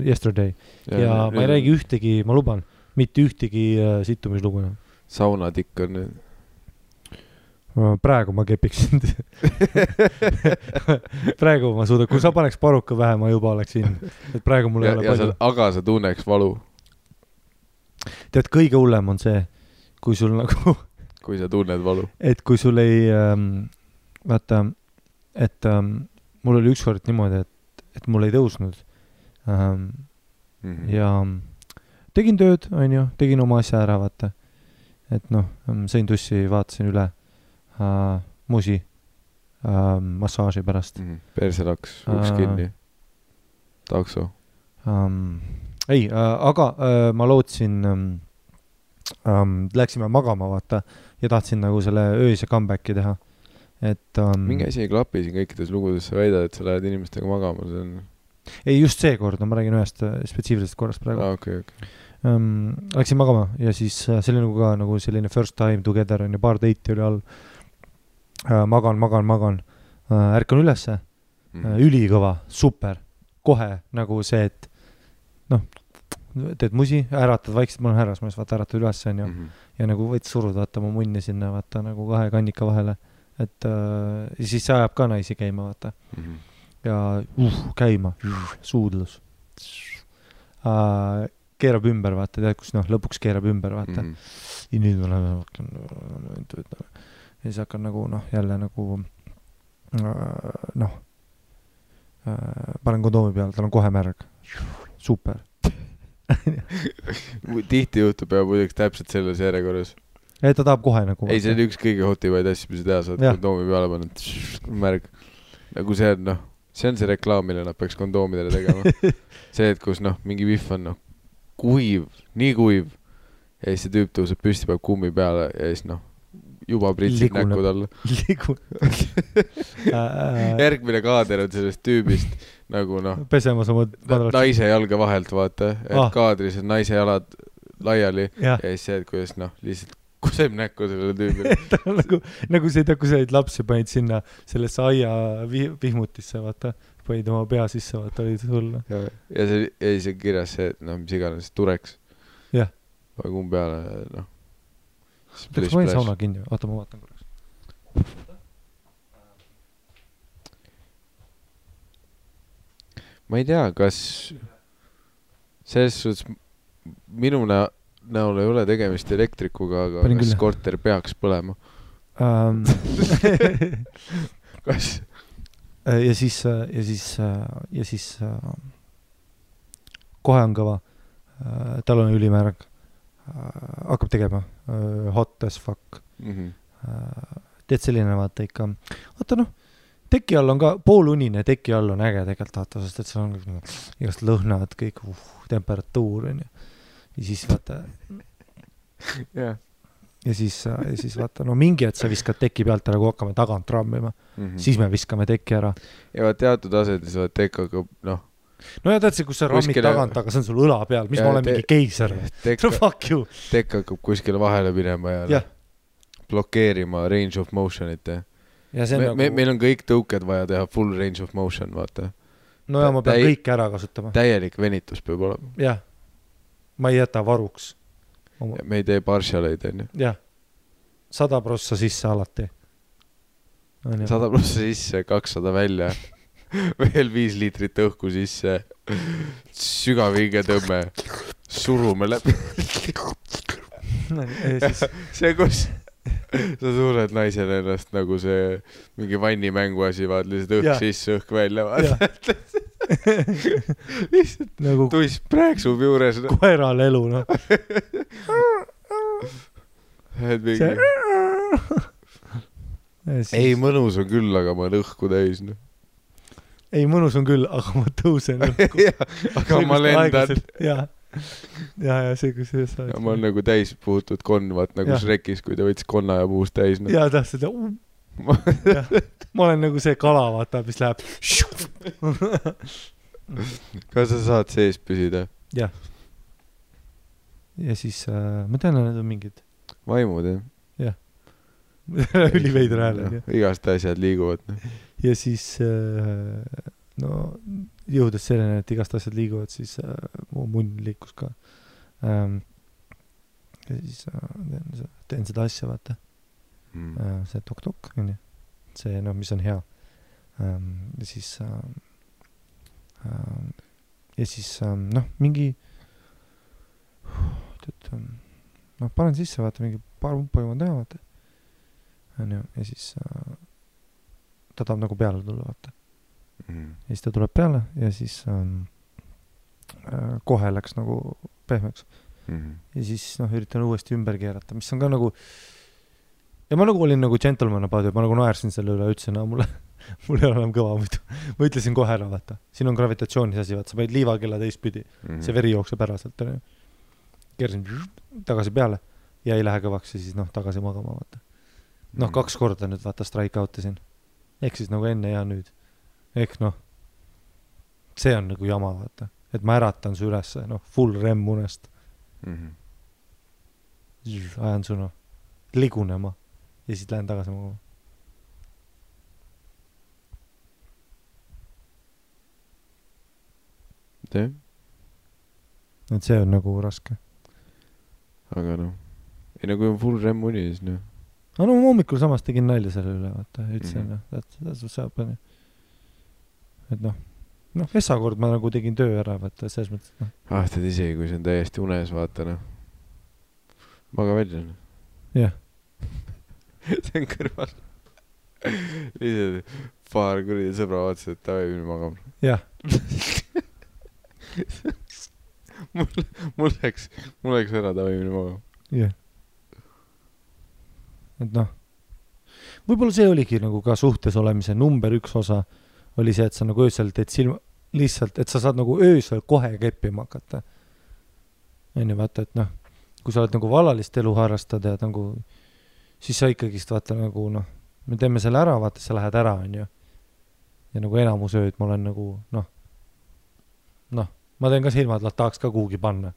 yesterday ja, ja ma ei räägi ühtegi, ma luban, mitte ühtegi äh, situmislugu enam. saunatikk on praegu ma kepiks sind. praegu ma suudan, kui sa paneks paruka pähe, ma juba oleksin, et praegu mul ei ja, ole ja palju., aga sa tunneks valu, tead, kõige hullem on see, kui sul nagu, kui sa tunned valu. et kui sul ei ähm,, vaata, et ähm, mul oli ükskord niimoodi, et, et mul ei tõusnud ähm, Mhm. ja tegin tööd, onju, tegin oma asja ära, vaata. et noh, sõin tussi, vaatasin üle äh, musi äh, massaaži pärast Mhm. perse laks, uks Aa. kinni. takso. ähm,. ei äh,, aga äh, ma lootsin ähm,, ähm, läksime magama, vaata, ja tahtsin nagu selle öise comeback'i teha. Et ähm, mingi asi ei klapi siin kõikides lugudes, sa väidad, et sa lähed inimestega magama, see on, ei just see kord, no ma räägin ühest äh, spetsiifilisest korrast praegu aa okei, okei. ähm,. Läksin magama ja siis äh, see oli nagu ka nagu selline first time together on ju, paar date'i oli all äh,. magan, magan, magan äh,, ärkan ülesse Mhm. äh,, ülikõva, super, kohe nagu see, et noh, teed musi, äratad vaikselt, ma olen härrasmees, vaata äratad üles onju Mhm. ja nagu võid suruda vaata mu munni sinna vaata nagu kahe kannika vahele, et äh, siis see ajab ka naisi käima vaata Mhm. ja uh, käima, suudlus uh,. keerab ümber, vaata, tead, kus noh, lõpuks keerab ümber, vaata mm. Mhm. ja nüüd ma lähen, hakkan, ja siis hakkan nagu noh, jälle nagu uh, noh uh,, panen kondoomi peale, tal on kohe märg, super. tihti juhtub ja muideks täpselt selles järjekorras. ei, ta tahab kohe nagu. ei, see on üks kõige hotivaid asju, mis sa teha saad, kondoomi peale paned, märg. nagu see on noh, see on see reklaam, mille nad peaks kondoomidele tegema. see, et kus noh, mingi vihv on noh, kuiv, nii kuiv ja siis see tüüp tõuseb püsti, paneb kummi peale ja siis noh, juba pritsid näkku talle. järgmine kaader on sellest tüübist nagu noh, pesemas oma naise jalge vahelt vaata, et Ah. kaadris on naise jalad laiali jah, ja siis see, et kuidas noh, lihtsalt kuseb näkku sellele tüübile. nagu, nagu see, kui sa olid laps ja panid sinna sellesse aia vi-, vihmutisse, vaata, panid oma pea sisse, vaata, oli sul. ja, ja see, ja siis on kirjas see, et noh, mis iganes, tureks. Jah. kumb peale, noh. kas ma panin sauna kinni oota, ma vaatan korraks. ma ei tea, kas selles suhtes minu nä- näol ei ole tegemist elektrikuga, aga Panin kas küll. korter peaks põlema? Ähm, kas? ja siis, ja siis, ja siis äh, kohe on kõva. tal on ülimärg. hakkab tegema. Hot as fuck. Mhm. tead, selline vaata ikka, vaata noh, teki all on ka poolunine, teki all on äge tegelikult vaata, sest et seal on igast lõhnad, kõik uh, temperatuur onju. Ja siis vaata jah. ja siis, ja siis vaata no mingi hetk sa viskad teki pealt ära, kui hakkame tagant trammima mm., siis me viskame teki ära. Ja vaat teatud asjades vaat tekk hakkab, noh, no ja tead see, kus sa rammid Kuskile- tagant, aga see on sul õla peal, mis Ja ma olen te- mingi keiser või? tekk no, fuck you. tekk hakkab kuskile vahele minema ja noh, blokeerima range of motion'it ja ja see on me, nagu me,, meil on kõik tõuked vaja teha full range of motion, vaata. no ja ma pean täi- kõike ära kasutama. täielik venitus peab olema. jah, ma ei jäta varuks. me ei tee partial eid, onju. jah, sada prossa sisse alati. sada pluss sisse, kakssada välja, veel viis liitrit õhku sisse, sügav hingetõmme, surume läbi. see, kus sa sured naisele ennast nagu see mingi vannimängu asi, vaat lihtsalt õhk Jah. sisse, õhk välja, Jah. vaata. lihtsalt nagu tuss prääksub juures. koeral elu noh. mingi... ei, mõnus on küll, aga ma olen õhku täis, noh. ei, mõnus on küll, aga ma tõusen aga ma lendan. ja, ja, ja see, kus sa ja ma olen nagu täis puhutud konn, vaat nagu Jah. Shrekis, kui ta võttis konna ja puhus täis no.. ja täpselt, ma olen nagu see kala, vaata, mis läheb. kas sa saad sees püsida? ja siis äh, ma tean, need on mingid vaimud jah? üliveider hääl onju. igast asjad liiguvad. noh. ja siis äh, no jõudes selleni, et igast asjad liiguvad, siis äh, mu munn liikus ka ähm,. ja siis äh, teen, teen seda asja, vaata Mm. äh,, see tok-tok onju, see noh, mis on hea ähm,. ja siis äh, äh, ja siis äh, noh, mingi tead ähm, noh, panen sisse, vaata mingi paar pumpa jõuan teha, vaata onju, ja siis äh, ta tahab nagu peale tulla, vaata Mm. ja siis ta tuleb peale ja siis ähm, äh, kohe läks nagu pehmeks Mm. ja siis noh, üritan uuesti ümber keerata, mis on ka nagu ja ma nagu olin nagu džentelmen about it, ma nagu naersin selle üle, ütlesin, aa mulle, mul ei ole enam kõva muidu. ma ütlesin kohe ära, vaata, siin on gravitatsioonis asi, vaata, sa paned liivakella teistpidi, Mm. see veri jookseb ära sealt, onju. keerasin tagasi peale ja ei lähe kõvaks ja siis noh, tagasi magama, vaata. noh, Mm. kaks korda nüüd vaata strike out isin. ehk siis nagu enne ja nüüd. Ehk noh, see on nagu jama, vaata, et ma äratan su ülesse, noh, full rem unest, Mhm. ajan su noh, ligunema ja siis lähen tagasi magama. et see on nagu raske. aga noh, ei no kui on full REM uni, siis noh, aga no ma hommikul samas tegin nalja selle üle, vaata, ütlesin Mhm. noh, that's, that's what's up, onju. Et noh, noh, Essa kord ma nagu tegin töö ära, vaata, selles mõttes, noh, ah tead isegi kui see on täiesti unes, vaata noh, maga välja noh. jah, see on kõrval. lihtsalt paar kuradi sõbra vaatasid, et davai, mine magama. jah, mul, mul läks, mul läks ära, davai, mine magama. jah. et noh, võib-olla see oligi nagu ka suhtes olemise number üks osa, oli see, et sa nagu öösel teed silma, lihtsalt, et sa saad nagu öösel kohe keppima hakata. onju, vaata, et noh, kui sa oled nagu vallalist elu harrastad ja nagu, siis sa ikkagist vaata nagu noh, me teeme selle ära, vaata, sa lähed ära, onju. ja nagu enamus ööd ma olen nagu noh, noh, ma teen ka silmad, tahaks ka kuhugi panna.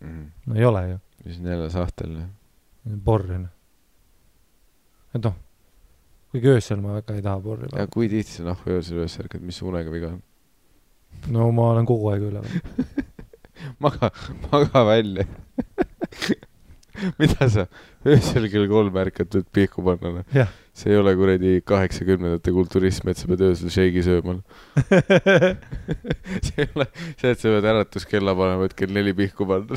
no ei ole ju siis on jälle sahtel. porri noh. et noh, kuigi öösel ma väga ei taha ja kui tihti sa nahku öösel üles ärkad, mis unega viga on? no ma olen kogu aeg üleval. maga, maga välja. mida sa öösel kell kolm ärkad, et pihku panna, noh see ei ole kuradi kaheksakümnendate kulturism, et sa pead öösel šeigi sööma. see ei ole see, et sa pead äratuskella panema, et kell neli pihku panna.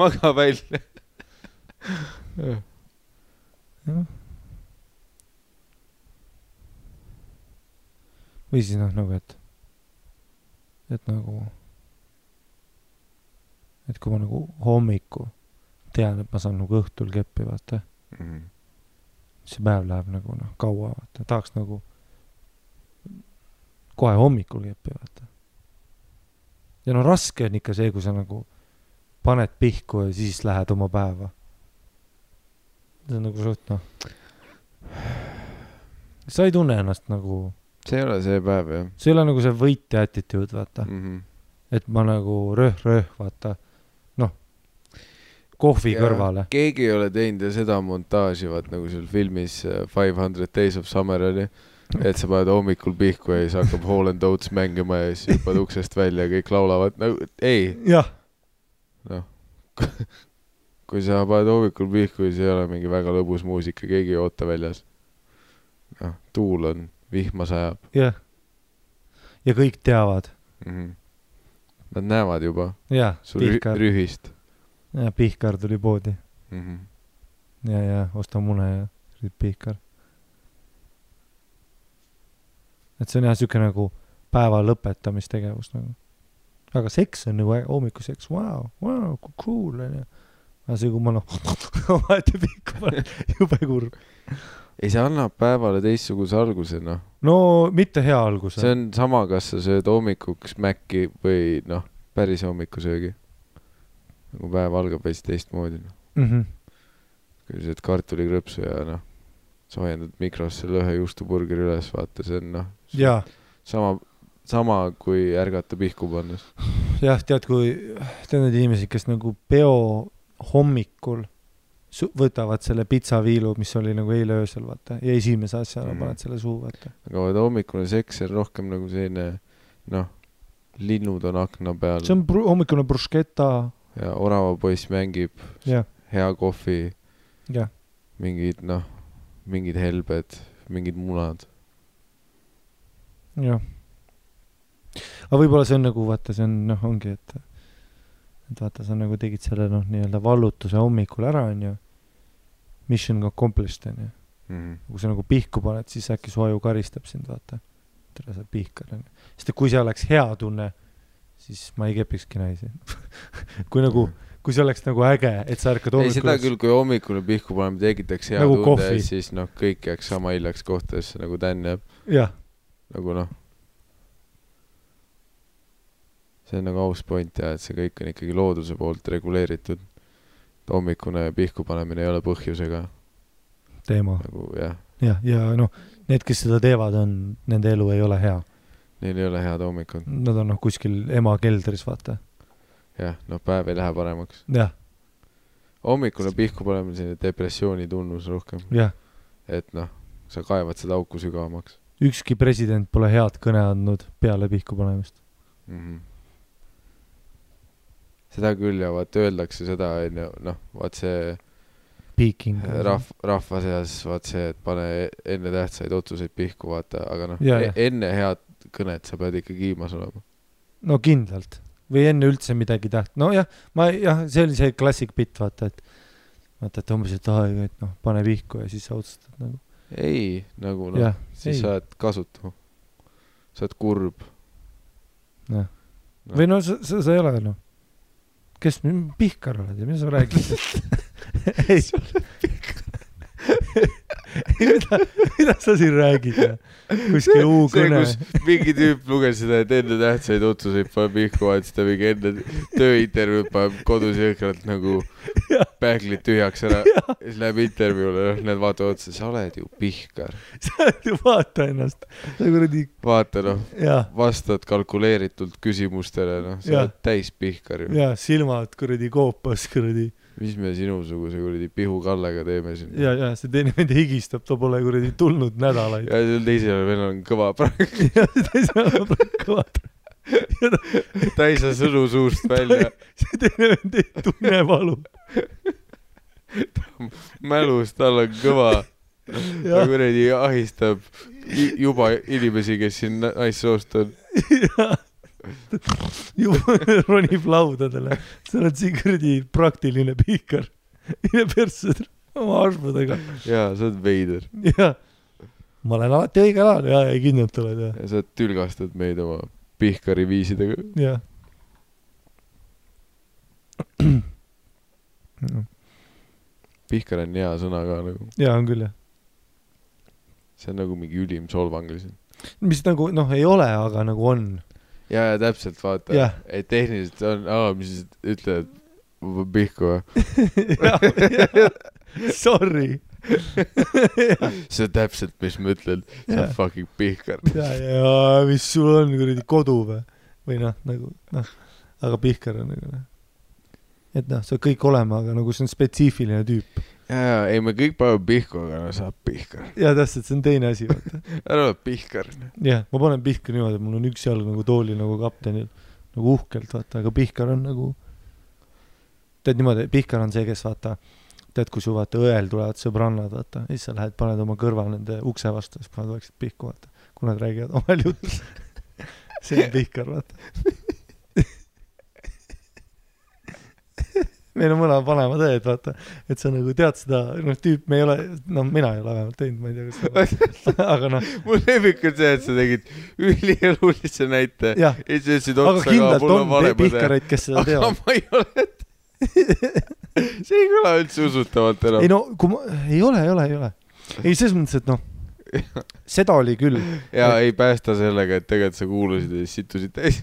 maga välja. jah. Või siis noh, nagu et, et nagu, et kui ma nagu hommiku tean, et ma saan nagu õhtul keppi, vaata, see päev läheb nagu noh, kaua, vaata, tahaks nagu kohe hommikul keppi, vaata. ja no raske on ikka see, kui sa nagu paned pihku ja siis lähed oma päeva. see on nagu suht noh, sa ei tunne ennast nagu, see ei ole see päev, jah see ei ole nagu see võitja attitude, vaata, mm. -hmm. et ma nagu röh-röh, vaata, noh, kohvi Ja. kõrvale. keegi ei ole teinud ju seda montaaži, vaat nagu seal filmis äh, Five Hundred Days of Summer oli, et sa paned hommikul pihku ja siis hakkab Hall and Oates mängima ja siis hüppad uksest välja ja kõik laulavad, no ei, noh. kui sa paned hommikul pihku, siis ei ole mingi väga lõbus muusika, keegi ei oota väljas. noh, tuul on, vihma sajab jah. ja kõik teavad, mm. -hmm. Nad näevad juba jah, Pihkar, rühist jah, Pihkar tuli poodi mm. -hmm. ja, ja osta mune ja rüüd Pihkar. et see on jah, siuke nagu päeva lõpetamistegevus nagu. aga seks on nagu hommikuseks, vau, vau, cool onju. aga see, kui ma noh, omaette pihku panen, jube kurb. ei, see annab päevale teistsuguse alguse, noh. no mitte hea alguse. see on sama, kas sa sööd hommikuks Maci või noh, päris hommikusöögi. nagu päev algab veits teistmoodi, noh. mm. -hmm. kui sa sööd kartulikrõpsu ja noh, soojendad mikrosse selle ühe juustuburgeri üles, vaata, see on noh, sama, sama kui ärgata pihku pannes. jah, tead, kui, tead neid inimesi, kes nagu peo hommikul võtavad selle pitsaviilu, mis oli nagu eile öösel, vaata, ja esimese asjana mm. paned selle suhu, vaata. aga vaata hommikune seks on rohkem nagu selline noh, linnud on akna peal see on bru- hommikune bruschetta, ja oravapoiss mängib, jah, hea kohvi, jah, mingid noh, mingid helbed, mingid munad. jah. aga võib-olla see on nagu vaata, see on noh, ongi, et, et vaata, sa nagu tegid selle noh, nii-öelda vallutuse hommikul ära, onju. Mission accomplished onju. Mhm. kui sa nagu pihku paned, siis äkki su aju karistab sind, vaata. tere, sa oled pihkar onju. sest et kui see oleks hea tunne, siis ma ei kepikski naisi. kui nagu, kui see oleks nagu äge, et sa ärkad ei, seda hommikul küll, kui hommikule pihku paneme, tekitaks hea Nagu tunde siis noh, kõik jääks sama hiljaks kohtadesse nagu Dan jääb, jah, nagu noh. See on nagu aus point ja et see kõik on ikkagi looduse poolt reguleeritud. hommikune pihku panemine ei ole põhjusega teema. nagu jah, jah, ja noh, need, kes seda teevad, on, nende elu ei ole hea. neil ei ole head hommikut. Nad on noh, kuskil ema keldris, vaata. jah, noh, päev ei lähe paremaks. jah, hommikune pihku panemine, selline depressiooni tunnus rohkem, et noh, sa kaevad seda auku sügavamaks ükski president pole head kõne andnud peale pihku panemist. mm. -hmm. Seda küll ja vaat öeldakse seda onju, noh, vaat see Peking. rahv-, rahva seas vaat see, et pane e- enne tähtsaid otsuseid pihku, vaata, aga noh e enne head kõnet sa pead ikka kiimas olema. no kindlalt. või enne üldse midagi täht-, nojah, ma jah, see oli see klassik bitt, vaata, et vaata, et umbes, et aa, et noh, pane pihku ja siis sa otsustad nagu. ei, nagu noh, siis ei. sa oled kasutu. sa oled kurb. Jah. Noh. või no sa, sa, sa ei ole noh, kes, Pihkar oled ja mida sa räägid? ei, mida, mida sa siin räägid? kuskil U-kõne. mingi tüüp luges seda, et enne tähtsaid otsuseid paneb vaatasin ta mingi enne tööintervjuud paneb kodus jõhkralt nagu pähklid tühjaks ära. ja siis läheb intervjuule, noh, need vaatavad otsa, sa oled ju pihkar. sa oled ju, vaata ennast, sa kuradi, vaata noh, vastad kalkuleeritult küsimustele, noh, sa Jah. oled täis pihkar ju. ja silmad kuradi koopas kuradi mis me sinusuguse kuradi Pihu Kallega teeme siin? ja, ja see teine vend higistab, ta pole kuradi tulnud nädalaid. ja sel teisel vennal on kõva praegu, ja teisel on kõvad. ta ei saa sõnu suust välja. see teine vend ei tunne valu. mälus, tal on kõva. ta kuradi ahistab juba inimesi, kes siin naissoost on. Juba ronib laudadele. sa oled siin kuradi praktiline pihkar. mine persse oma armudega. jaa, sa oled veider jah, ma olen alati õigel ajal ja, ja kindlalt oled ja, ja sa tülgastad meid oma pihkari viisidega. jah. pihkar on hea sõna ka nagu, ja on küll jah. see on nagu mingi ülim solvang lihtsalt. mis nagu noh, ei ole, aga nagu on. ja, ja täpselt vaata et tehniliselt on, aa, mis sa ütled, pihku või? Sorry. see on täpselt, mis ma ütlen, sa fucking pihkar. ja, ja mis sul on kuradi kodu või? või noh, nagu noh, aga Pihkar on nagu noh. et noh, sa kõik olema, aga nagu see on spetsiifiline tüüp. ja, ja ei, me kõik paneme pihku, aga no sa oled pihkar. ja täpselt, see on teine asi, vaata. ära ole pihkar. jah, ma panen Pihka niimoodi, et mul on üks jalg nagu toolil nagu kaptenil, nagu uhkelt, vaata, aga Pihkar on nagu, tead niimoodi, Pihkar on see, kes vaata, tead, kui su vaata õel tulevad sõbrannad, vaata, ja siis sa lähed, paned oma kõrva nende ukse vastu, siis paned vaikselt pihku, vaata, kui nad räägivad omavahel juttu. see on Pihkar, vaata. Meil on mõlemad vanemad õed, vaata, et sa nagu tead seda, noh, tüüp, me ei ole, no mina ei ole vähemalt teinud, ma ei tea, kas aga noh, mu lemmik on see, et sa tegid ülielulise näite ja siis ütlesid aga otsa ka, mul on vanemad õed. kes seda aga teevad. ma ei ole. see ei kõla üldse usutavalt enam ei. no kui ma, ei ole, ei ole, ei ole. ei, selles mõttes, et noh, seda oli küll. ja ei päästa sellega, et tegelikult sa kuulasid ja siis situsid täis.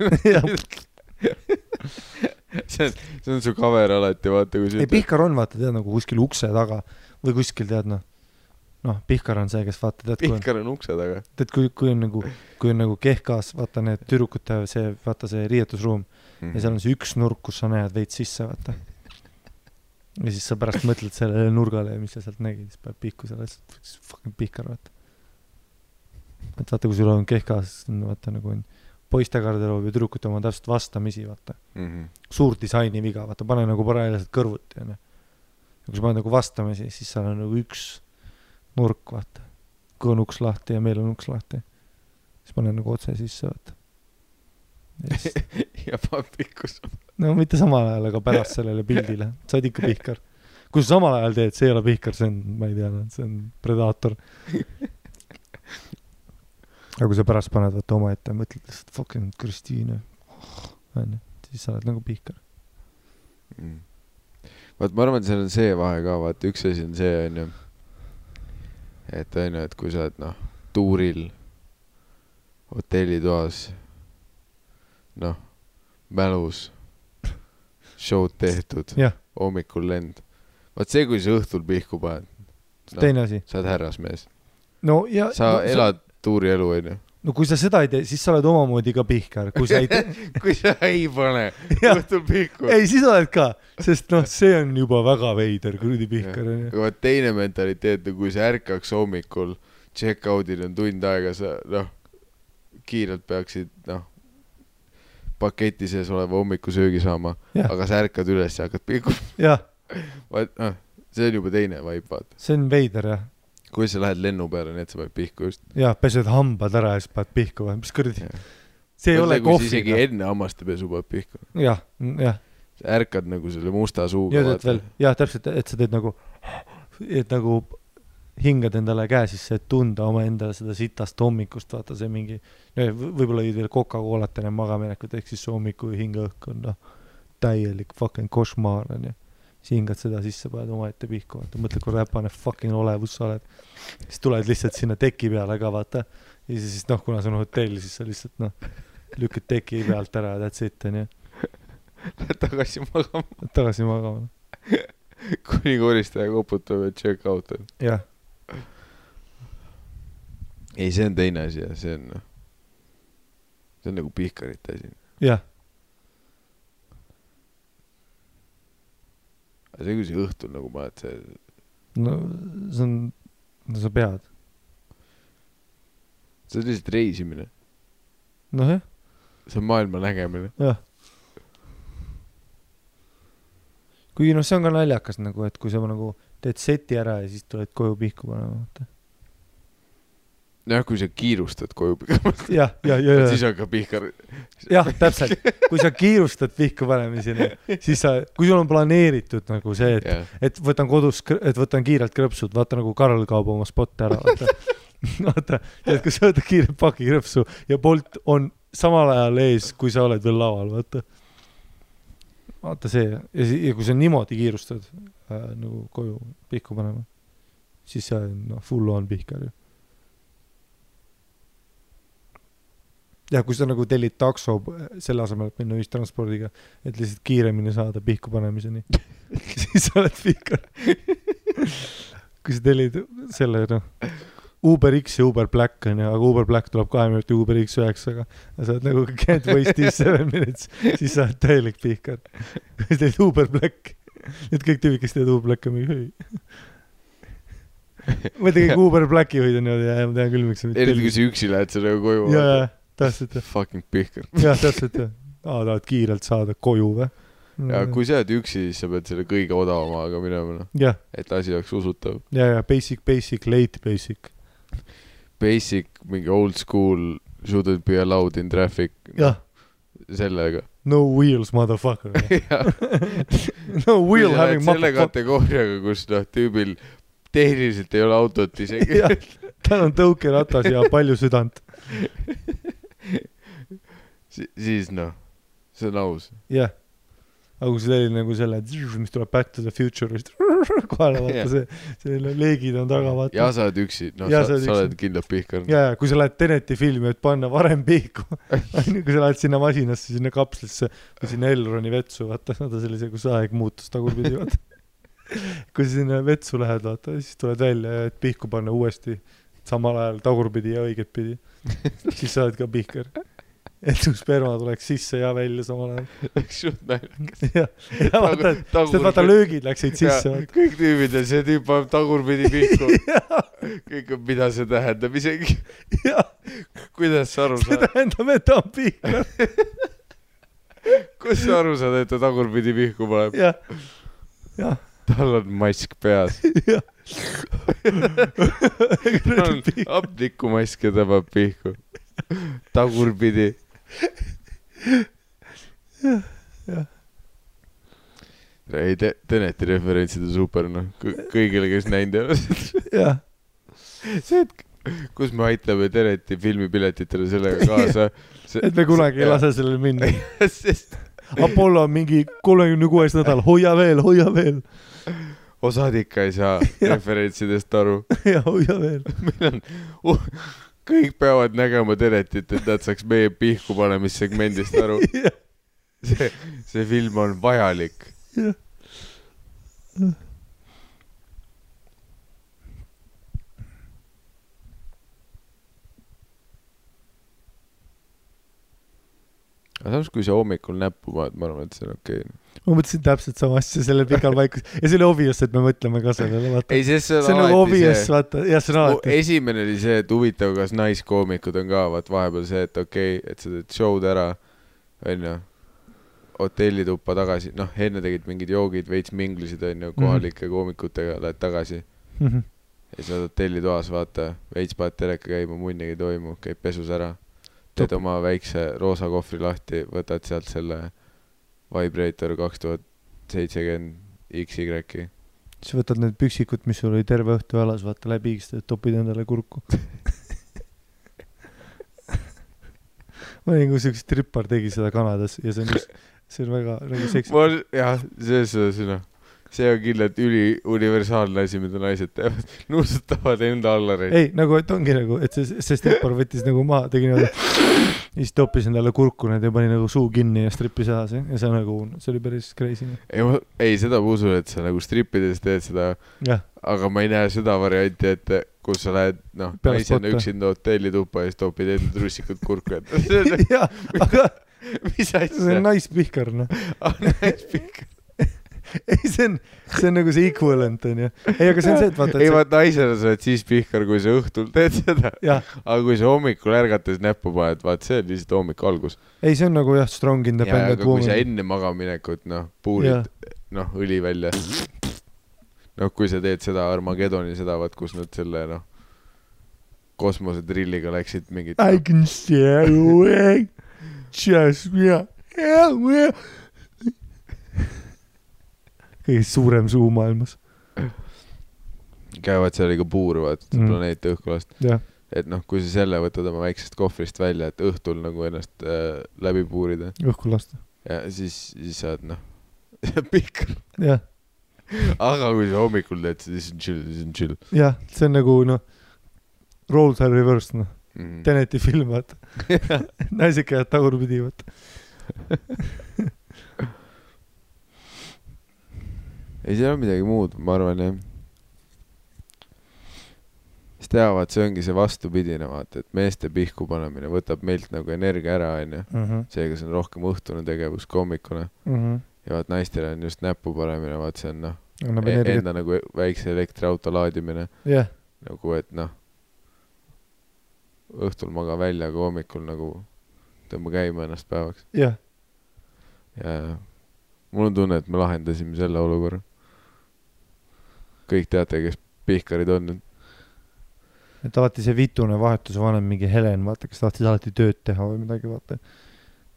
see on, see on su cover alati, vaata kui sa ei, Pihkar on, vaata, tead nagu kuskil ukse taga või kuskil tead noh, noh, Pihkar on see, kes vaata, tead, Pihkar on ukse taga. tead, kui, kui on nagu, kui on nagu kehkas, vaata need tüdrukute see, vaata see riietusruum Mhm. ja seal on see üks nurk, kus sa näed veits sisse, vaata. ja siis sa pärast mõtled sellele nurgale ja mis sa sealt nägid, siis paned pihku selle, fucking Pihkar, vaata. et vaata, kui sul on kehkas, vaata nagu on poiste garderoob ja tüdrukute oma täpselt vastamisi, vaata. Mhm. suur disainiviga, vaata, pane nagu paralleelselt kõrvuti, onju. ja kui sa paned nagu vastamisi, siis seal on nagu üks nurk, vaata. kui on uks lahti ja meil on uks lahti, siis pane nagu otse sisse, vaata. ja paneb pikkus. no mitte samal ajal, aga pärast sellele pildile, sa oled ikka pihkar. kui sa samal ajal teed, see ei ole pihkar, see on, ma ei tea, see on predaator. aga kui sa pärast paned vaata omaette, mõtled lihtsalt fucking Kristiine, onju, siis sa oled nagu pihkar. Mm. vaat ma arvan, et seal on see vahe ka, vaata üks asi on see onju, et onju, et kui sa oled noh, tuuril, hotellitoas, noh, mälus, show'd tehtud, jah, hommikul lend. vaat see, kui sa õhtul pihku paned, see teine asi. sa oled härrasmees, no ja sa no, elad tuurielu onju. no kui sa seda ei tee, siis sa oled omamoodi ka pihkar, kui sa ei tee, kui sa ei pane õhtul pihku. ei siis oled ka, sest noh, see on juba väga veider kuradi pihkar onju. aga vot teine mentaliteet kui sa ärkaks hommikul, check-out'il on tund aega, sa noh, kiirelt peaksid noh, paketi sees oleva hommikusöögi saama, aga sa ärkad üles ja hakkad pihku, jah, vaat noh, see on juba teine vibe, vaata. see on veider jah. Kui sa lähed lennu peale, nii et sa paned pihku just. jah, pesed hambad ära ja siis paned pihku või, mis kuradi, see ei ole kohvi isegi. enne hammastepesu paned pihku. jah, jah, ärkad nagu selle musta suuga. jah, täpselt, et sa teed nagu, et nagu hingad endale käe sisse, et tunda omaenda seda sitast hommikust, vaata see mingi, võib-olla jõid veel Coca-Colat enne magaminekut, ehk siis see hommiku hingeõhk on noh, täielik fucking košmaar onju. Siis hingad seda sisse, paned omaette pihku, vaata, mõtled kui räpane fucking olevus sa oled. siis tuled lihtsalt sinna teki peale ka vaata. ja siis noh, kuna see on hotell, siis sa lihtsalt noh, lükkad teki pealt ära ja that's it onju, Lähed tagasi magama, tagasi magama. kuni koristaja koputab, et check out on. jah, ei, see on teine asi ja see on noh, see on nagu pihkarite asi. jah, see, kui sa õhtul nagu paned see, no see on, no sa pead, see on lihtsalt reisimine, noh jah, see on maailma nägemine. jah. kuigi noh, see on ka naljakas nagu, et kui sa nagu teed seti ära ja siis tuled koju pihku panema, vaata. jah, kui sa kiirustad koju pikemalt, jah, ja, ja, siis ja, hakkab pihkar. jah, täpselt, kui sa kiirustad pihku panemiseni, siis sa, kui sul on planeeritud nagu see, et, jah, et võtan kodus, et võtan kiirelt krõpsud, vaata nagu Karl kaob oma spotte ära, vaata. vaata, tead, kui sa võtad kiirelt paki krõpsu ja Bolt on samal ajal ees, kui sa oled veel laval, vaata. vaata see ja, ja kui sa niimoodi kiirustad äh, nagu koju pihku panema, siis see on noh, full on pihkar ju. Ja kui sa nagu tellid takso äh, selle asemel, et minna ühistranspordiga, et lihtsalt kiiremini saada pihku panemiseni, siis sa oled pihkar. kui sa tellid selle noh, Uber X ja Uber Black on ju, aga Uber Black tuleb kahe minuti Uber X üheksaga ja sa oled nagu can't waste these seven minutes, siis sa oled täielik pihkar. kui sa teed Uber Black, need kõik tüübid, kes teevad Uber Blacki, on mingi ma ei tea, kõik Uber Blacki juhid on niimoodi, ma tean küll, miks sa eriti kui sa üksi lähed sellega koju. ja, ja, täpselt jah, Fucking pihkar. jah, täpselt jah. aa, tahad kiirelt saada koju või? ja kui sa oled üksi, siis sa pead selle kõige odavamaga minema, noh, et asi oleks usutav. ja, ja basic, basic, late basic, Basic, mingi old school, shouldn't be allowed in traffic. jah, sellega. no wheels motherfucker no wheel having oled selle motherfucker, kategooriaga, kus noh, tüübil tehniliselt ei ole autot isegi. tal on tõukeratas ja palju südant, siis noh, see on aus. jah. aga kui see oli nagu selle, mis tuleb Back to the Future'ist kohale, vaata Jah. see, selle leegid on taga, vaata. ja sa oled üksi, noh, sa, sa sa oled kindlalt pihkar. ja, ja kui sa lähed Teneti filmi, et panna varem pihku, kui sa lähed sinna masinasse, sinna kapslisse või sinna Elroni vetsu, vaata, vaata sellise, kus aeg muutus tagurpidi, vaata. kui sa sinna vetsu lähed, vaata, siis tuled välja ja et pihku panna uuesti samal ajal tagurpidi ja õiget pidi, siis sa oled ka pihkar. et su sperma tuleks sisse ja välja samal ajal. läks suht naljakas. ja, ja vaata, sest vaata löögid läksid sisse, kõik tüübid ja see tüüp paneb tagurpidi pihku. kõik, mida see tähendab isegi, jah, kuidas sa aru see saad, tähendab, et ta on pihkar, kust sa aru saad, et ta tagurpidi pihku paneb? jah, jah, tal on mask peas, jah. tal on hapnikumask ja ta paneb pihku. tagurpidi. ei, Teneti referentsid on super, noh, kõigile, kes näinud ei ole. jah, see, et kus me aitame Teneti filmipiletitele sellega kaasa. et me kunagi ei lase sellel minna. sest Apollo on mingi kolmekümne kuues nädal, hoia veel, hoia veel osad ikka ei saa referentsidest aru. ja hoia veel. meil on uh,, kõik peavad nägema Tenetit, et nad saaks meie pihku panemissegmendist aru. see, see film on vajalik. aga samas, kui sa hommikul näppu paned, ma arvan, et see on okei okay.. Ma mõtlesin täpselt sama asja selle pikal vaikus ja see oli obvious, et me mõtleme ka sellele, vaata. see on, nagu obvious, vaata, jah, see on alati. esimene oli see, et huvitav, kas naiskoomikud on ka, vaat vahepeal see, et okei okay,, et sa teed show'd ära, onju, hotellituppa tagasi, noh, enne tegid mingid joogid, veits minglisid, onju, kohalike koomikutega, lähed tagasi Mhm. ja siis oled hotellitoas, vaata, veits paned teleka käima, munnigi ei toimu, käid pesus ära, teed Top. oma väikse roosa kohvri lahti, võtad sealt selle Vibrator kaks tuhat seitsekümmend XY-i. siis võtad need püksikud, mis sul oli terve õhtu jalas, vaata läbi higistad, topid endale kurku. ma olin, kui üks strippar tegi seda Kanadas ja see on just, see on väga nagu seksi. ma, jah, selles suhtes, noh, see on kindlalt üliuniversaalne asi, mida naised teevad, nuusutavad enda allareid. ei, nagu, et ongi nagu, et see, see strippar võttis nagu maha, tegi niimoodi, ja siis toppis endale kurku need ja pani nagu suu kinni ja strippis edasi ja see nagu, see oli päris crazy. ei, ma, ei, seda ma usun, et sa nagu strippides teed seda, aga ma ei näe seda varianti, et kus sa lähed, noh, naisena üksinda hotellituppa ja siis topid enda trussikud kurku ette. see jah, aga mis see asja on? naispihkar, noh. naispihk. ei, see on, see on nagu see equivalent onju. ei, aga see on see, et vaata, ei, et vaat naisena sa oled siis pihkar, kui sa õhtul teed seda. see, aga kui sa hommikul ärgates näppu paned, vaat see on lihtsalt hommiku algus. ei, see on nagu jah, strong independent aga kui sa woman. enne magaminekut, noh, puurid, noh, õli välja. noh, kui sa teed seda Armagedoni, seda vaat, kus nad selle, noh, kosmosedrilliga läksid mingit I can stay away just me. Kõige suurem suu maailmas, käivad seal ikka puurivad mm. Planeeti õhku lasta. et noh, kui sa selle võtad oma väiksest kohvrist välja, et õhtul nagu ennast äh, läbi puurida õhku lasta, ja siis, siis sa oled noh, pihkar. jah, aga kui sa hommikul teed, siis on chill, siis on chill jah, see on nagu noh, roles are reversed noh, mm.. Teneti film vaata, naised käivad tagurpidi vaata. ei, seal on midagi muud, ma arvan jah. siis teavad, see ongi see vastupidine, vaata, et meeste pihku panemine võtab meilt nagu energia ära, onju. seega see on rohkem õhtune tegevus kui hommikune. Ja vaat naistele on just näppu panemine, vaat see on noh, annab enda energiat, nagu väikse elektriauto laadimine. Jah, nagu, et noh, õhtul maga välja, aga hommikul nagu tõmba käima ennast päevaks. Jah, ja. Mul on tunne, et me lahendasime selle olukorra. Kõik teate, kes pihkarid on, et alati see vitune vahetuse vanem, mingi Helen, vaata, kes tahtis alati tööd teha või midagi, vaata.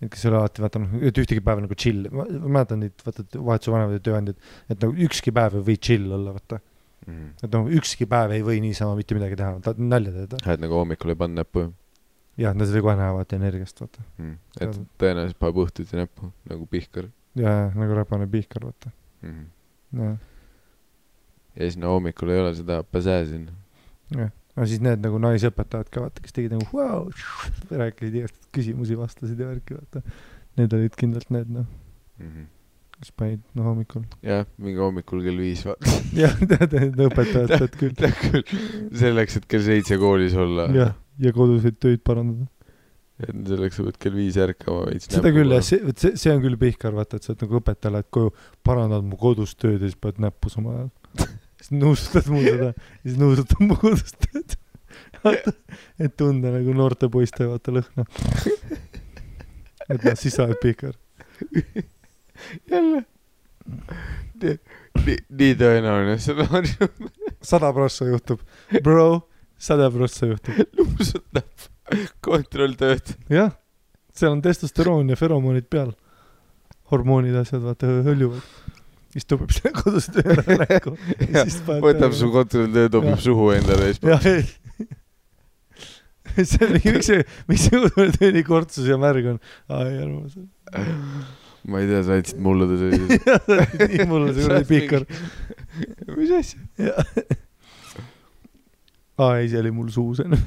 et kes oli alati, vaata noh, et ühtegi päeva nagu chill, ma mäletan neid, vaata, vahetuse vanemad ja tööandjad, et nagu ükski päev ei või chill olla, vaata. mm.. et noh, ükski päev ei või niisama mitte midagi teha, tahad nalja teha. et nagu hommikul ei pannud näppu jah, nad kohe näevad energiast, vaata. mm., et tõenäoliselt paneb õhtuti näppu nagu pihkar. jaa, nagu räpane pihkar, vaata. Mhm. jah, ja siis no hommikul ei ole seda päsää siin. jah. aga siis need nagu naisõpetajad ka vaata, kes tegid nagu vau, rääkisid igast küsimusi, vastasid ja värki, vaata. Need olid kindlalt need noh, kes panid noh hommikul. jah, mingi hommikul kell viis vaata. jah, tead, need õpetajad tead küll. tead küll, selleks, et kell seitse koolis olla. jah, ja koduseid töid parandada. selleks sa pead kell viis ärkama veits. seda küll jah, see, vot see, see on küll pihkar, vaata, et sa oled nagu õpetaja, lähed koju, parandad mu kodus tööd ja siis paned näppu samal ajal. Siis nuusutad mul seda siis nuusutad mu kodus tööd. vaata, et tunda nagu noorte poiste vaata lõhna. et noh, siis sa oled pihkar. jälle. nii, nii, nii tõenäoline stsenaarium. sada prossa juhtub. Bro, sada prossa juhtub. nuusutab, kontrolltööd. jah, seal on testosteroon ja feromoonid peal. hormoonid, asjad, vaata, hõljuvad. Siis tupib selle kodus tööle näkku. võtab su kontrolltöö, toob Jah. suhu endale ja siis jah, ei. see on mingi, miks see, miks see õudne nii kortsus ja märg on? arva seda. ma ei tea, sa andsid mulle ta sellise. nii mulle see kuradi pihkar. mis asja? aa, ei, see oli mul suus enne.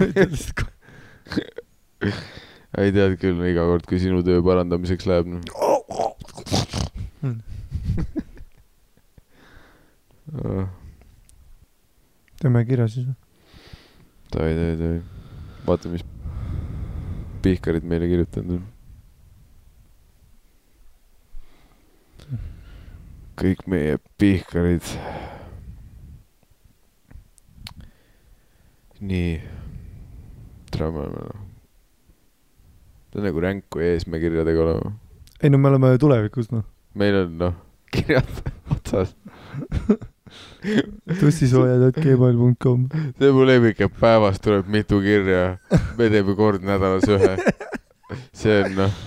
ei tead küll, iga kord, kui sinu töö parandamiseks läheb, noh. Teeme kirja siis. tohi, tohi, tohi. vaata, mis pihkarid meile kirjutanud on. kõik meie pihkarid. nii. noh. ta on nagu ränku eesmäekirjadega olema. ei no me oleme ju tulevikus noh. meil on noh, kirjad otsas. tussisoojad.gmail.com see on mu lemmik, et päevas tuleb mitu kirja. me teeme kord nädalas ühe. see on noh,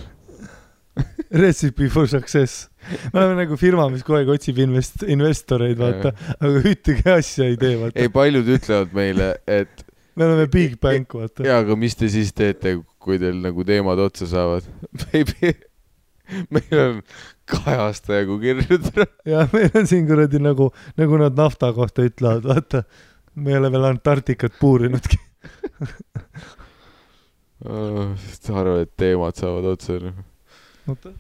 Recipe for success. me oleme nagu firma, mis kogu aeg otsib invest-, investoreid, vaata, aga ühtegi asja ei tee, vaata ei. paljud ütlevad meile, et me oleme big bank, vaata. jaa, aga mis te siis teete, kui teil nagu teemad otsa saavad? meil on kahe aasta jagu kirju täna. ja meil on siin kuradi nagu, nagu nad nafta kohta ütlevad, vaata. me ei ole veel Antarktikat puurinudki. arvan, et teemad saavad otsa. noh. oota.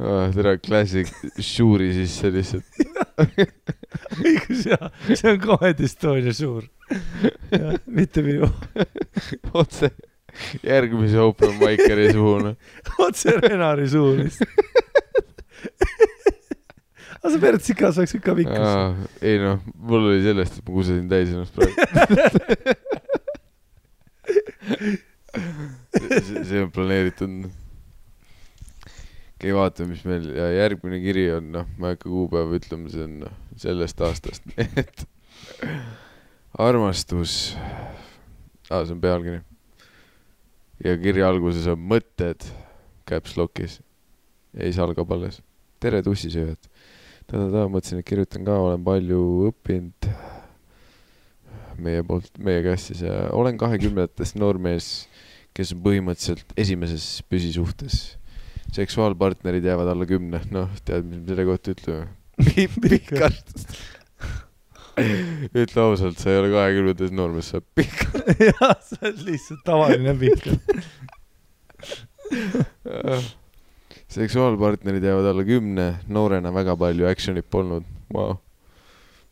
Ah, tere, klassik, Shuuri sisse lihtsalt. õigus jaa, see on Comedy Estonia suur. Mitte minu, otse järgmise open miceri suhu, noh. otse Renari suu lihtsalt. aga sa Perts ikka saaks ikka pikkus. ei noh, mul oli sellest, et ma kusesin täis ennast praegu. see see on planeeritud. okei, vaatame, mis meil ja järgmine kiri on, noh, ma ei hakka kuupäeva ütlema, see on noh, sellest aastast, et armastus ah,, see on pealkiri. ja kirja alguses on mõtted caps lock'is. ja siis algab alles. tere, tussisööjad. ta-ta-ta, mõtlesin, et kirjutan ka, olen palju õppinud meie poolt, meie käest siis ja olen kahekümnendates noormees, kes on põhimõtteliselt esimeses püsisuhtes. seksuaalpartnerid jäävad alla kümne, noh, tead, mis me selle kohta ütleme? pikalt. Ütle ausalt, sa ei ole kahekümnendates noormees, sa oled pikk. jah, see on lihtsalt tavaline pikkus. seksuaalpartnerid jäävad alla kümne, noorena väga palju action'it polnud wow..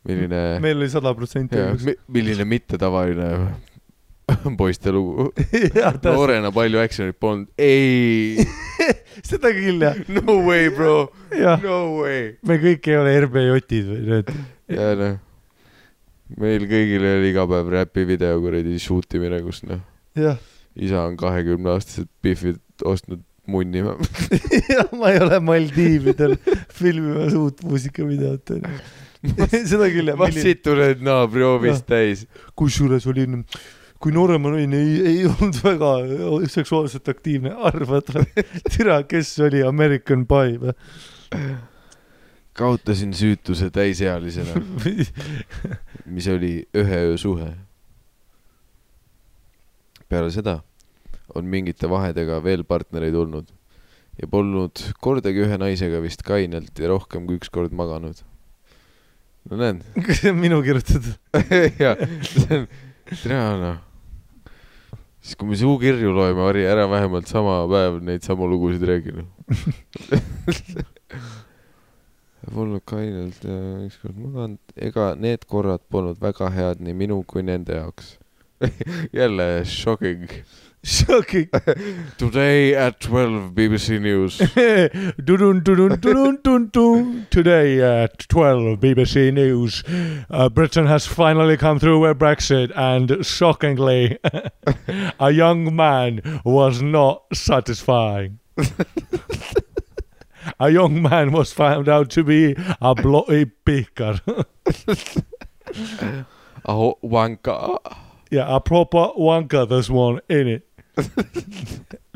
milline, meil oli sada protsenti õigus. milline mittetavaline poiste lugu. noorena palju action'it polnud, ei, seda küll jah, no way bro, no way. me kõik ei ole RB-jotid või need. ja noh, meil kõigil oli iga päev räpi video kuradi shoot imine, kus noh, jah, isa on kahekümne aastased Biffid ostnud munni. jah, ma ei ole Maldiividel filmimas uut muusikavideot onju. seda küll jah, ma situn need naabrihoovist täis. kusjuures olin, kui noorem olin, ei, ei olnud väga seksuaalselt aktiivne, arvad türa, kes oli American Pie või? Kaotasin süütuse täisealisena, mis oli ühe öö suhe. peale seda on mingite vahedega veel partnereid olnud ja polnud kordagi ühe naisega vist kainelt ja rohkem kui üks kord maganud. no näed, see on minu kirjutatud? jaa, see on, tere noh. siis kui me suu kirju loeme, Harri, ära vähemalt sama päev neid samu lugusid räägi noh. Polnud kainelt ja ükskord maganud, ega need korrad polnud väga head nii minu kui nende jaoks. jälle shocking. Shocking. Today at twelve BBC News. Dun, dun, dun, dun. Today at 12 BBC News, uh, Britain has finally come through with Brexit, and shockingly, a young man was not satisfying. A young man was found out to be a bloody picker. Aho, wanka. yeah, a proper wanker, this one, in it.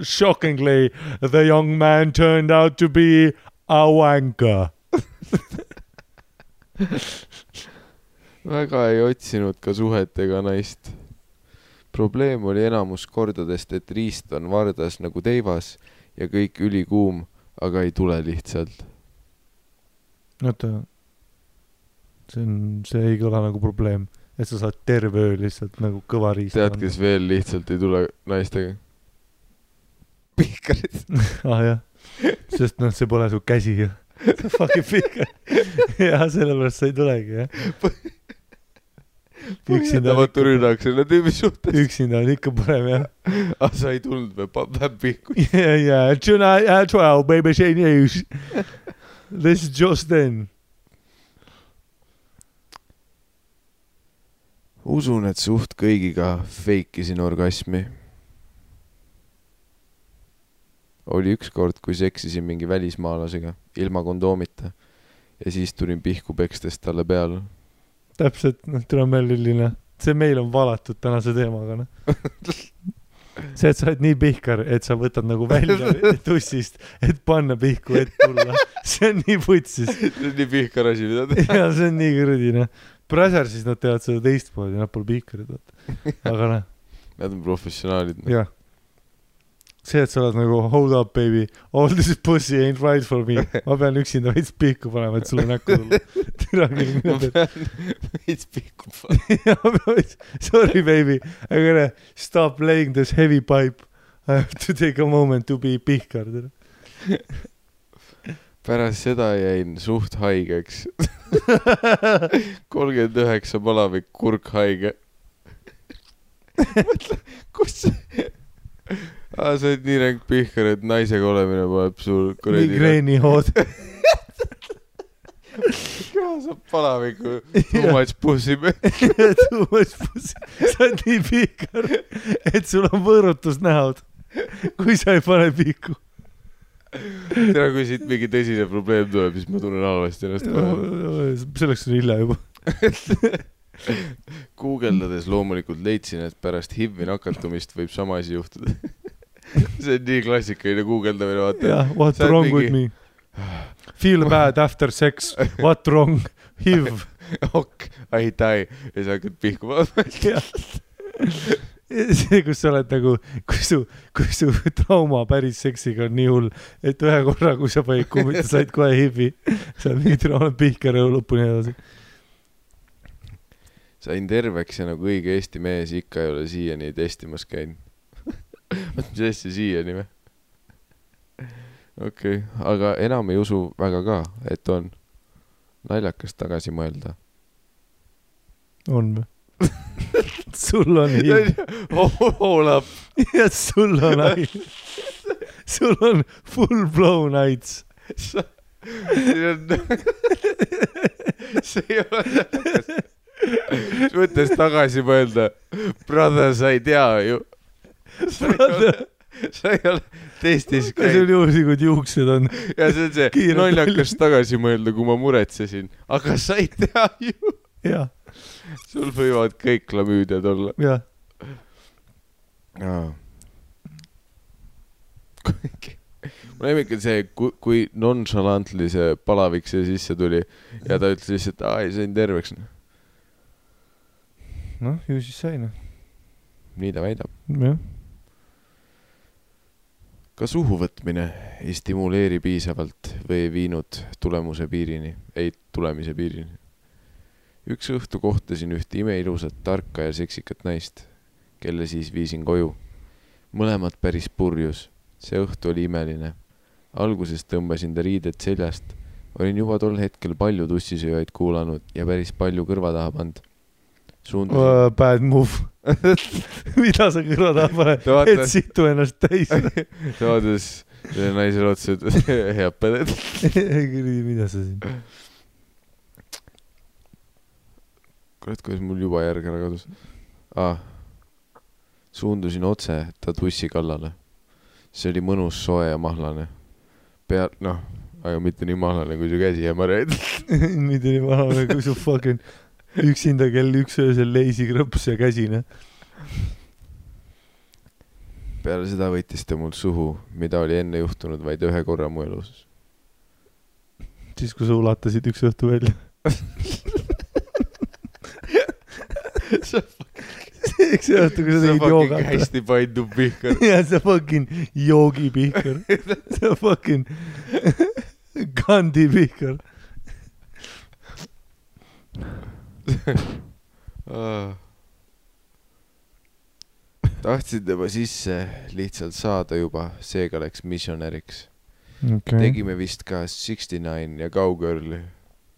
Shockingly, the young man turned out to be a wanker. väga ei otsinud ka suhet ega naist. probleem oli enamus kordadest, et riist on vardas nagu teivas ja kõik ülikuum, aga ei tule lihtsalt. oota, see on, see ei kõla nagu probleem, et sa saad terve öö lihtsalt nagu kõva riist. tead, kes veel lihtsalt ei tule naistega? pihkarid. ah jah, sest noh, see pole su käsi ju. Fucking pihkar. jah, sellepärast sa ei tulegi jah. Üksinda on põhjendamatu ikka, rünnak selle tüübi suhtes. üksinda on ikka parem jah. ah, sa ei tulnud või? paneb pihku. yeah, yeah, tonight at twelve, BBC News. This is just in. usun, et suht kõigiga fake isin orgasmi. oli ükskord, kui seksisin mingi välismaalasega ilma kondoomita ja siis tulin pihku pekstes talle peale. täpselt, noh, Lillina, see meil on valatud tänase teemaga, noh. see, et sa oled nii pihkar, et sa võtad nagu välja tussist, et panna pihku, et tulla, see on nii putsis. see on nii pihkar asi, mida teha. ja see on nii kuradi, noh. Brother siis nad teevad seda teistmoodi, nad pole pihkarid, vaata. aga noh, Nad on professionaalid. jah. see, et sa oled nagu hold up baby, all this pussy ain't right for me, ma pean üksinda veits pihku panema, et sulle näkku tulla. türa küll, mina pean veits pihku panema. Sorry, baby. I'm gonna stop playing this heavy pipe. I have to take a moment to be pihkar. pärast seda jäin suht haigeks. kolmkümmend üheksa palavik, kurk haige. mõtle, kus see aa, sa oled nii ränk pihkar, et naisega olemine paneb sul kuradi. migreenihood. saab palavikku, too much pussy. Too much pussy. sa oled nii pihkar, et sul on võõrutusnäod, kui sa ei pane pihku. tere, kui siit mingi tõsine probleem tuleb, siis ma tunnen halvasti ennast kohe. selleks on hilja juba. guugeldades loomulikult leidsin, et pärast HIV-i nakatumist võib sama asi juhtuda. see on nii klassikaline guugeldamine, vaata. jah, what Sa oled wrong with mingi- me? Feel bad after sex, what wrong? HIV. ok, I die ja siis hakkad pihku vaatama. see, kus sa oled nagu, kui su, kui su trauma päris seksiga on nii hull, et ühe korra, kui sa panid kummita, said kohe HIV-i. sa oled mingi türa, olen pihkar elu lõpuni edasi. sain terveks ja nagu õige Eesti mees ikka ei ole siiani testimas käinud. mis asja siiani või? okei okay., aga enam ei usu väga ka, et on naljakas tagasi mõelda. on või? sul on HIV. Hold up. ja sul on HIV. sul on full blown AIDS. see ei ole naljakas. mõttes tagasi mõelda, brother, sa ei tea ju. sa ei ole, testis käinud juhuslikud juuksed on. ja see on see naljakas tagasi mõelda, kui ma muretsesin, aga sa ei tea ju. sul võivad kõik klamüüdiad olla. jah. mu lemmik on see, kui, kui nonchalantly see palavik siia sisse tuli ja ta ütles lihtsalt, aa ei sain terveks. noh, ju siis sai noh. nii ta väidab. jah, kas uhu võtmine ei stimuleeri piisavalt või ei viinud tulemuse piirini, ei tulemise piirini? üks õhtu kohtasin ühte imeilusat, tarka ja seksikat naist, kelle siis viisin koju. mõlemad päris purjus, see õhtu oli imeline. alguses tõmbasin ta riided seljast, olin juba tol hetkel palju tussisööjaid kuulanud ja päris palju kõrva taha pannud. suundusin, bad move. mida sa kõrva taha Ta paned, et situ ennast täis. ta vaatas naisele otsa, ütles head peded. kuradi, mida sa siin. kurat, kuidas mul juba järg ära kadus ah.. suundusin otse ta tussi kallale. see oli mõnus, soe ja mahlane. pea, noh, aga mitte nii mahlane kui su käsi ja marjad. mitte nii vana kui su fucking üksinda kell üks öösel leisi krõps ja käsine. peale seda võttis ta mul suhu, mida oli enne juhtunud vaid ühe korra mu elus. siis, kui sa ulatasid üks õhtu välja. eks see õhtu, kui sa tegid joogat. hästi painduv pihkar. ja see fucking joogipihkar. see fucking Gandhi pihkar. tahtsin tema sisse lihtsalt saada juba, seega läks missionäriks. okei. tegime vist ka Sixty Nine ja Cowgirli.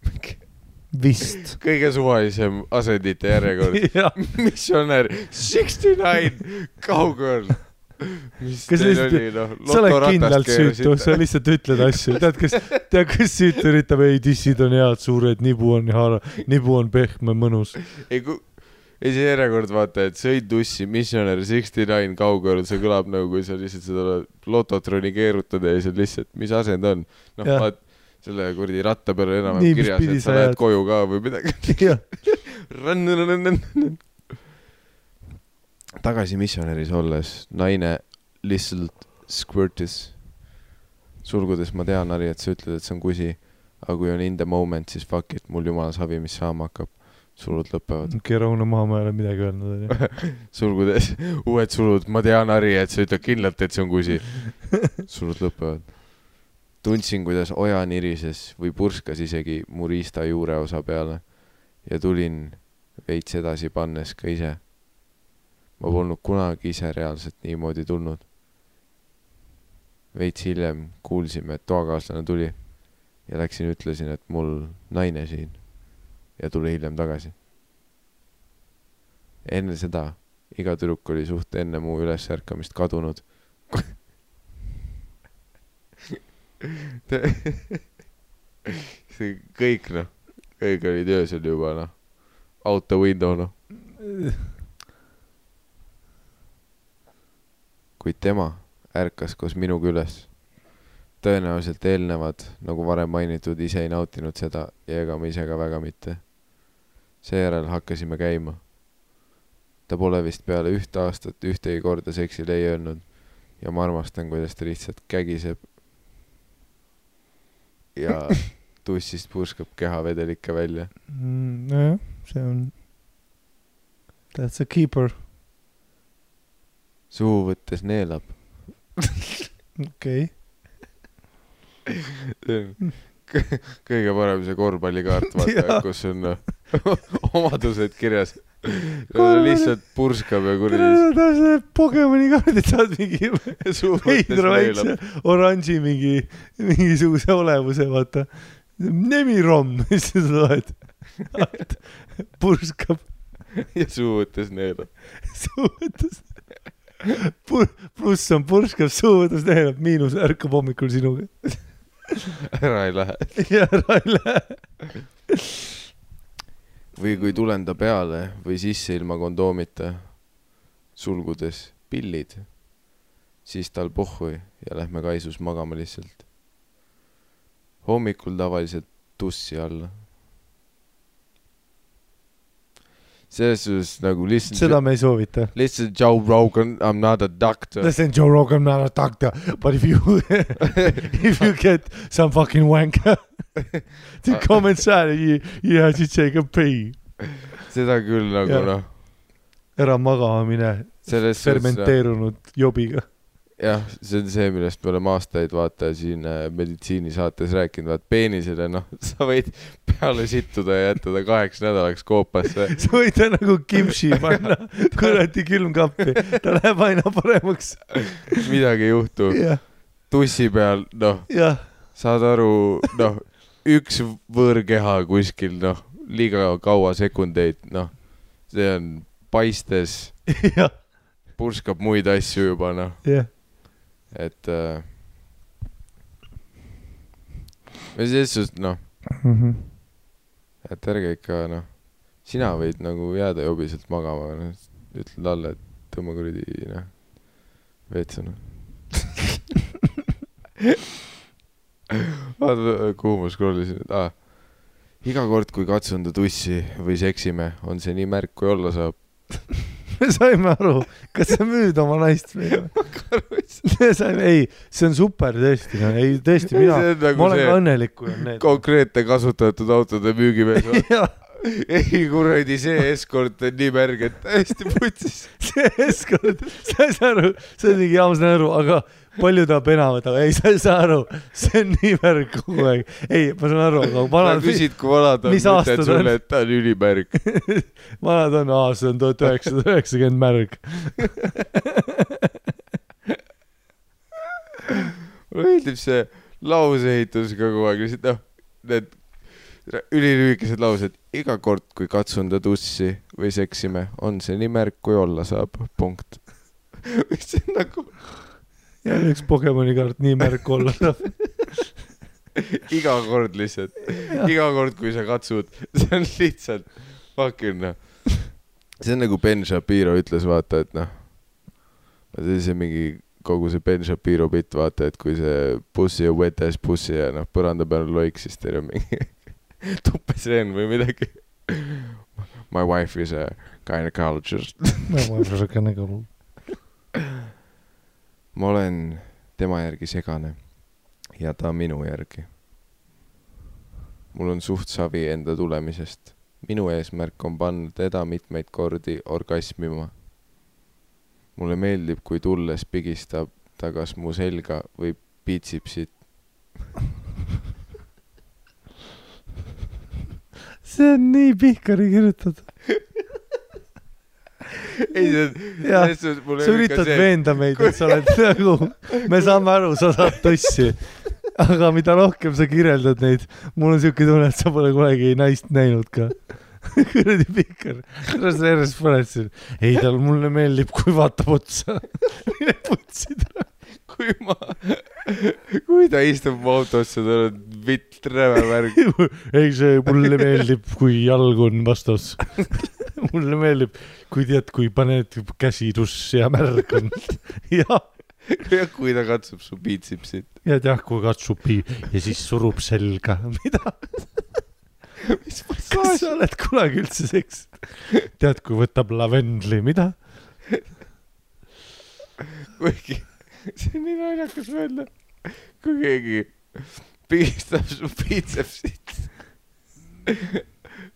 vist. kõige suvalisem asendite järjekord. missionär, Sixty Nine, Cowgirl. Kas lihtsalt- noh, sa oled kindlalt süütu, sa lihtsalt ütled asju, tead, kas, tead, kas süütu üritab, ei dissid on head, suured, nibu on haara, nibu on pehme, mõnus. ei, kui, ei see järjekord, vaata, et sõid tussi, missionär, Sixty Nine, Cowgirl, see kõlab nagu, kui sa lihtsalt seda lototroni keerutad ja siis lihtsalt, mis asend on. noh, vaat selle kuradi ratta peal enam-vähem kirjas, et sa lähed jääd. koju ka või midagi. tagasi missionäris olles naine lihtsalt squirtis. sulgudes ma tean, Harri, et sa ütled, et see on kusi, aga kui on in the moment, siis fuck it, mul jumala savi, mis saama hakkab. sulud lõpevad. okei, rahune maha, ma ei ole midagi öelnud, onju. sulgudes uued sulud, ma tean, Harri, et sa ütled kindlalt, et see on kusi. sulud lõpevad. tundsin, kuidas oja nirises või purskas isegi mu riista juureosa peale ja tulin veits edasi pannes ka ise. Ma polnud kunagi ise reaalselt niimoodi tulnud. veits hiljem kuulsime, et toakaaslane tuli ja läksin, ütlesin, et mul naine siin ja tuli hiljem tagasi. enne seda iga tüdruk oli suht enne mu ülesärkamist kadunud. see kõik noh, kõik olid öösel juba noh, out the window noh. kuid tema ärkas koos minuga üles. tõenäoliselt eelnevad, nagu varem mainitud, ise ei nautinud seda ja ega ma ise ka väga mitte. seejärel hakkasime käima. ta pole vist peale ühte aastat ühtegi korda seksile ei öelnud ja ma armastan, kuidas ta lihtsalt kägiseb ja tussist purskab kehavedelikke välja. Mm, nojah, see on, that's a keeper, suhu võttes neelab. okei. kõige parem see korvpallikaart, vaata kus on noh, omadused kirjas. lihtsalt purskab ja kuradi Pokemoni kaardid, saad mingi suu võttes veidra väikse oranži mingi, mingisuguse olevuse, vaata. Nemirom, mis sa loed. purskab ja suu võttes neelab. suutus. Pluss on purskab, suutus neelab, miinus ärkab hommikul sinuga. ära ei lähe. ära ei lähe. või kui tulen ta peale või sisse ilma kondoomita, sulgudes pillid, siis tal pohhui ja lähme kaisus magama lihtsalt. hommikul tavaliselt tussi alla. Selles suhtes nagu lihtsalt seda me ei soovita. lihtsalt Joe Rogan, I m not a doctor. Listen, Joe Rogan, I m not a doctor, but if you if you get some fucking wanker to come inside you, you have to take a pee. seda küll nagu noh, ära magama mine, fermenteerunud jobiga. jah, see on see, millest me oleme aastaid vaata siin äh, meditsiinisaates rääkinud, vaat peenisele noh, sa võid peale sittuda ja jätta ta kaheks nädalaks koopasse. sa võid ta nagu kimchi panna kuradi külmkappi, ta läheb aina paremaks. midagi ei juhtu. tussi peal, noh, saad aru, noh, üks võõrkeha kuskil, noh, liiga kaua sekundeid, noh, see on paistes, purskab muid asju juba, noh, jah. Et äh,. või selles suhtes, noh, Mhm. et ärge ikka, noh, sina võid nagu jääda jobiselt magama, noh, ütle talle, et tõmba kuradi, noh, veetsa, noh. vaata, kuhu ma scroll isin, et aa, iga kord, kui katsun ta tussi või seksime, on see nii märk, kui olla saab. me saime aru, kas sa müüd oma naist meile? me saime, ei, see on super tõesti, ei tõesti, mina, on ma nagu olen õnnelik, kui on need. konkreetne kasutatud autode müügimees. ei kuradi, see eskort on nii märg, et täiesti putsis. see eskord, sa ei saa aru, see on mingi jaa, ma saan aru, aga palju ta pena võtab, ei, sa ei saa aru, see on nii märg kogu aeg. ei, ma saan aru, aga vanad, küsid, kui vana ta on, on? sulle, et ta on ülimärg. vanad on, aa, see on tuhat üheksasada üheksakümmend märg. mulle meeldib see lauseehitus kogu aeg, lihtsalt noh, need ülilühikesed laused. iga kord, kui katsun ta tussi või seksime, on see nii märk, kui olla saab, punkt. mis on nagu jälle üks Pokemoni kaart, nii märk olla saab. iga kord lihtsalt, iga kord, kui sa katsud, see on lihtsalt fucking noh. see on nagu Ben Shapiro ütles, vaata, et noh, see see mingi kogu see Ben Shapiro bitt, vaata, et kui see bussi ja wet ass bussi ja noh, põranda peal loik, siis teil on mingi tupeseen või midagi. My wife is a gynecologist. Ma olen tema järgi segane ja ta minu järgi. mul on suht savi enda tulemisest. minu eesmärk on panna teda mitmeid kordi orgasmima. mulle meeldib, kui tulles pigistab ta kas mu selga või piitsipsit. see on nii pihkari kirjutatud. ei, see on, sa üritad veenda meid, et sa oled nagu, me saame aru, sa saad tussi. aga mida rohkem sa kirjeldad neid, mul on siuke tunne, et sa pole kunagi naist näinud ka. kuradi pihkar, kuidas sa järjest paned siin? ei, tal mulle meeldib, kui vaatab otsa. mine putsi tule. kui ma, kui ta istub mu autosse, tal on vitt räme värk. ei, see mulle meeldib, kui jalg on vastas. mulle meeldib, kui tead, kui paned käsi tussi ja märg on. jah, ja kui ta katsub su piitsipsit. ja tead, kui katsub pi- ja siis surub selga. mida? mis kas massaaž sa oled kunagi üldse seksinud? tead, kui võtab lavendli, mida? kuigi see on nii naljakas öelda, kui keegi pigistab su piitsepsit.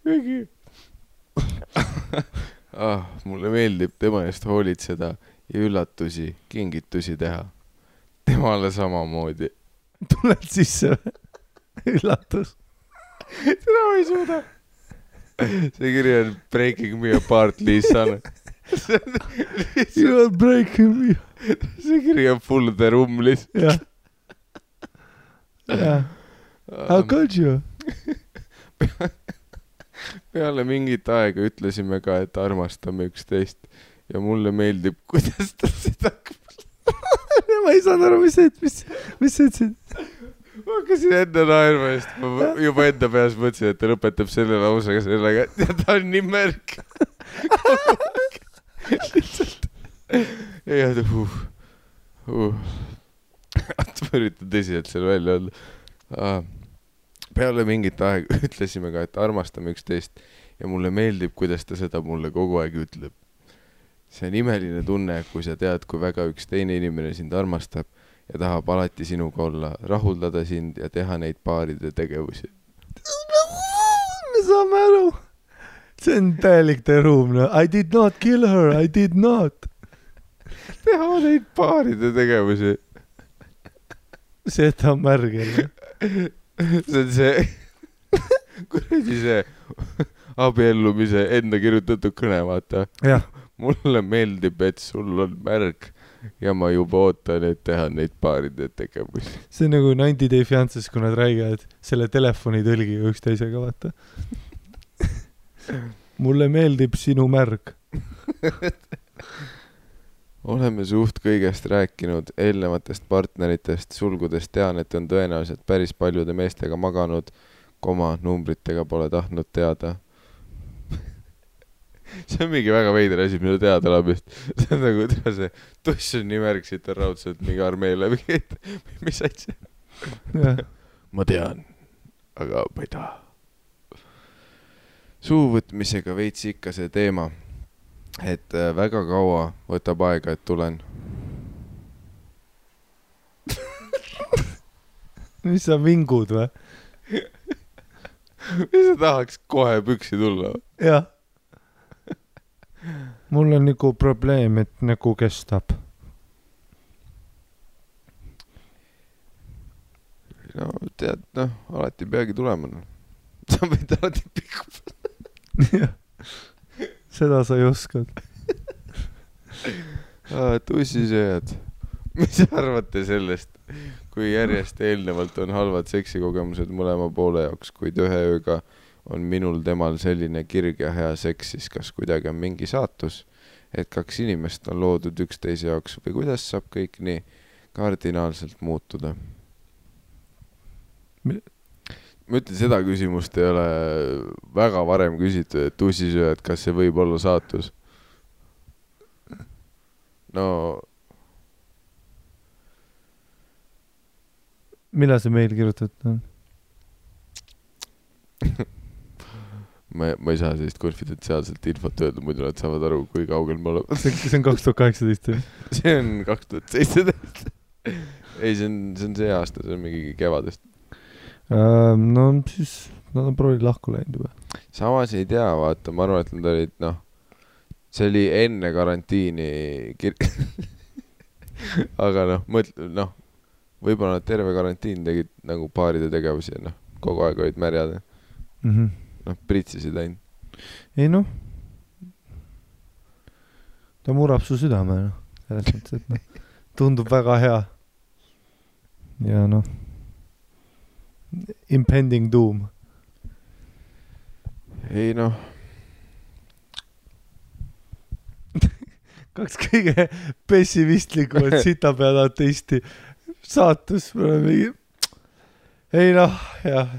kuigi ah,. mulle meeldib tema eest hoolitseda ja üllatusi, kingitusi teha. temale samamoodi. tuled sisse või? üllatus. seda ma ei suuda. see kiri on Breaking me apart, Liis-Sanne. You are breaking me. see kiri on full the room lihtsalt. jah, jah. How could you? peale mingit aega ütlesime ka, et armastame üksteist ja mulle meeldib, kuidas ta seda. ma ei saanud aru, mis sa ütlesid, mis, mis sa ütlesid? ma hakkasin enda naerma, sest ma juba enda peas mõtlesin, et ta lõpetab selle lausega sellega, et ja ta on nii märk. lihtsalt. ja ta uh,, uh. ma üritan tõsiselt selle välja öelda ah.. Peale mingit aega ütlesime ka, et armastame üksteist ja mulle meeldib, kuidas ta seda mulle kogu aeg ütleb. see on imeline tunne, kui sa tead, kui väga üks teine inimene sind armastab ja tahab alati sinuga olla, rahuldada sind ja teha neid paaride tegevusi. me saame aru. see on täielik The Room, no I did not kill her, I did not. teha neid paaride tegevusi. ta on märg jälle. See on see, kuradi see abiellumise enda kirjutatud kõne, vaata. mulle meeldib, et sul on märg ja ma juba ootan, et teha neid paaride tegevusi. see on nagu Ninety Day Fiance's, kui nad räägivad selle telefonitõlgiga üksteisega, vaata. mulle meeldib sinu märg. oleme suht kõigest rääkinud, eelnevatest partneritest, sulgudes tean, et on tõenäoliselt päris paljude meestega maganud, koma, numbritega pole tahtnud teada. see on mingi väga veider asi, mida teada elab just. see on nagu, tea see, tuss on nii märg, siit on raudselt mingi armee läbi käinud. mis asja? ma tean, aga ma ei taha. suuvõtmisega veits ikka see teema, et äh, väga kaua võtab aega, et tulen. mis sa vingud või? sa tahaks kohe püksi tulla? jah. mul on nagu probleem, et nagu kestab. no tead, noh, alati ei peagi tulema, noh. sa võid alati pikku. jah, seda sa ei oska. tussisööjad, mis te arvate sellest, kui järjest eelnevalt on halvad seksikogemused mõlema poole jaoks, kuid ühe ööga on minul temal selline kirg ja hea seks, siis kas kuidagi on mingi saatus, et kaks inimest on loodud üksteise jaoks või kuidas saab kõik nii kardinaalselt muutuda? Ma ütlen, seda küsimust ei ole väga varem küsitud, et tussisööjad, kas see võib olla saatus? no millal see meil kirjutatud on? ma, ma ei saa sellist konfidentsiaalset infot öelda, muidu nad saavad aru, kui kaugel me oleme. see on kaks tuhat kaheksateist või? see on kaks tuhat seitseteist. ei, see on, see on see aasta, see on mingi kevadest. No siis nad on proovi lahku läinud juba. samas ei tea, vaata, ma arvan, et nad olid, noh, see oli enne karantiini kir-. aga noh, mõtle, noh, võib-olla nad terve karantiin tegid nagu paaride tegevusi noh, kogu aeg olid märjad, Mm -hmm. noh, pritsisid ainult. ei noh, ta murrab su südame, noh, selles mõttes, et noh, tundub väga hea. ja noh, impending doom. ei noh, kaks kõige pessimistlikumat sitapead ateisti saatus, me oleme mingi, ei noh, jah,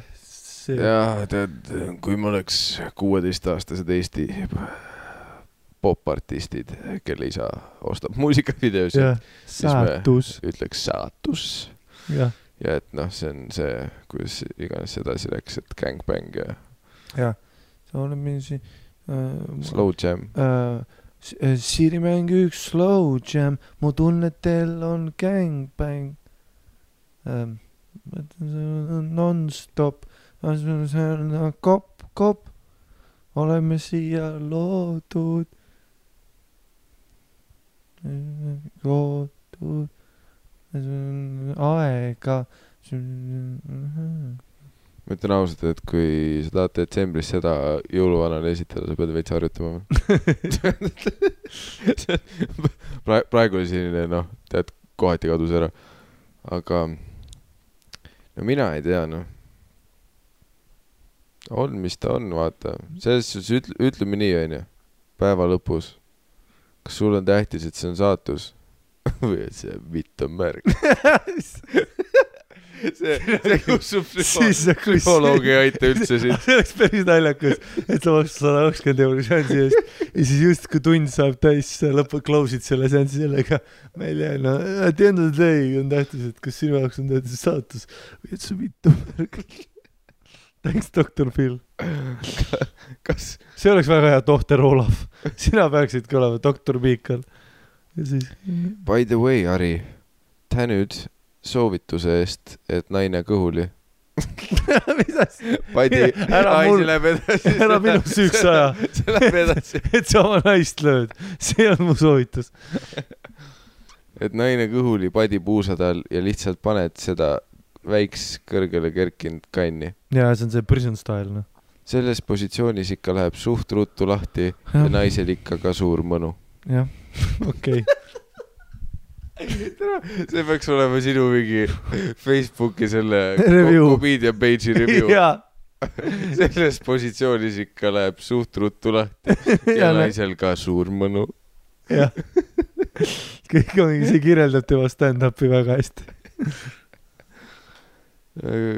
jaa, tead, kui me oleks kuueteistaastased Eesti popartistid, kelle isa ostab muusikavideosid, jah, saatus, ütleks saatus. Jah, ja et noh, see on see, kuidas iganes see edasi läks, et gangbang ja jah, sa oled meil siin äh, slow jam. äh, äh, Siirimäng üks slow jam, mu tunnetel on gangbang ähm,. nonstop, kopp, kopp, oleme siia loodud. loodud, aega. ma ütlen ausalt, et kui sa tahad detsembris seda jõuluvanale esitada, sa pead veits harjutama praegu, praegu oli selline noh, tead, kohati kadus ära. aga no mina ei tea, noh. on, mis ta on, vaata, selles suhtes ütle, ütleme nii, onju, päeva lõpus. kas sulle on tähtis, et see on saatus see vitt on märg? see, see kutsub siis sa psühholoog ei aita üldse siin. see oleks päris naljakas, et sa maksad sada kakskümmend euri seansi eest ja siis just kui tund saab täis, sa lõpu-, close'id selle seansi sellega. meil jääb, no at the end of the day on tähtis, et kas sinu jaoks on tähtis saatus või et su vittu märg. Thanks, doktor Phil. kas, see oleks väga hea, tohter Olav. sina peaksidki olema doktor Miikal. Ja siis. by the way, Harri, tänud soovituse eest, et naine kõhuli. mis asja, Padi, Ära ai, mul- see läheb edasi. ära minu süüks aja, see läheb edasi. et sa oma naist lööd, see on mu soovitus. et naine kõhuli padi puusade all ja lihtsalt paned seda väiks kõrgele kerkinud kanni. ja see on see prison style noh. selles positsioonis ikka läheb suht ruttu lahti ja naisel ikka ka suur mõnu. jah, okei, see peaks olema sinu mingi Facebooki selle comedian page'i review. selles positsioonis ikka läheb suht ruttu lahti ja ja naisel ka suur mõnu. jah. kõik on, see kirjeldab tema stand-up'i väga hästi.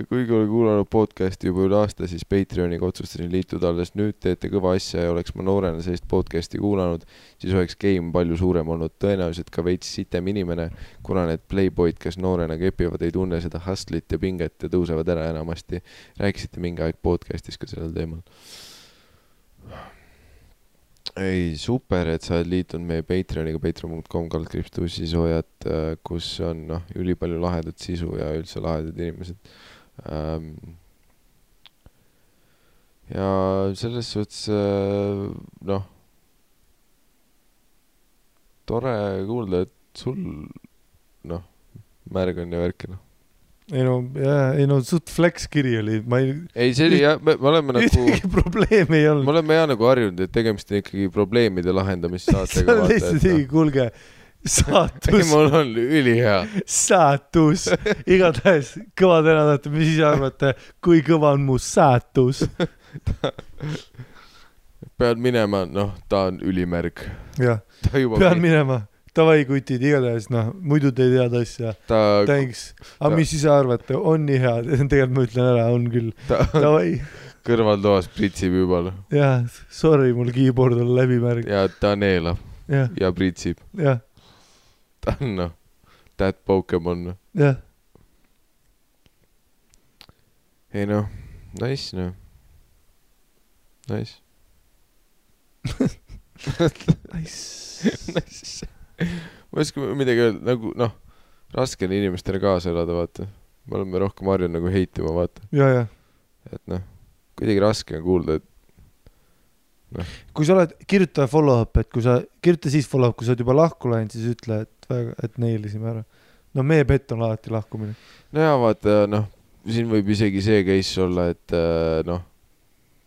Kuigi olen kuulanud podcast'i juba üle aasta, siis Patreoniga otsustasin liituda alles nüüd, teete kõva asja ja oleks ma noorena sellist podcast'i kuulanud, siis oleks game palju suurem olnud, tõenäoliselt ka veits sitem inimene, kuna need playboy'd, kes noorena kepivad, ei tunne seda hustle'it ja pinget ja tõusevad ära enamasti. rääkisite mingi aeg podcast'is ka sellel teemal. ei, super, et sa oled liitunud meie Patreoniga, patreon.com kaldkriips tussisoojad, kus on noh, ülipalju lahedat sisu ja üldse lahedad inimesed ähm,. ja selles suhtes äh, noh, tore kuulda, et sul noh, märg on ja värk noh. Ei no, ei no suht flex kiri oli, ma ei, ei, see oli jah, me me oleme nagu, ühtegi probleemi ei me olnud. oleme ja nagu harjunud, et tegemist on ikkagi probleemide see lahendamissaatega on. lihtsalt nii, kuulge, ei, saatus, mul on ülihea. saatus, igatahes kõva tänada, mis ise arvate, kui kõva on mu saatus? pead minema, noh, ta on ülimärg. jah, pean minema, davai kutid, igatahes noh, muidu te ei tea asja, ta, thanks. aga mis ise arvate, on nii hea, tegelikult ma ütlen ära, on küll, ta davai, kõrvaltoas pritsib juba jah, sorry, mul keyboard on läbimärg, ja ta neelab jah, ja pritsib. jah, ta on noh, that Pokemon noh. jah, ei noh, nice noh, nice. nice. ma ei oska midagi öelda, nagu noh, raske on inimestele kaasa elada, vaata. me oleme rohkem harjunud nagu heitima, vaata, et noh, kuidagi raske on kuulda, et kui sa oled, kirjuta follow-up, et kui sa, kirjuta siis follow-up, kui sa oled juba lahku läinud, siis ütle, et väga, et neilisime ära. no meie pett on alati lahkumine. no ja vaata noh, siin võib isegi see case olla, et äh, noh,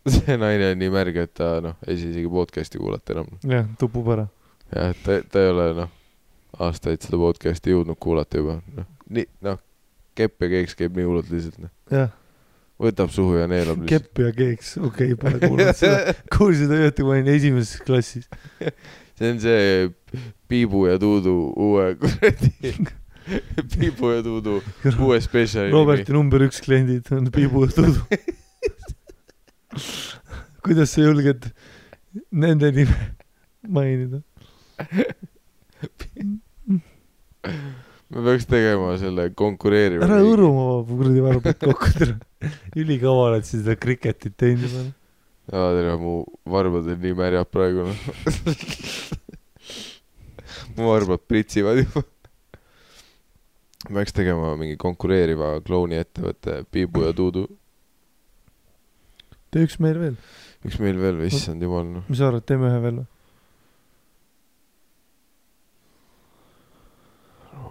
see naine on nii märg, et ta noh, ei saa isegi podcast'i kuulata enam. jah, tupub ära. jah, et ta, ta ei ole noh, aastaid seda podcast'i jõudnud kuulata juba, noh, nii, noh, kepp ja keeks käib nii hullult lihtsalt, noh. jah, võtab suhu ja neelab lihtsalt. kepp ja keeks, okei okay,, pole kuulnud seda. kuulsin seda juttu, kui ma olin esimeses klassis. see on see Piibu ja Tuudu uue kuradi, Piibu ja Tuudu uue spetsiali Roberti number üks kliendid on Piibu ja Tudu. kuidas sa julged nende nime mainida? Me peaks tegema selle konkureeriva ära hõõru oma kuradi varbad kokku, tere. ülikaua oled sa seda kriketit teinud juba. aa, tere, mu varbad on nii märjad praegu, noh. mu varbad pritsivad juba. me peaks tegema mingi konkureeriva klouni ettevõtte Piibu ja Tuudu. tee üks meil veel, üks meil veel, issand jumal, noh. mis sa arvad, teeme ühe veel või?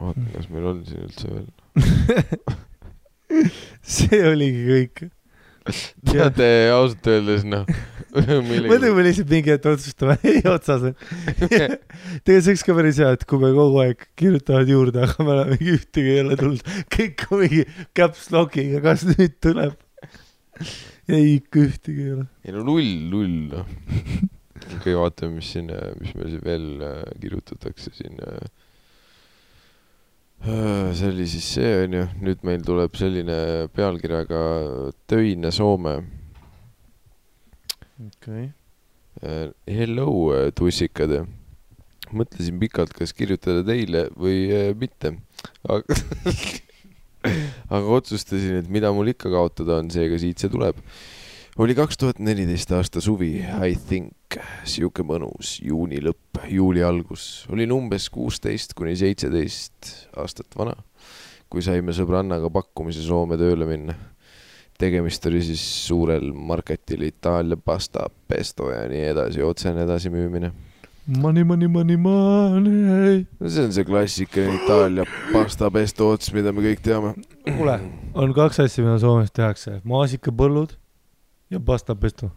vaatan, kas meil on siin üldse veel. see oligi kõik. teate, ausalt öeldes, noh. muidu me lihtsalt mingi hetk otsustame, ei otsas on. tegelikult see oleks ka päris hea, et kui me kogu aeg kirjutavad juurde, aga me oleme ühtegi ei ole tulnud, kõik on mingi caps lock'iga, kas nüüd tuleb? ei, ikka ühtegi ei ole. ei no null, null, noh. okei, vaatame, mis siin, mis meil siin veel äh, kirjutatakse siin. See oli siis see, onju, nüüd meil tuleb selline pealkirjaga Töine Soome. okei. Äh, Hello, tussikad. mõtlesin pikalt, kas kirjutada teile või äh, mitte. aga aga otsustasin, et mida mul ikka kaotada on, seega siit see tuleb. Oli kaks tuhat neliteist aasta suvi, I think, sihuke mõnus juuni lõpp, juuli algus. olin umbes kuusteist kuni seitseteist aastat vana, kui saime sõbrannaga pakkumise Soome tööle minna. tegemist oli siis suurel marketil Itaalia pasta, pesto ja nii edasi, otsene edasimüümine. Money, money, money, money. no see on see klassikaline Itaalia pasta, pesto ots, mida me kõik teame. kuule, on kaks asja, mida Soomes tehakse, maasikapõllud ja pasta pesto.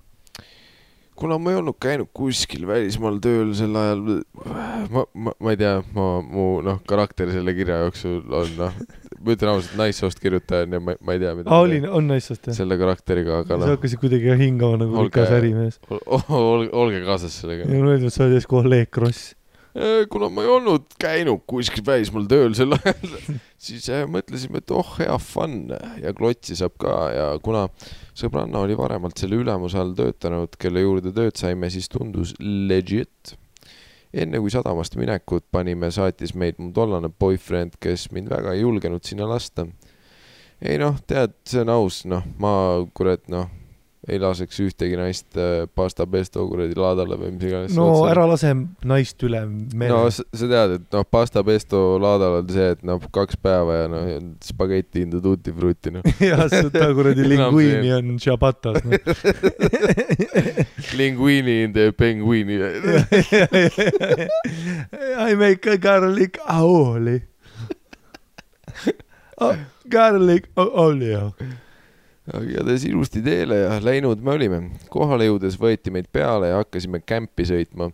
kuna ma ei olnud käinud kuskil välismaal tööl sel ajal, ma, ma, ma ei tea, ma, mu noh, karakter selle kirja jooksul on noh, ma ütlen ausalt, naissoost kirjutaja on ja ma, ma ei tea, mida aa, oli, on naissoost jah? selle karakteriga, aga sa noh, hakkasid kuidagi hingama nagu rikas ärimees. olge, olge kaasas sellega. mulle öeldi, et sa oled järsku Oleg Kross. Kuna ma ei olnud käinud kuskil välismaal tööl sel ajal, siis äh, mõtlesime, et oh, hea fun ja klotsi saab ka ja kuna sõbranna oli varemalt selle ülemuse all töötanud, kelle juurde tööd saime, siis tundus legit. enne kui sadamast minekut panime, saatis meid mu tollane boyfriend, kes mind väga ei julgenud sinna lasta. ei noh, tead, see on aus, noh, ma kurat, noh, ei laseks ühtegi naist äh, pasta pesto kuradi laadale või mis iganes. no ära lase naist üle mere no. sa tead, et noh, pasta pesto laadal on see, et noh, kaks päeva ja noh, spagetti into tutti frutti noh. ja seda kuradi linguini on ciabatas no. Linguini in the penguini. I make a garlic aioli oh,. Garlic aioli. Igatahes ilusti teele ja läinud me olime. kohale jõudes võeti meid peale ja hakkasime kämpi sõitma.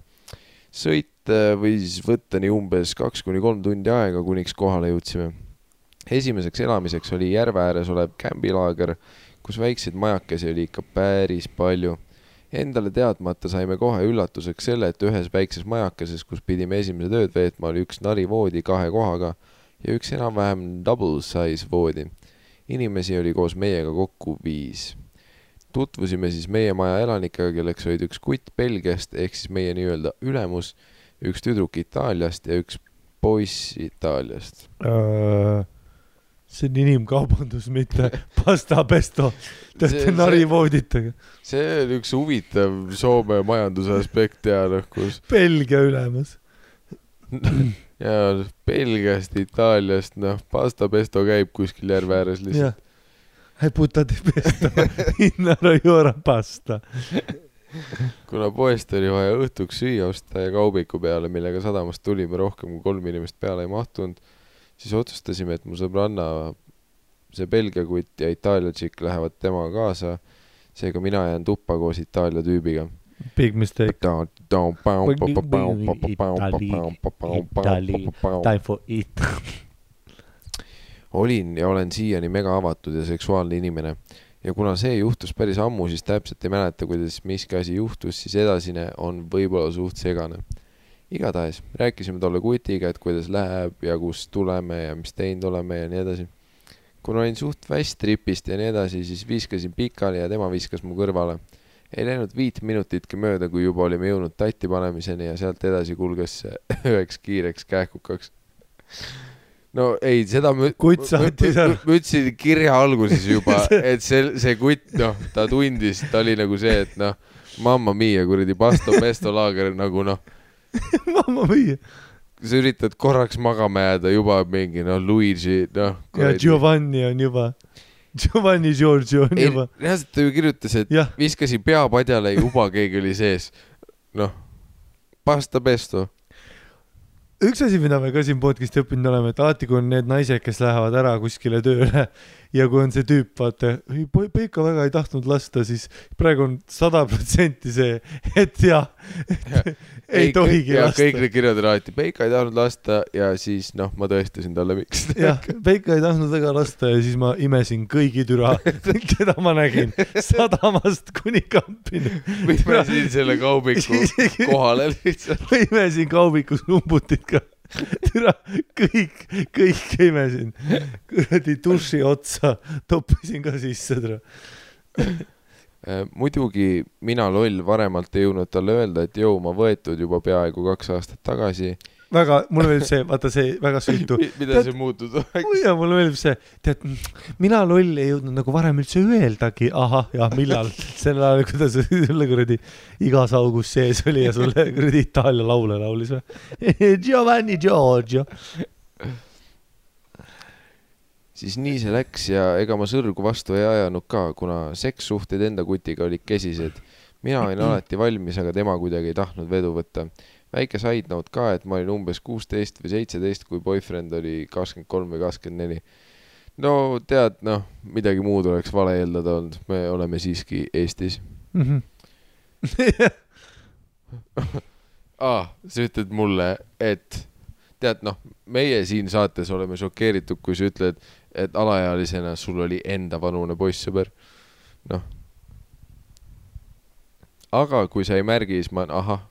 sõit äh, võis võtta nii umbes kaks kuni kolm tundi aega, kuniks kohale jõudsime. esimeseks elamiseks oli järve ääres olev kämbilaager, kus väikseid majakesi oli ikka päris palju. Endale teadmata saime kohe üllatuseks selle, et ühes väikses majakeses, kus pidime esimesed ööd veetma, oli üks narivoodi kahe kohaga ja üks enam-vähem double size voodi inimesi oli koos meiega kokku viis. tutvusime siis meie maja elanikega, kelleks olid üks kutt Belgiast ehk siis meie nii-öelda ülemus, üks tüdruk Itaaliast ja üks poiss Itaaliast. Äh, see on inimkaubandus, mitte pasta pesto. Te olete narivooditega. see on üks huvitav Soome majanduse aspekt ja noh, kus Belgia ülemus. ja Belgiast, Itaaliast, noh, pasta pesto käib kuskil järve ääres lihtsalt.. Hai puttati pesto, inna rojora pasta. kuna poest oli vaja õhtuks süüa osta ja kaubiku peale, millega sadamast tulime, rohkem kui kolm inimest peale ei mahtunud, siis otsustasime, et mu sõbranna, see Belgia kutt ja Itaalia tšikk lähevad temaga kaasa. seega mina jään tuppa koos Itaalia tüübiga. Big mistake. Time for it. olin ja olen siiani mega avatud ja seksuaalne inimene ja kuna see juhtus päris ammu, siis täpselt ei mäleta, kuidas miski asi juhtus, siis edasine on võib-olla suht segane. igatahes rääkisime tolle kutiga, et kuidas läheb ja kust tuleme ja mis teinud oleme ja nii edasi. kuna olin suht väst tripist ja nii edasi, siis viskasin pikali ja tema viskas mu kõrvale. Ei läinud viit minutitki mööda, kui juba olime jõudnud tatti panemiseni ja sealt edasi kulges see üheks kiireks kähkukaks. no ei, seda ma Kutt saatis ära. ma ütlesin kirja alguses juba, et see, see kutt, noh, ta tundis, ta oli nagu see, et noh, mamma mia kuradi pasto pesto laager nagu noh, mamma mia. sa üritad korraks magama jääda, juba mingi noh, Luigi, noh. ja Giovanni on juba, Giovanni Giorgio on ei juba,, reaalselt ta ju kirjutas, et jah, viskasin peapadjale, juba keegi oli sees. noh, pasta pesto. üks asi, mida me ka siin podcast'i õppinud oleme, et alati, kui on need naised, kes lähevad ära kuskile tööle ja kui on see tüüp, vaata, ei, Peika väga ei tahtnud lasta, siis praegu on sada protsenti see, et jah, ei tohigi ja lasta kõik. need kirjad on alati, Peika ei tahtnud lasta ja siis noh, ma tõestasin talle, miks. jah, Peika ei tahtnud väga lasta ja siis ma imesin kõigi türa, keda ma nägin, sadamast kuni kampini. viimasin selle kaubiku kohale lihtsalt. ma imesin kaubikus umbutit ka. türa, kõik, kõik imesin. kuradi duši otsa toppisin ka sisse, türa. Äh, muidugi mina loll varemalt ei jõudnud talle öelda, et jõu, ma võetud juba peaaegu kaks aastat tagasi. väga, mulle meeldib see, vaata see väga süütu. mida see muutus oleks? ja mulle meeldib see, tead, mina loll ei jõudnud nagu varem üldse öeldagi, ahah, jah, millal, sel ajal, kui ta sulle kuradi igas augus sees oli ja sulle kuradi Itaalia laule laulis või? Giovanni Giorgio. siis nii see läks ja ega ma sõrgu vastu ei ajanud ka, kuna sekssuhted enda kutiga olid kesised. mina olin alati valmis, aga tema kuidagi ei tahtnud vedu võtta. Väike side note ka, et ma olin umbes kuusteist või seitseteist, kui boyfriend oli kakskümmend kolm või kakskümmend neli. no tead, noh, midagi muud oleks vale eeldada olnud, me oleme siiski Eestis. Mhm. aa, sa ütled mulle, et tead, noh, meie siin saates oleme šokeeritud, kui sa ütled, et alaealisena sul oli enda vanune poissõber. noh. aga kui sa ei märgi, siis ma ahah,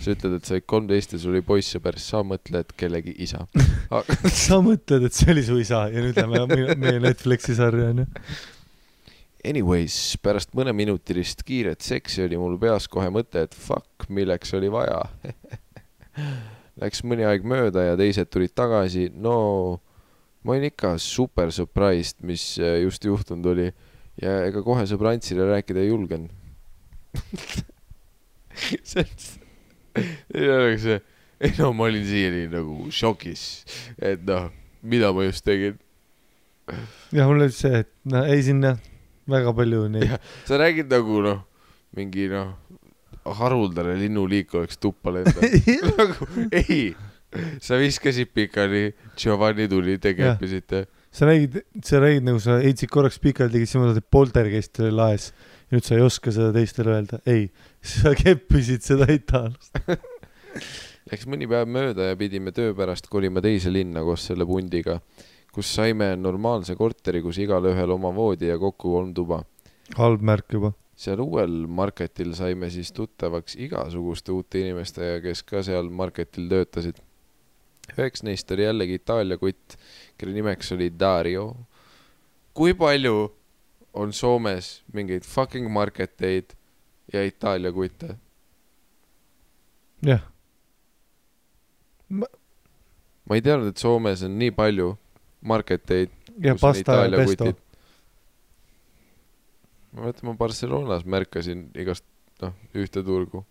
sa ütled, et sa olid kolmteist ja sul oli poissõber, sa mõtled kellegi isa. sa mõtled, et see oli su isa ja nüüd lähme meie- Netflixi sarja onju. Anyways, pärast mõneminutilist kiiret seksi oli mul peas kohe mõte, et fuck, milleks oli vaja. Läks mõni aeg mööda ja teised tulid tagasi, no ma olin ikka super surprised, mis äh, just juhtunud oli ja ega kohe sõbrantsile rääkida ei julgenud. see on, oleks see, ei no ma olin siiani nagu šokis, et noh, mida ma just tegin. ja mul oli see, et no ei sinna väga palju neid Jah. sa räägid nagu noh, mingi noh, haruldane linnuliik oleks tuppa lendanud. nagu ei, sa viskasid pikali, Giovanni tuli, te Jah. keppisite. sa räägid, sa räägid nagu sa heitsid korraks pikalt, tegid niimoodi, poltergeist laes. Nüüd sa ei oska seda teistele öelda. ei, sa keppisid seda itaalast. Läks mõni päev mööda ja pidime töö pärast kolima teise linna koos selle pundiga, kus saime normaalse korteri, kus igalühel oma voodi ja kokku kolm tuba. halb märk juba. seal uuel marketil saime siis tuttavaks igasuguste uute inimestega, kes ka seal marketil töötasid. üheks neist oli jällegi Itaalia kutt, kelle nimeks oli Dario. kui palju on Soomes mingeid fucking marketeid ja Itaalia kutte? jah. ma ei teadnud, et Soomes on nii palju marketeid. ja pasta ja pesto. ma mäletan, ma Barcelonas märkasin igast, noh, ühte turgu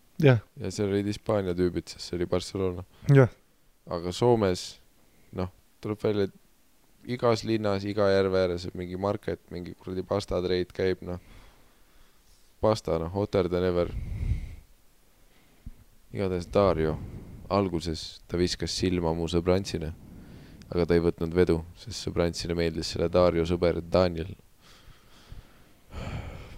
ja seal olid Hispaania tüübid, sest see oli Barcelona. jah, aga Soomes, noh, tuleb välja, et igas linnas, iga järve ääres on mingi market, mingi kuradi pastatreid käib, noh. pasta, noh, hotter than ever. igatahes Dario, alguses ta viskas silma mu sõbrantsile, aga ta ei võtnud vedu, sest sõbrantsile meeldis selle Dario sõber Daniel.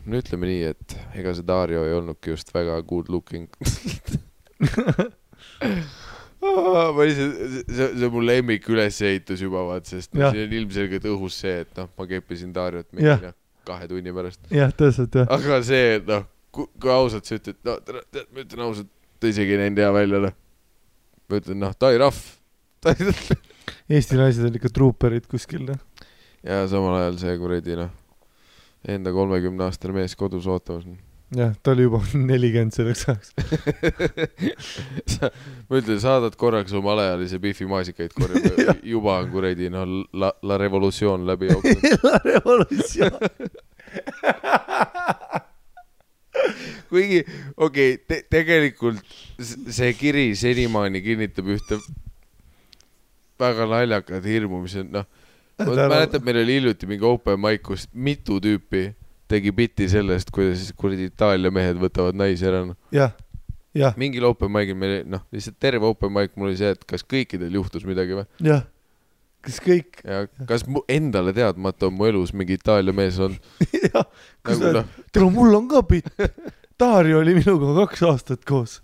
no ütleme nii, et ega see Dario ei olnudki just väga good looking ma lihtsalt, see, see on mu lemmik ülesehitus juba vaat, sest Jah. siin on ilmselgelt õhus see, et noh, ma keppisin Dariot Jah. mingi kahe tunni pärast. jah, täpselt jah. aga see, et noh, kui ausalt sa ütled, no tead, ma ütlen ausalt, ta isegi ei näinud hea välja, noh. ma ütlen, noh, ta oli rahv. Eesti naised on ikka truuperid kuskil, noh. ja samal ajal see kuradi noh, enda kolmekümne aastane mees kodus ootamas. jah, ta oli juba nelikümmend selleks ajaks. sa, ma ütlen, saadad korraks oma alaealise Biffi maasikaid korjama, juba on kuradi noh, la, la revolutsioon läbi jooksnud. la revolutsioon. kuigi okei okay, te,, tegelikult see kiri senimaani kinnitab ühte väga naljakat hirmu, mis on noh, ma mäletan, meil oli hiljuti mingi open mic, kus mitu tüüpi tegi bitti sellest, kuidas kuradi Itaalia mehed võtavad naisi ära, noh. jah, jah, mingil open mic'il meil, noh, lihtsalt terve open mic mul oli see, et kas kõikidel juhtus midagi või. jah. kas kõik, ja kas mu endale teadmata on mu elus mingi Itaalia mees olnud. jah, kas nagu noh, tere, mul on ka bitt. Dario oli minuga kaks aastat koos.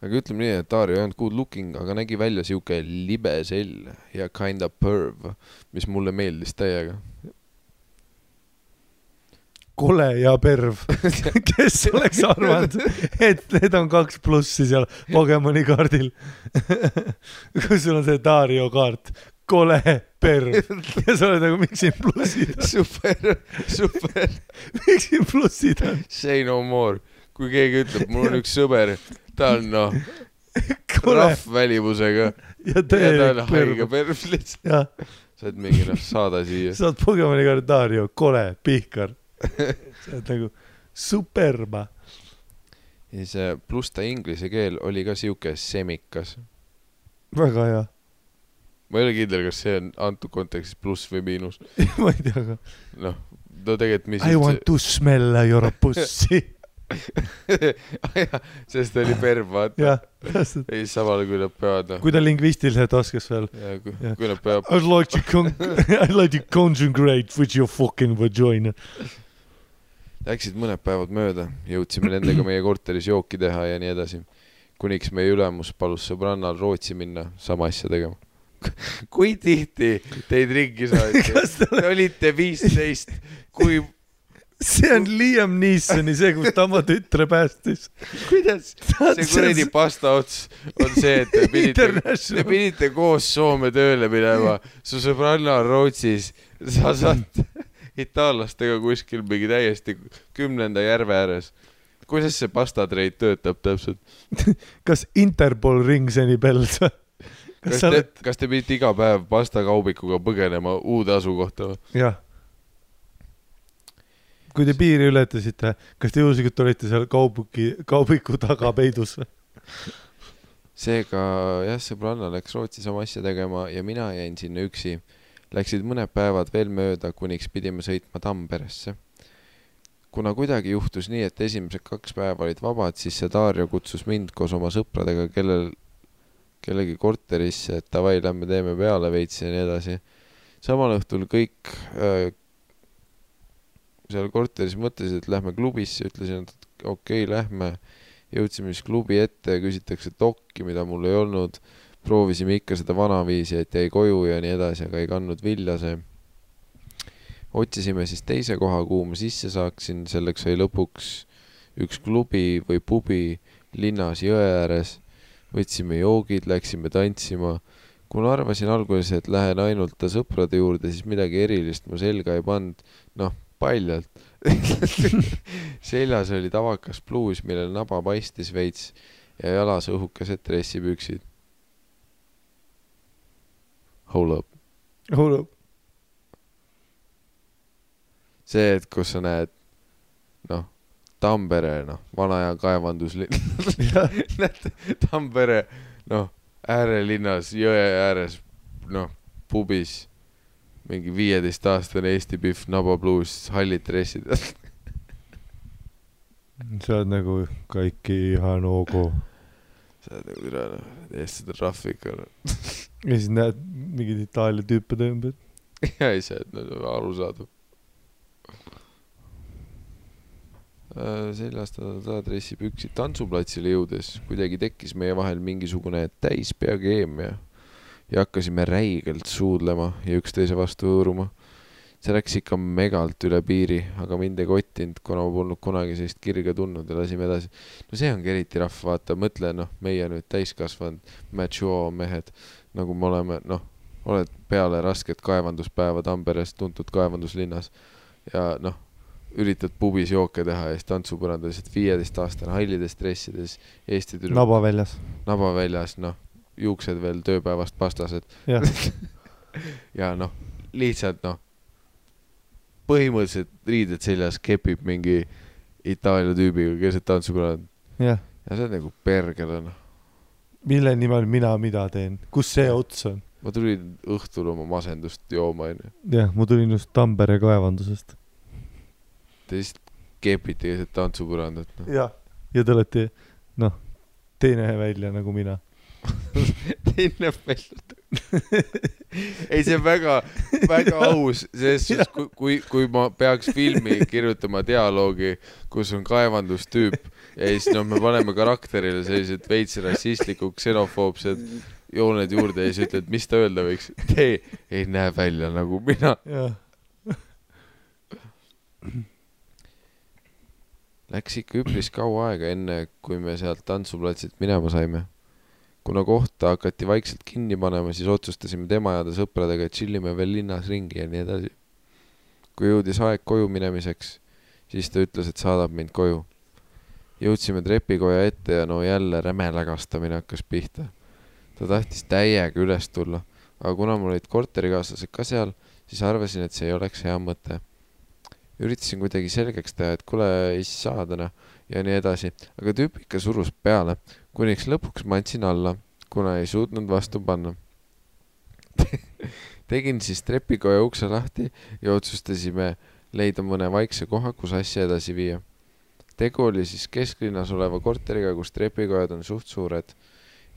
aga ütleme nii, et Dario ei olnud good looking, aga nägi välja siuke libe sell ja kinda perv, mis mulle meeldis täiega. Kole ja perv. kes oleks arvanud, et need on kaks plussi seal Pokemoni kaardil. kui sul on see Dario kaart, kole, perv ja sa oled nagu, miks siin plussid on, super, super, miks siin plussid on? say no more. kui keegi ütleb, mul on üks sõber, ta on noh, rahvvälimusega ja ja ta on haige perv. lihtsalt. sa oled mingi noh, saada siia. saad Pokemoni kaart Dario, kole, pihkar. sa oled nagu superba. ja siis pluss ta inglise keel oli ka siuke semikas. väga hea. ma ei ole kindel, kas see on antud kontekstis pluss või miinus. ma ei tea ka. noh, no tegelikult mis I want to smell your pussy. sest ta oli perv, vaata. ei, samal kui nad peavad, noh. kui ta lingvistiliselt oskas veel. kui, kui nad peavad, I'd like to con-, I'd like to concentrate with your fucking vagina. Läksid mõned päevad mööda, jõudsime nendega meie korteris jooki teha ja nii edasi. kuniks meie ülemus palus sõbrannal Rootsi minna sama asja tegema. kui tihti teid ringi saati? Te olite viisteist, kui, see on Liam Neesoni see, kus ta oma tütre päästis. kuidas see kuradi pasta ots on see, et te pidite, te pidite koos Soome tööle minema, su sõbranna on Rootsis, sa saad itaallastega kuskil mingi täiesti kümnenda järve ääres. kuidas see pastatreid töötab täpselt? kas Interpol rings any bells? kas kas te oled,, kas te pidite iga päev pastakaubikuga põgenema uude asukohta või? jah. kui te piiri ületasite, kas te juhuslikult olite seal kaubuki, kaubiku taga peidus või? seega jah, sõbranna läks Rootsi sama asja tegema ja mina jäin sinna üksi. Läksid mõned päevad veel mööda, kuniks pidime sõitma Tamperesse. kuna kuidagi juhtus nii, et esimesed kaks päeva olid vabad, siis see Darja kutsus mind koos oma sõpradega, kellel, kellegi korterisse, et davai, lähme teeme peale veits ja nii edasi. samal õhtul kõik äh, seal korteris mõtlesid, et lähme klubisse, ütlesin, et okei okay,, lähme jõudsime siis klubi ette, küsitakse dokki, mida mul ei olnud. Proovisime ikka seda vanaviisi, et jäi koju ja nii edasi, aga ei kandnud vilja see. otsisime siis teise koha, kuhu ma sisse saaksin, selleks sai lõpuks üks klubi või pubi linnas jõe ääres. võtsime joogid, läksime tantsima. kuna arvasin alguses, et lähen ainult sõprade juurde, siis midagi erilist ma selga ei pannud. noh, paljalt. seljas oli tavakas pluus, millel naba paistis veits ja jalas õhukesed dressipüksid. Hold up. hold up. see, et kus sa näed, noh, Tampere, noh, vana aja kaevanduslinn, näed, Tampere, noh, äärelinnas, jõe ääres, noh, pubis, mingi viieteistaastane Eesti Pihv, nabapluus, hallid dressid. sa oled nagu kaikki ihan ok. sa oled nagu türa, noh, eestlased on rahv ikka, noh. ja siis näed mingeid Itaalia tüüpe tõmbad. ja ei see, et no arusaadav. seljas ta ta dressipüksid tantsuplatsile jõudes kuidagi tekkis meie vahel mingisugune täispeakeemia ja hakkasime räigelt suudlema ja üksteise vastu hõõruma. See läks ikka megalt üle piiri, aga mind ei kottinud, kuna ma polnud kunagi sellist kirge tundnud ja lasime edasi. no see ongi eriti rahv, vaata, mõtle noh, meie nüüd täiskasvanud mature mehed, nagu me oleme, noh, oled peale rasket kaevanduspäeva Tamperes, tuntud kaevanduslinnas ja noh, üritad pubis jooke teha ja siis tantsupõrandal lihtsalt viieteistaastane hallides dressides Eesti tüdruk naba väljas. naba väljas, noh, juuksed veel tööpäevast pastased jah, ja noh, lihtsalt noh, põhimõtteliselt riided seljas kepib mingi Itaalia tüübiga keset tantsupõrandat jah. ja see on nagu pergele noh. mille nimel mina mida teen, kus see ots on? ma tulin õhtul oma masendust jooma onju, jah, ma tulin just Tampere kaevandusest. te lihtsalt kepite keset tantsupõrandat noh. jah. ja te olete, noh, teine välja nagu mina. teine välja. ei, see on väga, väga aus, selles suhtes, kui, kui, kui ma peaks filmi kirjutama dialoogi, kus on kaevandustüüp ja siis noh, me paneme karakterile sellised veits rassistlikud, ksenofoobsed jooned juurde ja siis ütled, mis ta öelda võiks. Te ei näe välja nagu mina. Läks ikka üpris kaua aega, enne kui me sealt tantsuplatsilt minema saime. Kuna kohta hakati vaikselt kinni panema, siis otsustasime tema ja ta sõpradega, tšillime veel linnas ringi ja nii edasi. kui jõudis aeg koju minemiseks, siis ta ütles, et saadab mind koju. jõudsime trepikoja ette ja no jälle räme lägastamine hakkas pihta. ta tahtis täiega üles tulla, aga kuna mul olid korterikaaslased ka seal, siis arvasin, et see ei oleks hea mõte üritasin kuidagi selgeks teha, et kuule, ei saa täna ja nii edasi, aga tüüp ikka surus peale, kuniks lõpuks ma andsin alla, kuna ei suutnud vastu panna. tegin siis trepikoja ukse lahti ja otsustasime leida mõne vaikse koha, kus asja edasi viia. tegu oli siis kesklinnas oleva korteriga, kus trepikojad on suht suured.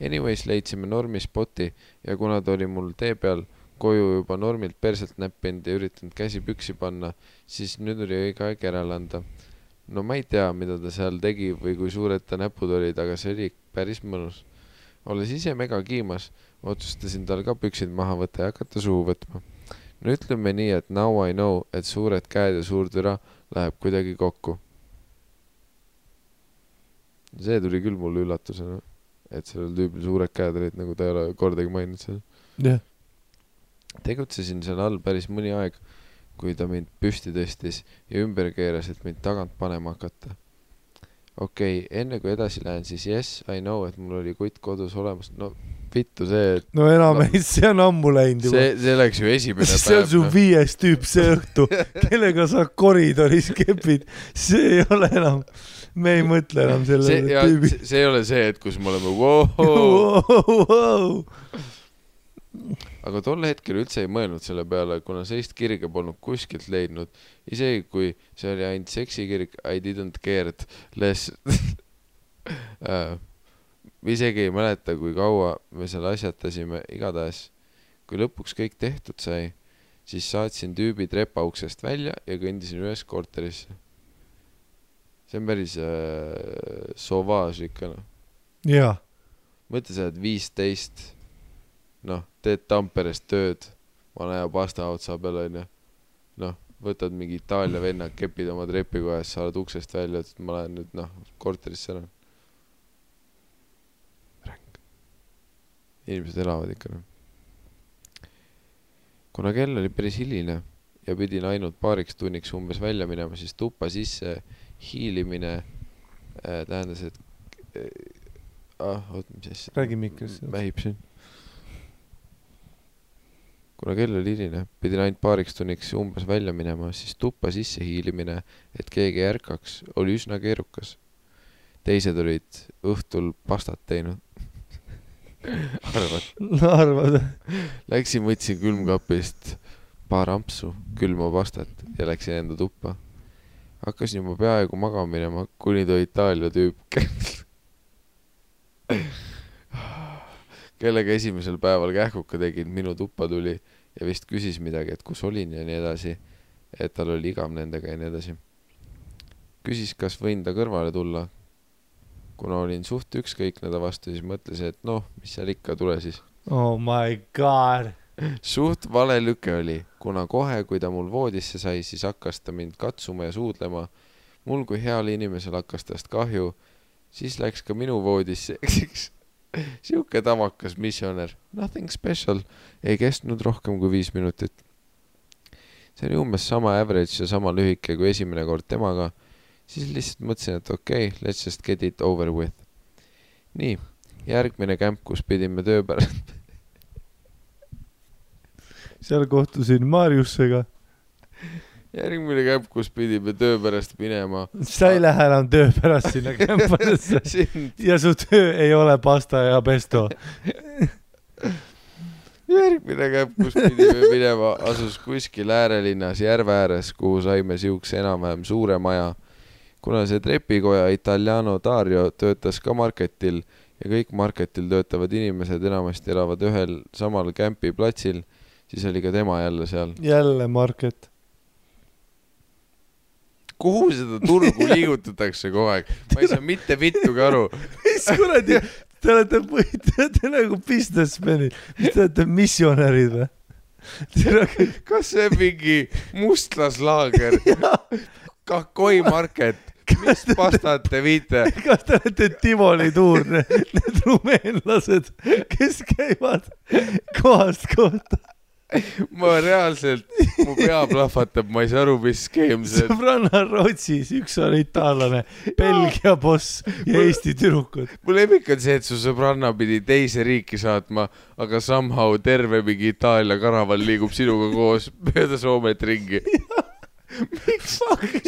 Anyways leidsime normi spoti ja kuna ta oli mul tee peal koju juba normilt perselt näppinud ja üritanud käsi püksi panna, siis nüüd oli õige aeg järele anda. No ma ei tea, mida ta seal tegi või kui suured ta näpud olid, aga see oli päris mõnus. olles ise mega kiimas, otsustasin tal ka püksid maha võtta ja hakata suhu võtma. no ütleme nii, et now I know, et suured käed ja suur türa läheb kuidagi kokku. see tuli küll mulle üllatusena, et sellel tüübil suured käed olid, nagu ta ei ole kordagi maininud seda. jah, tegutsesin seal all päris mõni aeg, kui ta mind püsti tõstis ja ümber keeras, et mind tagant panema hakata. okei okay,, enne kui edasi lähen, siis yes, I know, et mul oli kutt kodus olemas, no vittu see, et no enam No. ei, see on ammu läinud juba. see, see läks ju esimene see on su päev. viies tüüp see õhtu, kellega sa koridoris kepid, see ei ole enam, me ei mõtle enam sellele tüübile. see ei ole see, et kus me oleme wow., aga tol hetkel üldse ei mõelnud selle peale, kuna sellist kirge polnud kuskilt leidnud. isegi kui see oli ainult seksikirg, I didn't cared less uh. isegi ei mäleta, kui kaua me seal asjatasime, igatahes kui lõpuks kõik tehtud sai, siis saatsin tüübi trepa uksest välja ja kõndisin üles korterisse. see on päris äh, sauvage ikka noh. jaa, mõtle, sa oled viisteist, noh, teed Tamperes tööd, vana hea pasta otsa peal onju. noh, võtad mingi Itaalia venna, kepid oma trepikojas, sa oled uksest välja, ütled, ma lähen nüüd noh, korterisse ära. ränk. inimesed elavad ikka noh. kuna kell oli päris hiline ja pidin ainult paariks tunniks umbes välja minema, siis tuppa sisse hiilimine äh, tähendas, et äh, ah, oot, mis asja. Räägi mikrisse. mähib siin. Kuna kell oli hiline, pidin ainult paariks tunniks umbes välja minema, siis tuppa sisse hiilimine, et keegi ei ärkaks, oli üsna keerukas. teised olid õhtul pastat teinud. arvad? arvad? Läksin, võtsin külmkapist paar ampsu külma pastat ja läksin enda tuppa. hakkasin juba peaaegu magama minema, kuni too Itaalia tüüp, kellega esimesel päeval kähkuka tegin, minu tuppa tuli ja vist küsis midagi, et kus olin ja nii edasi. et tal oli igav nendega ja nii edasi. küsis, kas võin ta kõrvale tulla. kuna olin suht ükskõikne ta vastu, siis mõtlesin, et noh, mis seal ikka, tule siis oh my god. suht vale lüke oli, kuna kohe, kui ta mul voodisse sai, siis hakkas ta mind katsuma ja suudlema. mul kui heal inimesel hakkas tast kahju, siis läks ka minu voodisse. Sihuke tavakas missionär, nothing special, ei kestnud rohkem kui viis minutit. see oli umbes sama average ja sama lühike kui esimene kord temaga, siis lihtsalt mõtlesin, et okei okay,, let's just get it over with. nii, järgmine kämp, kus pidime töö pärast seal kohtusin Marjusega. Järgmine kämp, kus pidime töö pärast minema. sa ei lähe enam töö pärast sinna kämpadesse sind, ja su töö ei ole pasta ja pesto. järgmine kämp, kus pidime minema, asus kuskil äärelinnas järve ääres, kuhu saime siukse enam-vähem suure maja. kuna see trepikoja Italiano Dario töötas ka marketil ja kõik marketil töötavad inimesed enamasti elavad ühel samal kämpi platsil, siis oli ka tema jälle seal. jälle Market. Kuhu seda turgu liigutatakse kogu aeg? ma ei saa mitte vittugi aru. mis kuradi, te olete, te olete nagu businessmenid, mis te olete missionärid või? kas see mingi mustlaslaager? Kakoi market, mis pastat te viite? kas te olete Tivoli tuur, need rumeenlased, kes käivad kohast kohta? Ma reaalselt, mu pea plahvatab, ma ei saa aru, mis skeem see on. sõbranna Rootsis, üks on itaallane, Belgia boss ja Eesti tüdrukud. mu lemmik on see, et su sõbranna pidi teise riiki saatma, aga somehow terve mingi Itaalia karavan liigub sinuga koos mööda Soomet ringi. miks?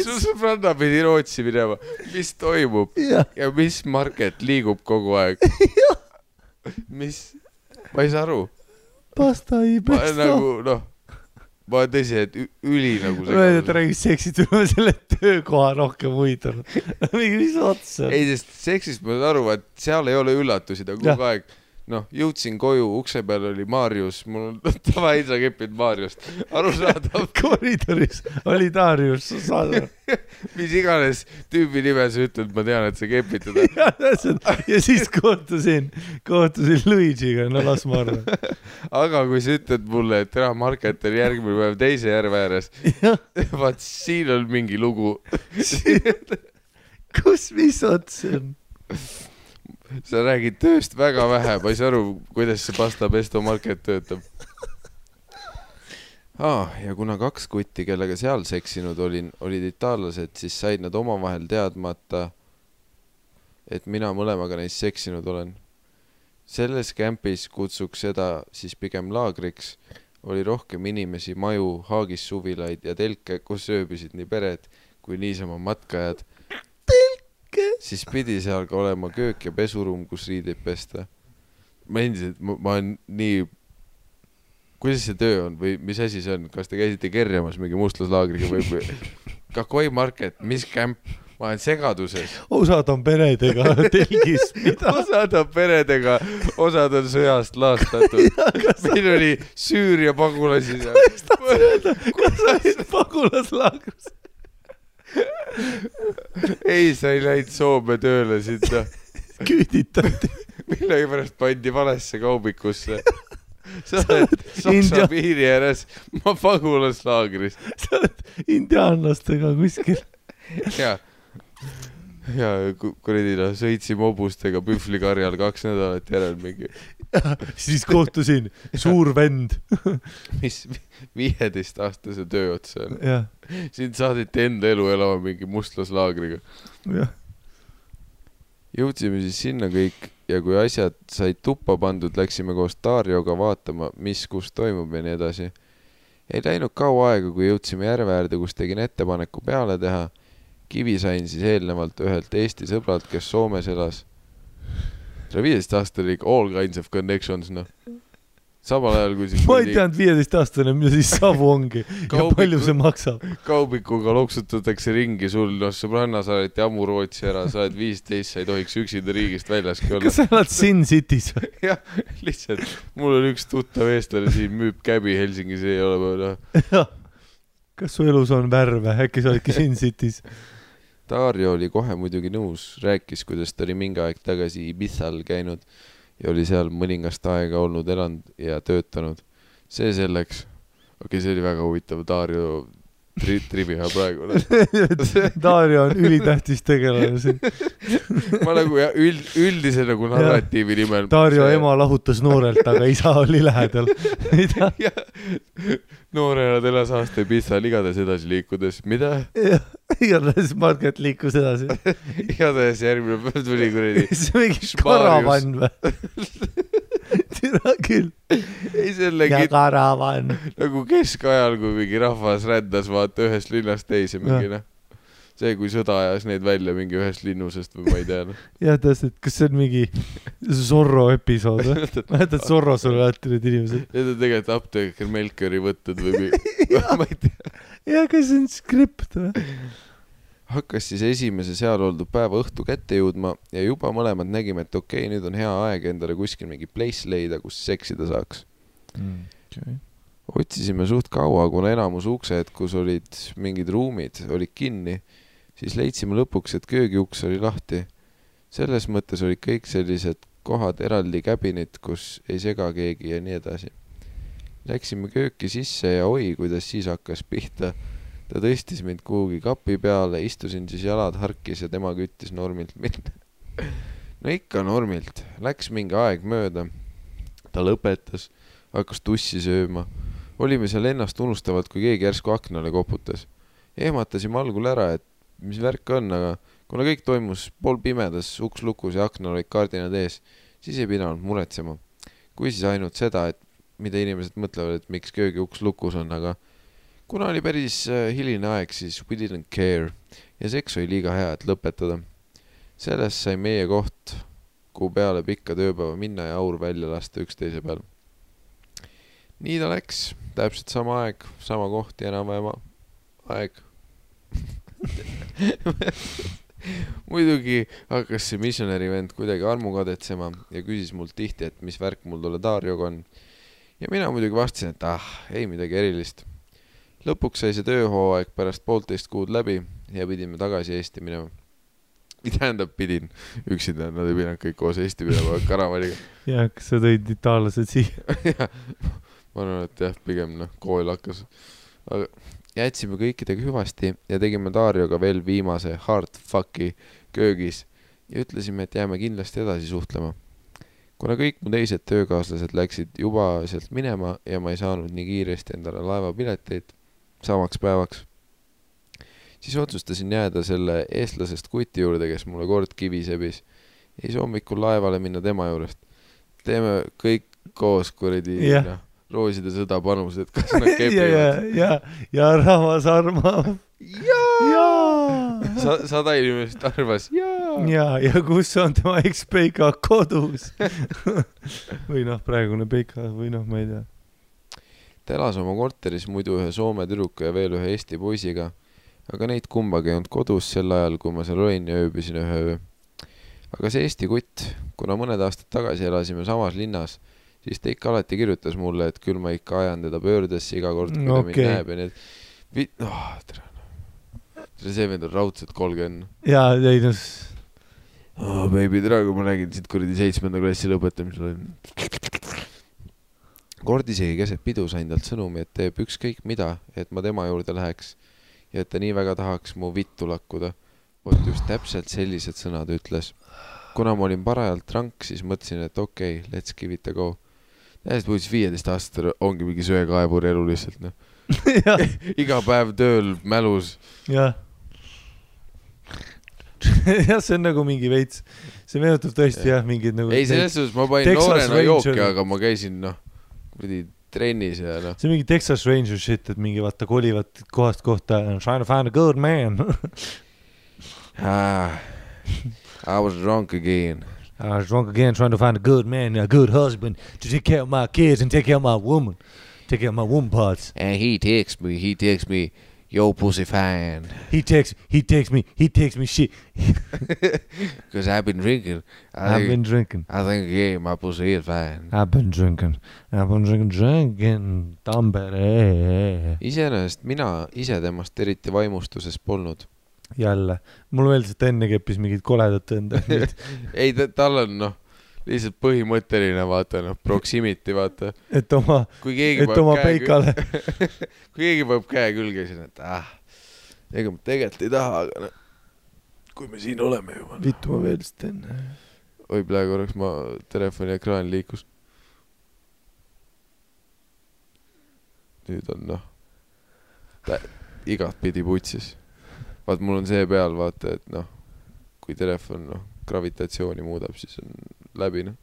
su sõbranna pidi Rootsi minema, mis toimub jah, ja mis market liigub kogu aeg? mis, ma ei saa aru. Pasta ei ma pesta nagu noh, ma olen tõsi, et üli nagu öeldi, et ta räägib seksist, ma selle töökoha rohkem huvitanud. mingi, mis ots see on? ei, sest seksist ma saan aru, et seal ei ole üllatusi, ta kogu aeg noh, jõudsin koju, ukse peal oli Marius, mul on davai, sa kepid Mariust, arusaadav, koridoris oli Darius, saad aru? mis iganes tüübi nime sa ütled, ma tean, et sa kepid teda. ja täpselt ja siis kohtusin, kohtusin Luigi'ga, no las ma arvan. aga kui sa ütled mulle, et tere, Market oli järgmine päev teise järve ääres, vaat siin on mingi lugu. kus, mis ots see on? Sa räägid tööst väga vähe, ma ei saa aru, kuidas see Pasta Pesto Market töötab ah,. ja kuna kaks kutti, kellega seal seksinud olin, olid itaallased, siis said nad omavahel teadmata, et mina mõlemaga neist seksinud olen. selles kämpis kutsuks seda siis pigem laagriks, oli rohkem inimesi, maju, haagissuvilaid ja telke, kus ööbisid nii pered kui niisama matkajad siis pidi seal ka olema köök ja pesuruum, kus riideid pesta. ma endiselt, ma olen nii, kuidas see töö on või mis asi see on, kas te käisite kerjamas mingi mustlaslaagriga või, või Kakoi Market, mis kämp, ma olen segaduses. osad on peredega telgis, osad on peredega, osad on sõjast laastatud. meil oli Süüria pagulasi seal. kas sa olid pagulaslaagris? ei, sa ei läinud Soome tööle sinna, küüditati. millegipärast pandi valesse kaubikusse. sa oled Saksa piiri ääres, ma pagulaslaagris sa oled indiaanlastega kuskil. ja, ja ku- kuradi noh, sõitsime hobustega pühvlikarjal kaks nädalat järel mingi, siis kohtusin, suur vend. mis viieteistaastase töö otsa on. sind saadeti enda elu elama mingi mustlaslaagriga. jõudsime siis sinna kõik ja kui asjad said tuppa pandud, läksime koos Darjoga vaatama, mis kus toimub ja nii edasi. ei läinud kaua aega, kui jõudsime järve äärde, kus tegin ettepaneku peale teha. kivi sain siis eelnevalt ühelt Eesti sõbralt, kes Soomes elas. Selle viieteist aasta oli ikka all kinds of connections, noh. samal ajal kui siis ma ei teadnud viieteistaastane, mis siis savu ongi ja Kaubiku- palju see maksab. kaubikuga loksutatakse ringi sul, noh, sõbranna saadeti ammu Rootsi ära, sa oled viisteist, sa ei tohiks üksinda riigist väljaski olla kas. sa elad Sin City's või? jah, lihtsalt mul on üks tuttav eestlane siin, müüb käbi Helsingis, ei ole noh. kas su elus on värve, äkki sa oledki Sin City's? Darjo oli kohe muidugi nõus, rääkis, kuidas ta oli mingi aeg tagasi Ibizal käinud ja oli seal mõningast aega olnud elanud ja töötanud. see selleks. okei okay,, see oli väga huvitav, Darjo tri-, trivia praegu. Dario on ülitähtis tegelane siin. ma nagu ja üld, üldise nagu narratiivi nimel. Dario ema lahutas noorelt, aga isa oli lähedal. mida? noorena ta elas aasta Ibizal, igatahes edasi liikudes, mida? igatahes Marget liikus edasi. igatahes järgmine päev tuli kuradi see mingi karavann või? Tere küll. ei selle ja kit- karavann. nagu keskajal, kui mingi rahvas rändas vaata ühest linnast teise mingi noh. see, kui sõda ajas neid välja mingi ühest linnusest või ma ei tea noh. jah, täpselt, kas see on mingi Zorro episood või? mäletad Zorros oli alati need inimesed? Need on tegelikult apteeker Melchiori võtted või ma ei tea. ja kas see on skript või? Hakkas siis esimese seal oldud päeva õhtu kätte jõudma ja juba mõlemad nägime, et okei okay,, nüüd on hea aeg endale kuskil mingi place leida, kus seksida saaks. Okay. otsisime suht kaua, kuna enamus uksed, kus olid mingid ruumid, olid kinni, siis leidsime lõpuks, et köögiuks oli lahti. selles mõttes olid kõik sellised kohad eraldi käbinid, kus ei sega keegi ja nii edasi. Läksime kööki sisse ja oi, kuidas siis hakkas pihta. Ta tõstis mind kuhugi kapi peale, istusin siis jalad harkis ja tema küttis normilt mind. no ikka normilt, läks mingi aeg mööda. ta lõpetas, hakkas tussi sööma olime seal ennast unustavalt, kui keegi järsku aknale koputas. ehmatasime algul ära, et mis värk on, aga kuna kõik toimus poolpimedas, uks lukus ja aknal olid kardinad ees, siis ei pidanud muretsema. kui siis ainult seda, et mida inimesed mõtlevad, et miks köögiuks lukus on, aga kuna oli päris äh, hiline aeg, siis we didn't care ja seks oli liiga hea, et lõpetada. sellest sai meie koht, kuhu peale pikka tööpäeva minna ja aur välja lasta üksteise peal nii ta läks, täpselt sama aeg, sama koht ja enam-vähem aeg. muidugi hakkas see missionäri vend kuidagi armu kadetsema ja küsis mult tihti, et mis värk mul tolle Darjoga on. ja mina muidugi vastasin, et ah, ei midagi erilist. Lõpuks sai see tööhooaeg pärast poolteist kuud läbi ja pidime tagasi Eesti minema. tähendab, pidin üksinda, nad ei pidanud kõik koos Eesti minema karavaniga. ja kas sa tõid itaallased siia? ma arvan, et jah, pigem noh, kool hakkas. aga jätsime kõikidega hüvasti ja tegime Darjoga veel viimase hard fuck'i köögis ja ütlesime, et jääme kindlasti edasi suhtlema. kuna kõik mu teised töökaaslased läksid juba sealt minema ja ma ei saanud nii kiiresti endale laevapileteid samaks päevaks, siis otsustasin jääda selle eestlasest kuti juurde, kes mulle kord kivi sebis. ja siis hommikul laevale minna tema juurest. teeme kõik koos kuradi Jah. noh, rooside sõda panused, kas nad ja, ja kepivad., ja, ja rahvas armab. jaa. Sa-, sada inimest arvas jaa. ja, ja kus on tema ekspeika kodus? või noh, praegune peika või noh, ma ei tea. Ta elas oma korteris muidu ühe Soome tüdruku ja veel ühe Eesti poisiga, aga neid kumbagi ei olnud kodus sel ajal, kui ma seal olin ja ööbisin ühe öö. aga see Eesti kutt, kuna mõned aastad tagasi elasime samas linnas, siis ta ikka alati kirjutas mulle, et küll ma ikka ajan teda pöördesse iga kord, kui ta Okei. mind näeb ja nii, et vi-, oh tere. see vend on raudselt kolmkümmend. ja, ei noh, oh baby, tere, kui ma nägin sind kuradi seitsmenda klassi lõpetamisel. Kord isegi keset pidu sain talt sõnumi, et teeb ükskõik mida, et ma tema juurde läheks ja et ta nii väga tahaks mu vittu lakkuda. vot just täpselt sellised sõnad ütles. kuna ma olin parajalt rank, siis mõtlesin, et okei okay,, let's give it a go. täiesti puhas viieteist aastastel ongi mingi söekaevuri elu lihtsalt noh, iga päev tööl mälus. jah. jah, see on nagu mingi veits, see meenutab tõesti jah, mingid nagu. ei, selles suhtes ma panin noorena jooki, aga ma käisin noh, kuradi trennis ja noh, see mingi Texas Ranger shit, et mingi vaata kolivad kohast kohta, trying to find a good man Ah, I was drunk again. I was drunk again trying to find a good man, a good husband to take care of my kids and take care of my woman, take care of my woman parts. And he texts me, he texts me, yo pussy fine. He takes, he takes me, he takes me shit. Cause I've been drinking. I I've think, been drinking, I think yeah, my pussy is fine. I've been drinking, I've been drinking, drinking Tampere. iseenesest mina ise temast eriti vaimustuses polnud. jälle, mulle meeldis, et ta enne keppis mingit koledat venda. ei, tal on noh, lihtsalt põhimõtteline vaata noh, proximity vaata. et oma, et oma peikale. kui keegi paneb käe külge, siis on, et ah, ega ma tegelikult ei taha, aga noh, kui me siin oleme juba. vittu ma veel vist teen. oi, praegu korraks ma telefoni ekraan liikus. nüüd on noh, igatpidi putsis. vaat mul on see peal, vaata, et noh, kui telefon noh, gravitatsiooni muudab, siis on läbi noh.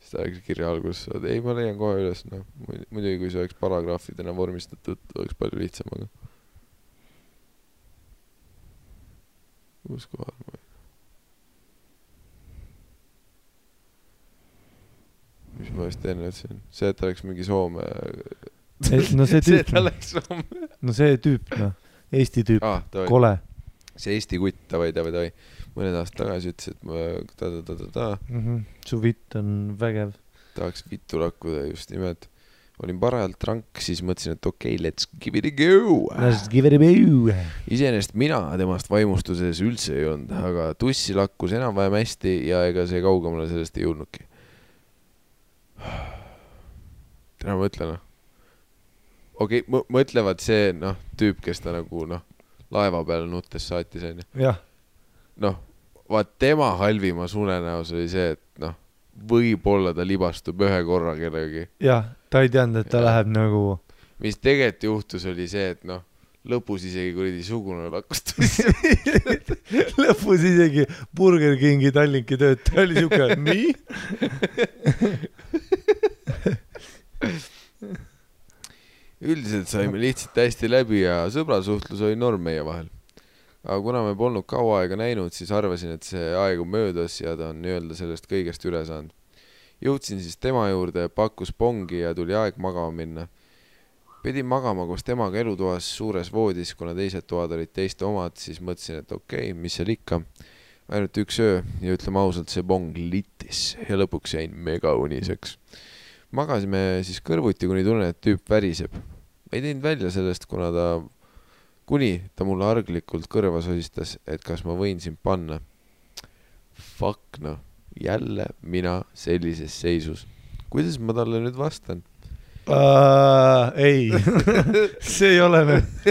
siis ta läks kirja alguses, ei ma leian kohe üles, noh, muidugi kui see oleks paragrahvidena vormistatud, oleks palju lihtsam, aga. kus kohal ma olin? mis ma just enne ütlesin, see, et ta läks mingi Soome. no see tüüp et, Soome. no see tüüp, noh, Eesti tüüp, davai, kole. see Eesti kutt, davai, davai, davai. Mõned aastad tagasi ütles, et ma ta-ta-ta-ta-ta Mhm. su vitt on vägev. tahaks vittu lakkuda just nimelt. olin parajalt rank, siis mõtlesin, et okei okay,, let's give it a go. Let's give it a go. iseenesest mina temast vaimustuses üldse ei olnud, aga tussi lakkus enam-vähem hästi ja ega see kaugemale sellest ei jõudnudki. täna mõtle noh. okei okay,, mõtlevad see noh, tüüp, kes ta nagu noh, laeva peal nuttes saatis onju. jah, noh, vaat tema halvimas unenäos oli see, et noh, võib-olla ta libastub ühe korra kellegi. jah, ta ei teadnud, et ta Jah. läheb nagu, mis tegelikult juhtus, oli see, et noh, lõpus isegi kuradi sugune lakkus tussi. lõpus isegi Burger Kingi Tallinki töötaja oli siuke, nii? üldiselt saime lihtsalt hästi läbi ja sõbrasuhtlus oli norm meie vahel. Aga kuna me polnud kaua aega näinud, siis arvasin, et see aeg on möödas ja ta on nii-öelda sellest kõigest üle saanud. jõudsin siis tema juurde, pakkus pongi ja tuli aeg magama minna. pidin magama koos temaga elutoas suures voodis, kuna teised toad olid teiste omad, siis mõtlesin, et okei okay,, mis seal ikka. ainult üks öö ja ütleme ausalt, see pong littis ja lõpuks jäin megauniseks. magasime siis kõrvuti, kuni tunnen, et tüüp väriseb. ei teinud välja sellest, kuna ta, kuni ta mulle arglikult kõrva sosistas, et kas ma võin sind panna. Fuck noh, jälle mina sellises seisus. kuidas ma talle nüüd vastan? uh,. ei, see ei ole nüüd,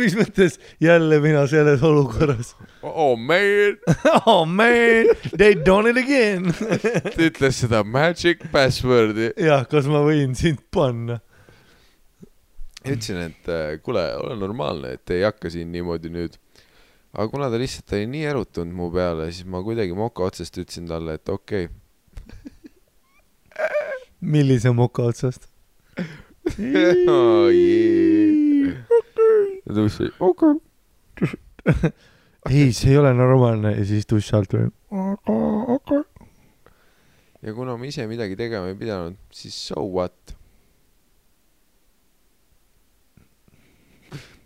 mis mõttes jälle mina selles olukorras oh man, oh man, they done it again. ta ütles seda magic password'i. jah, kas ma võin sind panna? ütlesin, et äh, kuule, ole normaalne, et ei hakka siin niimoodi nüüd. aga kuna ta lihtsalt oli nii erutunud mu peale, siis ma kuidagi moka otsast ütlesin talle, et okei okay.. millise moka otsast? oh, yeah. ja ta ütles, okei okay.. ei, see ei ole normaalne ja siis duši alt veel. okei, okei. ja kuna ma ise midagi tegema ei pidanud, siis so what?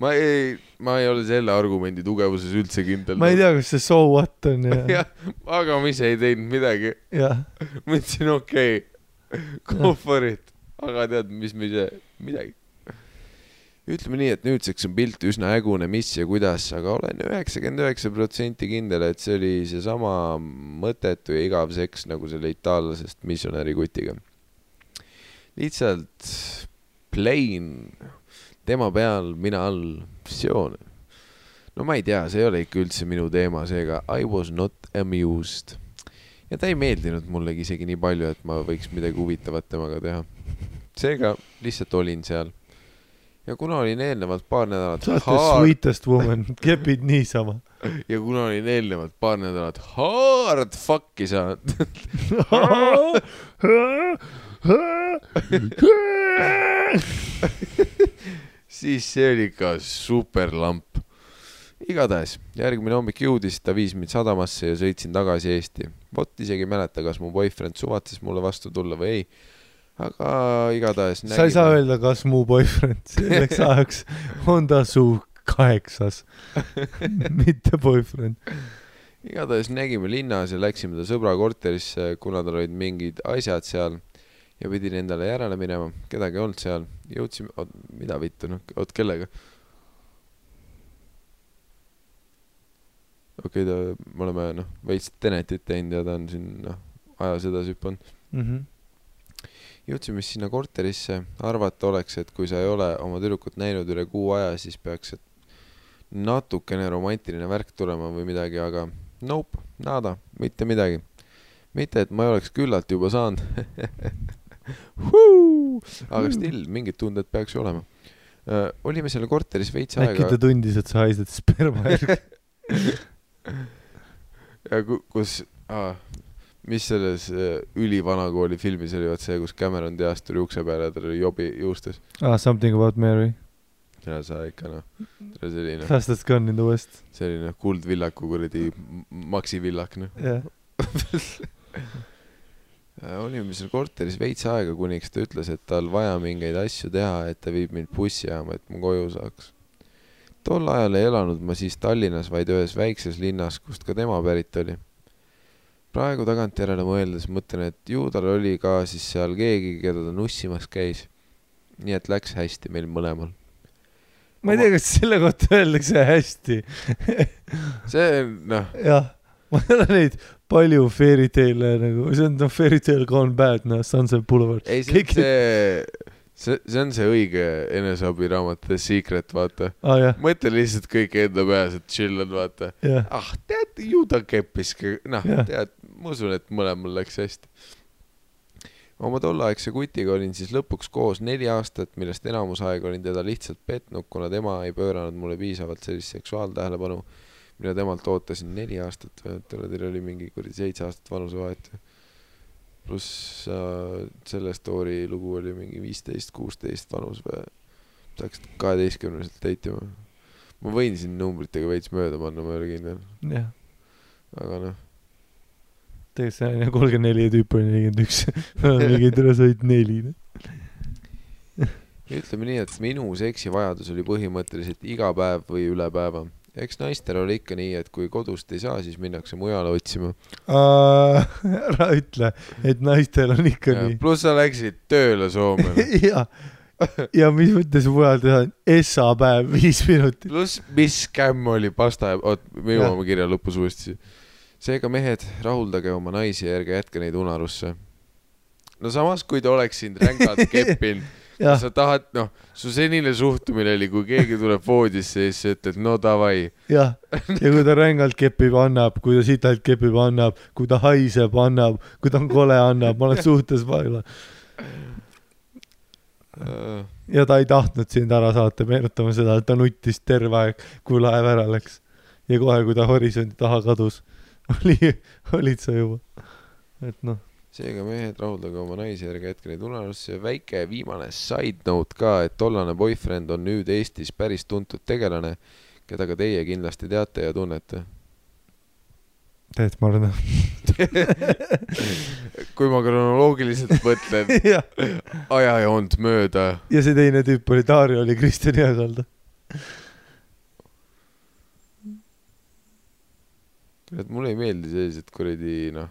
Ma ei, ma ei ole selle argumendi tugevuses üldse kindel. ma ei tea, kas see so what on ja, jah, aga ma ise ei teinud midagi. ma ütlesin okei okay,, go for it. aga tead, mis me ise, midagi. ütleme nii, et nüüdseks on pilt üsna hägune, mis ja kuidas, aga olen üheksakümmend üheksa protsenti kindel, et see oli seesama mõttetu ja igav seks nagu selle itaallasest missionäri kutiga. lihtsalt plain, tema peal, mina all, visioon. no ma ei tea, see ei ole ikka üldse minu teema, seega I was not amused ja ta ei meeldinud mullegi isegi nii palju, et ma võiks midagi huvitavat temaga teha. seega lihtsalt olin seal. ja kuna olin eelnevalt paar nädalat sa oled the sweetest woman, kepid niisama. ja kuna olin eelnevalt paar nädalat hard fuck'i saanud siis see oli ikka super lamp. igatahes järgmine hommik jõudis, ta viis mind sadamasse ja sõitsin tagasi Eesti. vot isegi ei mäleta, kas mu boyfriend suvatses mulle vastu tulla või ei. aga igatahes. sa ei saa öelda, kas mu boyfriend selleks ajaks on ta su kaheksas, mitte boyfriend. igatahes nägime linnas ja läksime ta sõbra korterisse, kuna tal olid mingid asjad seal ja pidin endale järele minema, kedagi ei olnud seal, jõudsime, oot, mida vittu, noh, oot, kellega? okei okay,, ta, me oleme noh, veits Tenetit teinud ja ta on siin noh, ajas edasi hüpanud. Mhm. jõudsime siis sinna korterisse, arvata oleks, et kui sa ei ole oma tüdrukut näinud üle kuu aja, siis peaks natukene romantiline värk tulema või midagi, aga nope, nada, mitte midagi. mitte, et ma ei oleks küllalt juba saanud. aga still, mingid tunded peaks ju olema. olime seal korteris veits äkki aega ta tundis, et sa haised spermajärgi. ja ku- kus ah,, mis selles äh, ülivana kooli filmis oli, vaat see, kus Cameron Diaz tuli ukse peale ja tal oli jobi juustes. ah, Something about Mary. ja sa ikka noh, selline, Fastest gun in the west. selline kuldvillaku kuradi m- Maxi villak noh. jah. olime seal korteris veits aega, kuniks ta ütles, et tal vaja mingeid asju teha, et ta viib mind bussijaama, et ma koju saaks. tol ajal ei elanud ma siis Tallinnas, vaid ühes väikses linnas, kust ka tema pärit oli. praegu tagantjärele mõeldes mõtlen, et ju tal oli ka siis seal keegi, keda ta nussimas käis. nii et läks hästi meil mõlemal. ma ei tea, kas selle kohta öeldakse hästi. see noh, jah, ma ei ole neid palju fairy tale'e nagu, see on noh, fairy tale gone bad, noh, Sunset Boulevard. ei see on Kõik- see, see, see on see õige eneseabiraamat The Secret, vaata. aa ah, jah, mõtle lihtsalt kõik enda peas, et chill on, vaata. jah, ah, tead, ju ta keppis, noh Jah., tead, ma usun, et mõlemal läks hästi. oma tolleaegse kutiga olin siis lõpuks koos neli aastat, millest enamus aega olin teda lihtsalt petnud, kuna tema ei pööranud mulle piisavalt sellist seksuaaltähelepanu, mida temalt ootasin neli aastat või, teil oli mingi kuradi seitse aastat vanusevahet. pluss äh, selle story lugu oli mingi viisteist, kuusteist vanus või, sa hakkasid kaheteistkümneselt date ima. ma võin siin numbritega veits mööda panna, ma ei ole kindel, jah. aga noh. tegelikult see on jah kolmkümmend neli ja tüüp oli nelikümmend üks. mingi tere, sa olid neli. ütleme nii, et minu seksivajadus oli põhimõtteliselt iga päev või üle päeva. Eks naistel oli ikka nii, et kui kodust ei saa, siis minnakse mujale otsima. ära ütle, et naistel on ikka nii. pluss sa läksid tööle Soome. ja, ja mis mõttes mujal teha, Essa päev, viis minutit. pluss, mis skämm oli pasta, oot, me jõuame kirja lõpus uuesti. seega mehed, rahuldage oma naisi ja ärge jätke neid unarusse. no samas, kui ta oleks sind rängalt keppinud, jah, sa tahad, noh, su senine suhtumine oli, kui keegi tuleb voodisse ja siis sa ütled, no davai. jah, ja kui ta rängalt kepib, annab, kui ta sitalt kepib, annab, kui ta haiseb, annab, kui ta on kole, annab, ma olen suhtes vaeva. ja ta ei tahtnud sind ära saata, meenutame seda, et ta nuttis terve aeg, kui laev ära läks. ja kohe, kui ta horisondi taha kadus, oli, olid sa juba. et noh, seega mehed, rahuldage oma naisi, ärge jätke neid unarusse. väike viimane side note ka, et tollane boyfriend on nüüd Eestis päris tuntud tegelane, keda ka teie kindlasti teate ja tunnete. Teet Marne. kui ma kronoloogiliselt mõtlen ajajoont mööda, ja see teine tüüp oli Dario, oli Kristjan Jõesalda. et mulle ei meeldi sellised kuradi noh,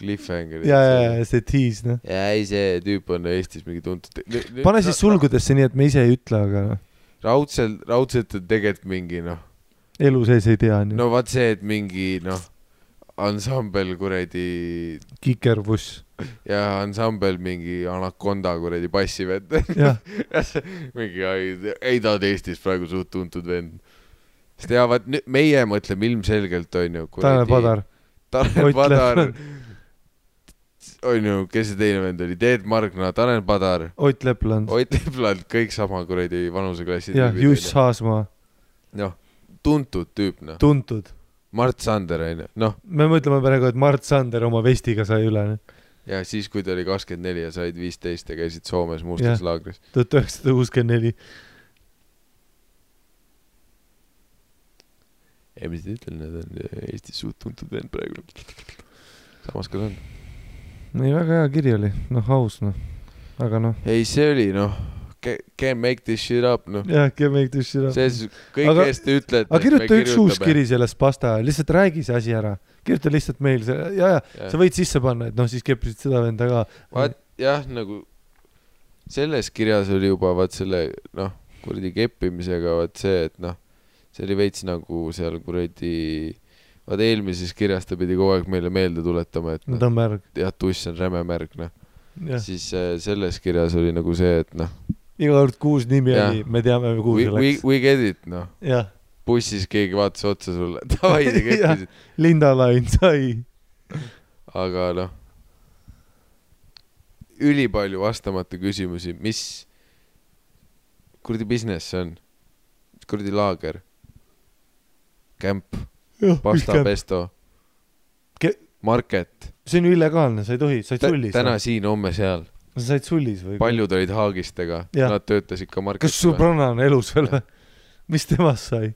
cliffhanger'id. ja, ja, ja see tiis, noh. ja ei, see tüüp on Eestis mingi tuntud. pane siis. sulgudesse, nii et me ise ei ütle, aga noh, raudselt, raudselt on tegelikult mingi noh, elu sees ei tea, no.. vaat see, et mingi noh, ansambel kuradi kikerbuss, ja ansambel mingi Anaconda kuradi bassivend. jah, mingi ei, ei ta on Eestis praegu suht tuntud vend. sest ja vaat meie mõtleme ilmselgelt onju. Tanel Padar, Tanel Padar onju, kes see teine vend oli, Teet Margna, Tanel Padar, Ott Lepland Ott Lepland, kõik sama kuradi vanuseklassi ja Juss. Haasmaa, noh, tuntud tüüp noh, tuntud. Mart Sander onju, noh me mõtleme praegu, et Mart Sander oma vestiga sai üle, ja siis, kui ta oli kakskümmend neli ja said viisteist ja käisid Soomes mustas Jah. laagris. tuhat üheksasada kuuskümmend neli. ei, mis ma ütlen, need on Eestis suht tuntud vend praegu. samas kas on? ei, väga hea kiri oli, noh, aus, noh. aga noh, ei, see oli noh, can't make this shit up noh. jah, can make this shit up. see siis kõik kes te ütlete. aga kirjuta üks uus kiri sellest pasta lihtsalt räägi see asi ära. kirjuta lihtsalt meil see, ja, ja sa võid sisse panna, et noh, siis keppisid seda venda ka. vaat jah, nagu selles kirjas oli juba vaat selle noh, kuradi keppimisega vaat see, et noh, see oli veits nagu seal kuradi, vaat eelmises kirjas ta pidi kogu aeg meile meelde tuletama, et no noh, ta on märg, jah, tuss on räme märg, noh. siis äh, selles kirjas oli nagu see, et noh, iga kord kui uus nimi Jah. oli, me teame, kuhu we, see läks. we get it, noh. bussis keegi vaatas otsa sulle, davai, te keppisite. Linda Lain sai. aga noh, ülipalju vastamata küsimusi, mis kuradi business see on? kuradi laager? kämp, pasta, pesto Ke-, market, see on ju illegaalne, sa ei tohi, sa olid sullis. täna siin, homme seal, sa said sullis või? paljud olid haagistega, nad töötasid ka kas marketis. Subranna on elus veel või? mis temast sai?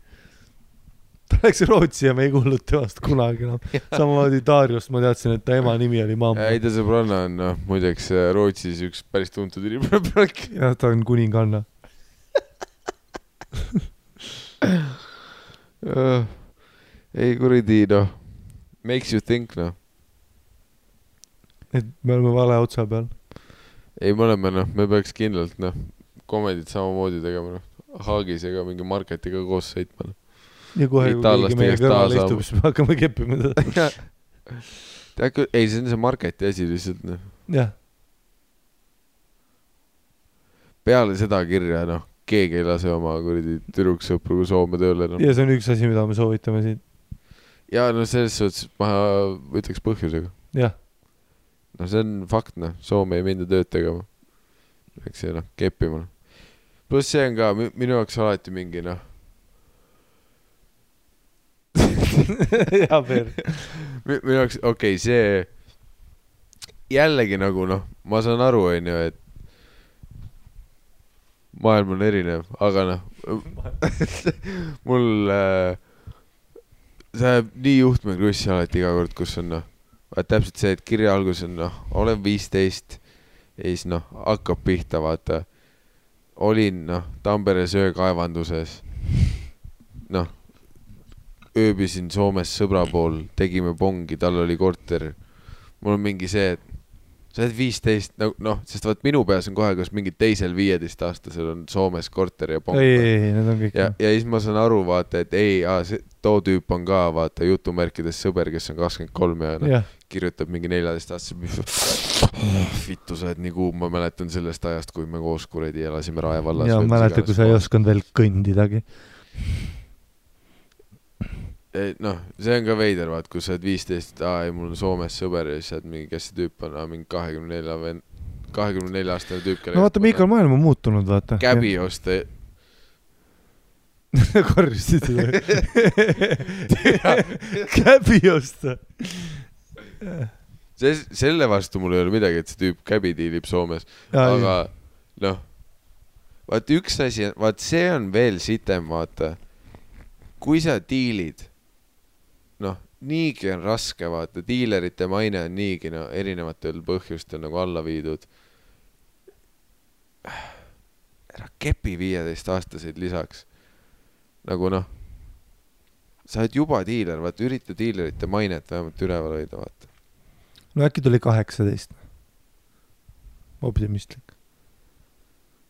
ta läks Rootsi ja me ei kuulnud temast kunagi enam. samamoodi Dariost ma teadsin, et ta ema nimi oli Mamma. Heide sõbranna on noh, muideks äh, Rootsis üks päris tuntud praegu. jah, ta on kuninganna. ei kuradi noh, makes you think noh. et me oleme vale otsa peal. ei, me oleme noh, me peaks kindlalt noh, komedit samamoodi tegema noh, Haagisega mingi marketiga koos sõitma noh. ja kohe, kui keegi meie kõrval istub, siis me hakkame keppima teda. tead küll, ei see on see marketi asi lihtsalt noh, jah, peale seda kirja noh, keegi ei lase oma kuradi tüdruksõpru Soome tööle noh. ja see on üks asi, mida me soovitame siin. Ja no selles suhtes ma ütleks põhjusega, jah, no see on fakt noh, Soome ei minda tööd tegema. eks see noh, keppima pluss see on ka mi- minu jaoks alati mingi noh, hea mi- minu jaoks okei okay,, see jällegi nagu noh, ma saan aru, onju, et maailm on erinev, aga noh, mul äh, see jääb nii juhtmekrussi alati iga kord, kus on noh, täpselt see, et kirja algus on noh, olen viisteist ja siis noh, hakkab pihta, vaata. olin noh, Tampere söekaevanduses. noh, ööbisin Soomes sõbra pool, tegime pongi, tal oli korter. mul on mingi see, et sa oled viisteist, no noh, sest vaat minu peas on kohe, kas mingil teisel viieteistaastasel on Soomes korter ja pong. ei, ei, ei, need on kõik ja, ja siis ma saan aru, vaata, et ei, too tüüp on ka vaata jutumärkides sõber, kes on kakskümmend kolm ja noh, kirjutab mingi neljateistaastase. vittu, sa oled nii kuum, ma mäletan sellest ajast, kui me koos kuradi elasime Rae vallas. ja mäletad, kui sa ei. osanud veel kõndidagi. noh, see on ka veider, vaat kui sa oled viisteist, aa ei, mul on Soomes sõber ja siis sa oled mingi, kes see tüüp on, mingi kahekümne nelja vend, kahekümne nelja aastane tüüp, no vaata, Miikal, maailm on muutunud, vaata. käbi osta. korjasid seda. käbi osta. see, selle vastu mul ei ole midagi, et see tüüp käbi diilib Soomes, aga noh, vaat üks asi, vaat see on veel sitem, vaata. kui sa diilid, noh, niigi on raske, vaata, diilerite maine on niigi no erinevatel põhjustel nagu alla viidud. ära kepi viieteistaastaseid lisaks. nagu noh, sa oled juba diiler, vaata, ürita diilerite mainet vähemalt üleval hoida, vaata. no äkki tuli kaheksateist. optimistlik.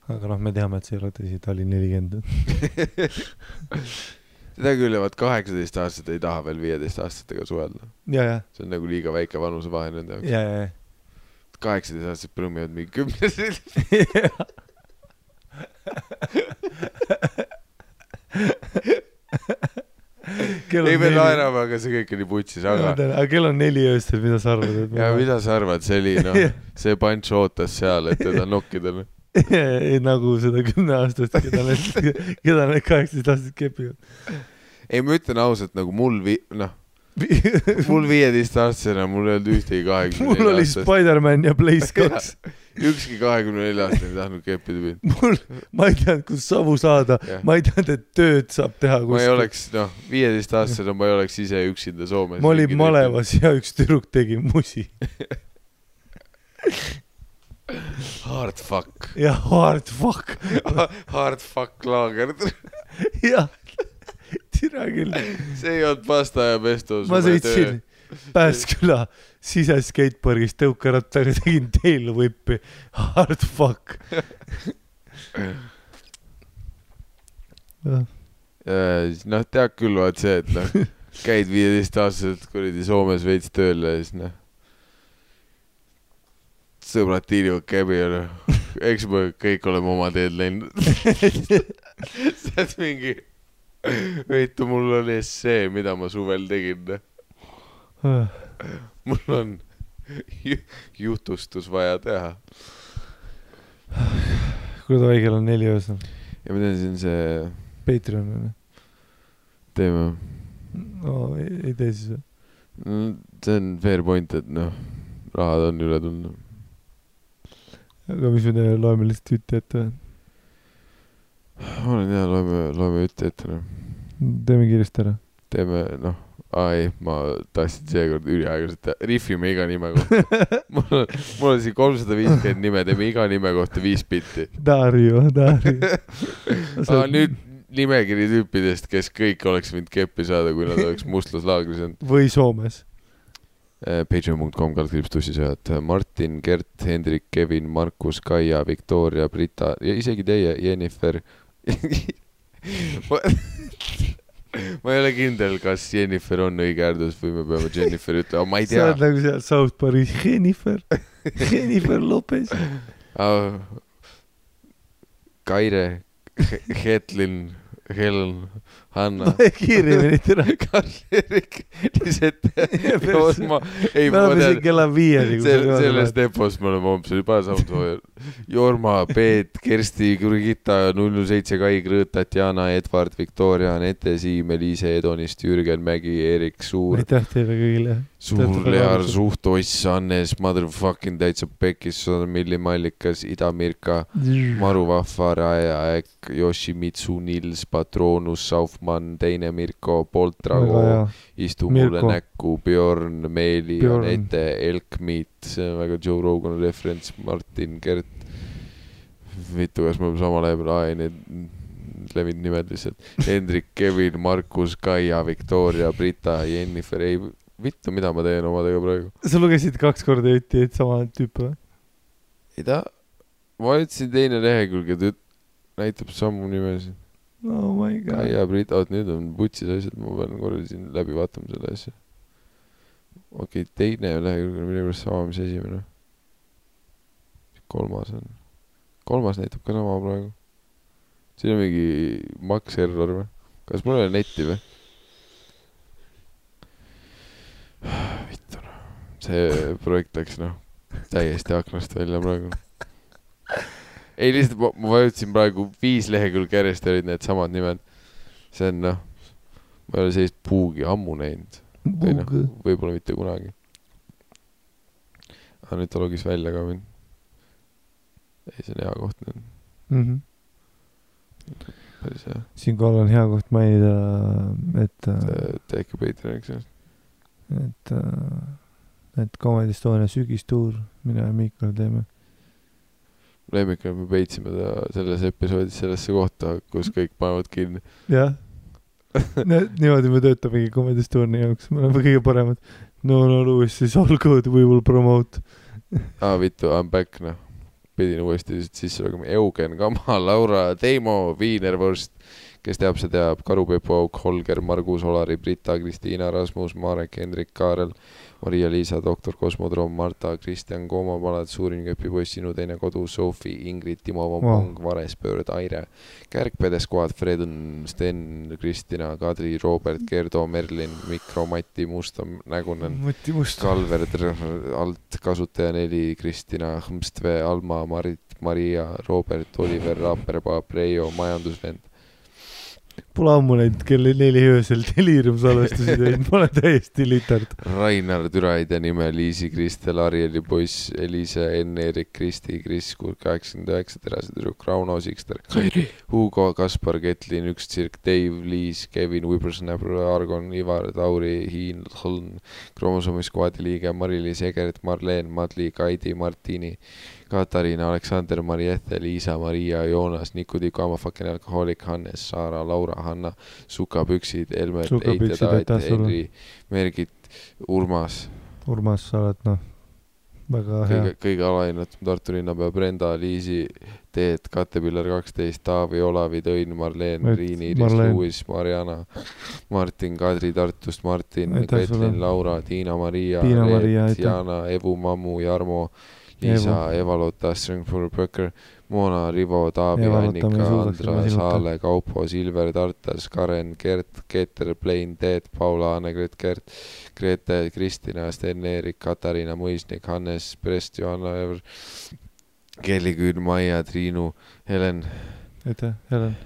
aga noh, me teame, et see ei ole tõsi, ta oli nelikümmend. seda küll vaat kaheksateistaastased ei taha veel viieteistaastastega suhelda. see on nagu liiga väike vanusevahe nende jaoks. ja, ja, kaheksateistaastased prõmmivad mingi kümneselt. ja. ei, me naerame, aga see kõik oli putsis, aga. aga kell on neli öösel, mida sa arvad? ja mida sa arvad, see oli noh, see punch ootas seal, et teda nokkida. noh. ei nagu seda kümneaastast, keda need, keda need kaheksateistaastased kepivad. ei, ma ütlen ausalt, nagu mul vi-, noh, mul viieteistaastasena mul ei olnud ühtegi kahekümne mul oli. Spider-man ja Blaze kaks. ükski kahekümne nelja aastane ei tahtnud keppida mind. mul, ma ei teadnud, kust savu saada ma ei teadnud, et tööd saab teha ma ei. oleks, noh, viieteistaastasena ma ei oleks ise üksinda Soomes. ma olin malevas ja üks tüdruk tegi musi Hard fuck. ja hard fuck Hard fuck laager. jah, tere küll. see ei olnud pasta ja pesto. ma sõitsin Pääsküla siseskateboardis tõukerattaga, tegin tail whip'i, hard fuck. noh, tead küll, vaat see, et noh, käid viieteistaastaselt kuradi Soomes veits tööl ja siis noh, sõbrad tiirivad käbi ja noh, eks me kõik oleme oma teed läinud. saad mingi, võitu, mul oli essee, mida ma suvel tegin, mul on ju- jutustus vaja teha. kuule davai, kell on neli öösel. ja ma tean, see on see, Patreon on ju. teeme, no ei, ei tee siis või? see on fair point, et noh, rahad on üle tulnud. Aga mis me teeme, loeme lihtsalt jutti ette või? ma olen hea, loeme, loeme jutti ette, noh. teeme kiiresti ära. teeme, noh, aa ei, ma tahtsin seekord üliaeglaselt rihvime iga nime kohta. mul on, mul on siin kolmsada viiskümmend nime, teeme iga nime kohta viis bitti. Dario, Dario. aa, nüüd nimekiri tüüpidest, kes kõik oleks võinud keppi saada, kui nad oleks mustlaslaagris olnud. või Soomes. Patreon.com kaldkriips tussisööjad, Martin, Gert, Hendrik, Kevin, Markus, Kaia, Viktoria, Brita ja isegi teie, Jennifer. ma, ma ei ole kindel, kas Jennifer on õige hääldus või me peame Jennifer ütlema, ma ei sa tea oled. nagu seal South Park'is, Jennifer, Jennifer Lopez. Kaire, Hetlin, Helen, Hanna, kiiremini, tere. Karl-Erik, Lisette, Joosma, ei me ma oleme siin kella viieni. sel-, selles tempos me oleme homsel juba saanud sooja. Jorma, Peet, Kersti, Brigitta, null null seitse, Kai Krõõt, Tatjana, Edward, Viktoria, Anette, Siim, Eliise, Edonist, Jürgen, Mägi, Erik, Suur, aitäh teile kõigile. Suur-Lear, Suht-Oss, Hannes, Motherfucking täitsa pekis, Milli Mallikas, Ida-Mirka, Maru Vahva, Rae Aeg, Yoshimitsu, Nils, Patronus, Stockmann, teine Mirko, Poltrago, istu mulle Mirko. näkku, Bjorn, Meeli. Anette, Elkmeet, see on väga Joe Rogan referents, Martin, Gert. mitu, kas me oleme sama lehe peal, aa ei need levinud nimed lihtsalt. Hendrik, Kevin, Markus, Kaia, Viktoria, Brita, Jennifer, ei vittu, mida ma teen omadega praegu. sa lugesid kaks korda jutti, et sama tüüp või? ei ta, ma ütlesin teine lehekülg ja ta näitab samu nimesid. oh my god. Kaia, Brita, oot nüüd on putsis asjad, ma pean korra siin läbi vaatama selle asja. okei okay,, teine lehekülg on millegipärast sama, mis esimene. kolmas on, kolmas näitab ka sama praegu. siin on mingi maks error või? kas mul ei ole netti või? Vittu noh, see projekt läks noh, täiesti aknast välja praegu. ei lihtsalt ma, ma vajutasin praegu viis lehekülge järjest olid needsamad nimed. see on noh, ma ei ole sellist puugi ammu näinud. või noh, võib-olla mitte kunagi. aga nüüd ta logis välja ka mind. ei, see on hea koht nüüd, Mhm. päris hea. siinkohal on hea koht mainida, et, tehke Patreoniks jah. et, et Comedy Estonia sügistuur, mina ja Miikal teeme. lemmik on, me peitsime ta selles episoodis sellesse kohta, kus kõik panevad kinni. jah. niimoodi me töötamegi Comedy Estonia jaoks, me oleme kõige paremad. no no Louis is all good, we will promote. aa ah, vittu, I m back noh. pidin uuesti sisse lugema, Eugen Kama, Laura, Teimo, Viiner Vorst, kes teab, see teab, Karu-Pepu Auk, Holger, Margus, Olari, Brita, Kristiina, Rasmus, Marek, Hendrik, Kaarel, Maria-Liisa, doktor Kosmodroom, Marta, Kristjan, Kooma, Palad, Suurim köpipoiss, Sinu teine kodu, Sofi, Ingrid, Timo Pompong wow., Vares, Pöörd, Aire, Kärgpede Squad, Fredon, Sten, Kristina, Kadri, Robert, Gerdo, Merlin, Mikro, Mati, Musta, Nägunen. Kalver, alt kasutaja neli, Kristina, Hmstve, Alma, Marit, Maria, Robert, Oliver, Raaperpaap, Reio, majandusvend. Pole ammu näinud kell neli öösel Delirium salvestusi teinud, ma olen täiesti litard. Rainar Türaide nime, Liisi, Kristel, Arieli poiss, Eliise, Enn-Erik, Kristi, Kris, Kurk kaheksakümmend üheksa, Terase tüdruk, Rauno Sikster, Hugo, Kaspar, Ketlin, Üks Tsirk, Dave, Liis, Kevin, Whippersnapper, Argon, Ivar, Tauri, Hiin, Hõln, Kromosoomi skuadi liige, Mari-Liis Egert, Marleen, Madli, Kaidi, Martini, Katariina, Aleksander, Mariette, Liisa, Maria, Joonas, Niku-Tiku, Amafakin alkohoolik, Hannes, Saara, Laura, Hanna, Sukapüksid, Elmer, Heit ja Taat. Henri, Mergit, Urmas, Urmas, sa oled noh, väga hea kõige, kõige alahinnatum Tartu linnapea Brenda, Liisi, Teet, Kattepillar kaksteist, Taavi, Olavi, Tõin, Marleen, Riin, Iris. Luis, Mariana, Martin, Kadri Tartust, Martin. Ketlin, Laura, Tiina-Maria, Tiina-Maria, Reet. Jana, Evu, Mammu, Jarmo, Liisa, Eva-Lotta, Stringford Böcker, Moona, Rivo, Taavi, Annika, Andra. Saale, Kaupo, Silver, Tartas, Karen, Gert, Keeter, Plain, Teet, Paula, Anne-Gret, Gert, Grete, Kristina, Sten-Erik, Katariina Mõisnik, Hannes, Prest, Johanna, Kelly Küün, Maia, Triinu, Helen, aitäh, Helen.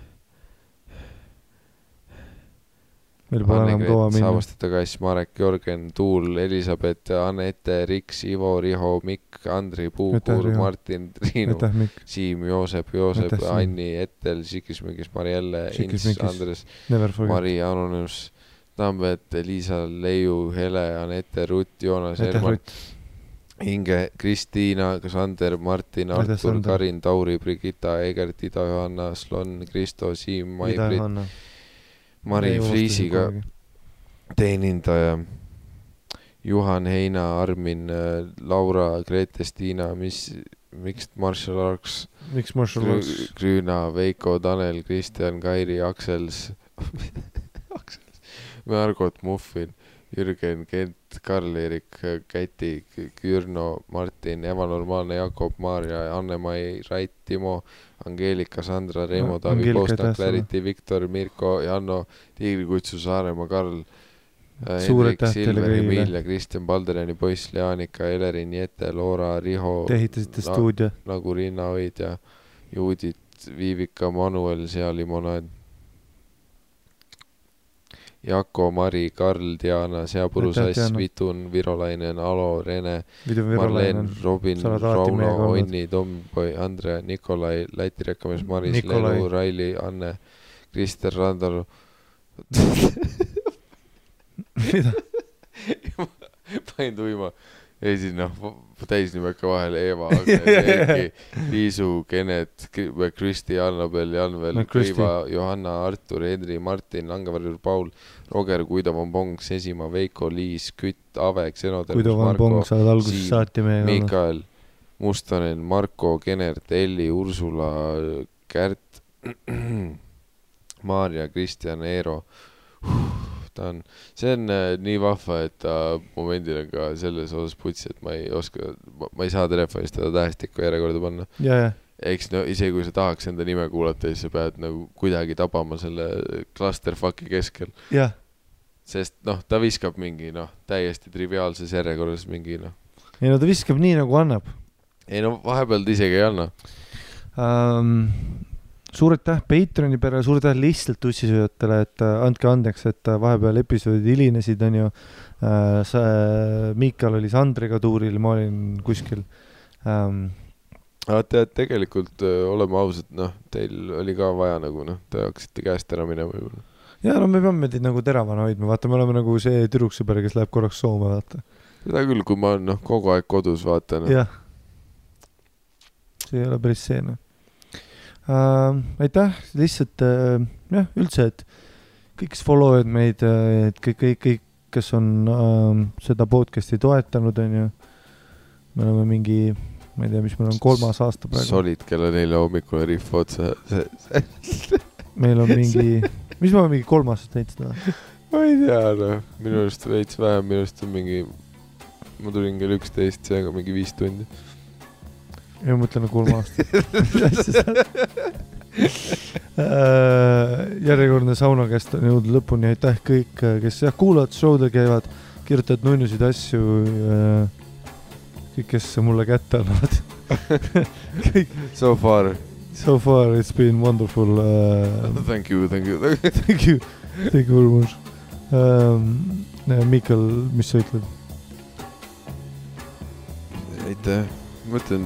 Meil pole enam kaua minna. Saavastata kass, Marek, Jörgen, Tuul, Elisabeth, Anette, Riks, Ivo, Riho, Mikk, Andri, Riho. Martin, Triinu, Siim, Joosep, Joosep. Anni, Ettel, Sikis-Mikis, Marielle, Ints. Andres. Mari, Anonüms, Tambet, Liisa, Leiu, Hele, Anette, Rutt, Joonas, Herman. Inge, Kristiina, Sander, Martin, Artur. Karin, Tauri, Brigitta, Egert, Ida-Johanna, Slon, Kristo, Siim, Mai-Brit. Mari Friisiga. teenindaja Juhan Heina, Armin, Laura, Grete-Stiina, mis, Mixed Martial Arts, miks martial arts? Grüüna, Veiko, Tanel, Kristjan, Kairi, Aksels, Aksels, Margot Muffin, Jürgen, Kent, Karl-Erik, Käti, Kürno, Martin, ebanormaalne Jakob, Maarja, Anne-Mai, Rait, Timo, Angeelika, Sandra, Reimo, Taavi, sulle. Clarity, Viktor, Mirko, Janno, Tiigrikutsu, Saaremaa, Karl, Suur Hendrik, Silver. Emilia, Kristjan, Baldereni poiss, Leanika, Elerin, Jete, Loora, Riho, Te ehitasite stuudio. nagu rinnahoidja, Juudit, Viivika, Manuel, sealimonaad. Jako, Mari, Karl, Diana, Seapuru Sass. Vitun, Virolainen, Alo, Rene, Virolainen., Robin, Rauno. Onni, Tomboi, Andre, Nikolai, Läti rekkamees Maris. Lelu, Raili, Anne, Krister Randalu, mida? panin tuima ja siis noh, täisnime ikka vahele Eeva, Erki, Liisu, Genet, Kristi, Annabel, Janvel No. Kriiva, Johanna, Artur, Henri, Martin, Langevarjur, Paul, Roger, Guido Bonbong, Sesimaa, Veiko, Liis, Kütt, Ave, Pong, Marko, Siim. Miikael, Mustonen, Marko, Genert, Elli, Ursula, Kärt, Maarja, Kristjan, Eero. Ta on, see on äh, nii vahva, et ta momendil on ka selles osas putsi, et ma ei oska, ma ei saa telefonist teda tähestikku järjekorda panna. ja, ja, eks no isegi kui sa tahaks enda nime kuulata, siis sa pead nagu kuidagi tabama selle clusterfuck'i keskel, jah, sest noh, ta viskab mingi noh, täiesti triviaalses järjekorras mingi noh, ei no ta viskab nii nagu annab ei no vahepeal ta isegi ei anna. um,. Suur aitäh Patreoni perele, suur aitäh lihtsalt tussisööjatele, et äh, andke andeks, et äh, vahepeal episoodid hilinesid, onju uh,. sa, Miikal oli Sandriga tuuril, ma olin kuskil um,. aga tead, tegelikult oleme ausad, noh, teil oli ka vaja nagu noh, te hakkasite käest ära minema võib-olla. ja no me peame teid nagu teravana hoidma, vaata, me oleme nagu see tüdruksõber, kes läheb korraks Soome, vaata. seda küll, kui ma olen noh, kogu aeg kodus vaatan no.. jah. see ei ole päris see, noh uh,. aitäh, lihtsalt uh, jah, üldse, et kõik, kes follow ivad meid, et kõik, kõik, kõik, kes on uh, seda podcast'i toetanud, onju. me oleme mingi, ma ei tea, mis meil on kolmas aasta praegu, solid kella nelja hommikul rihv otsa, meil on mingi, mis me oleme mingi kolm aastat teinud seda? ma ei tea noh, minu arust veits vähem, minu arust on mingi, ma tulin kell üksteist, seega mingi viis tundi. Ja ma mõtlen nagu kolm aastat. Äh, järjekordne saunakäst on jõudnud lõpuni, aitäh kõik, kes jah kuulavad, show'del käivad, kirjutavad nunnusid asju. kõik, kes mulle kätte annavad. kõik, So far, so far it's been wonderful uh,. thank you, thank you. Thank you, thank you very much um,. Mikkel, mis sa ütled? aitäh, ma mõtlen,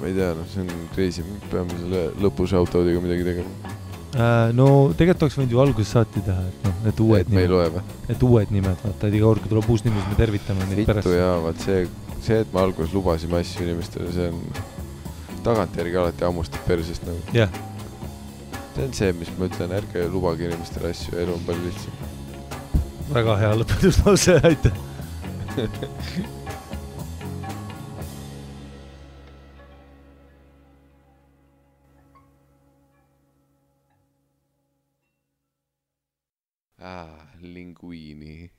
ma ei tea, noh, see on crazy, me peame selle lõpu shout-out'iga midagi tegema. Uh, no tegelikult oleks võinud ju alguses saati teha, et noh, need uued et nimed, need uued nimed, vaata, et iga kord, kui tuleb uus nimi, siis me tervitame neid vittu pärast. jaa, vaat see, see, et me alguses lubasime asju inimestele, see on tagantjärgi alati hammustab persest nagu. jah, see on see, mis ma ütlen, ärge lubage inimestele asju, elu on palju lihtsam. väga hea lõpetuslause, aitäh. Ah, linguini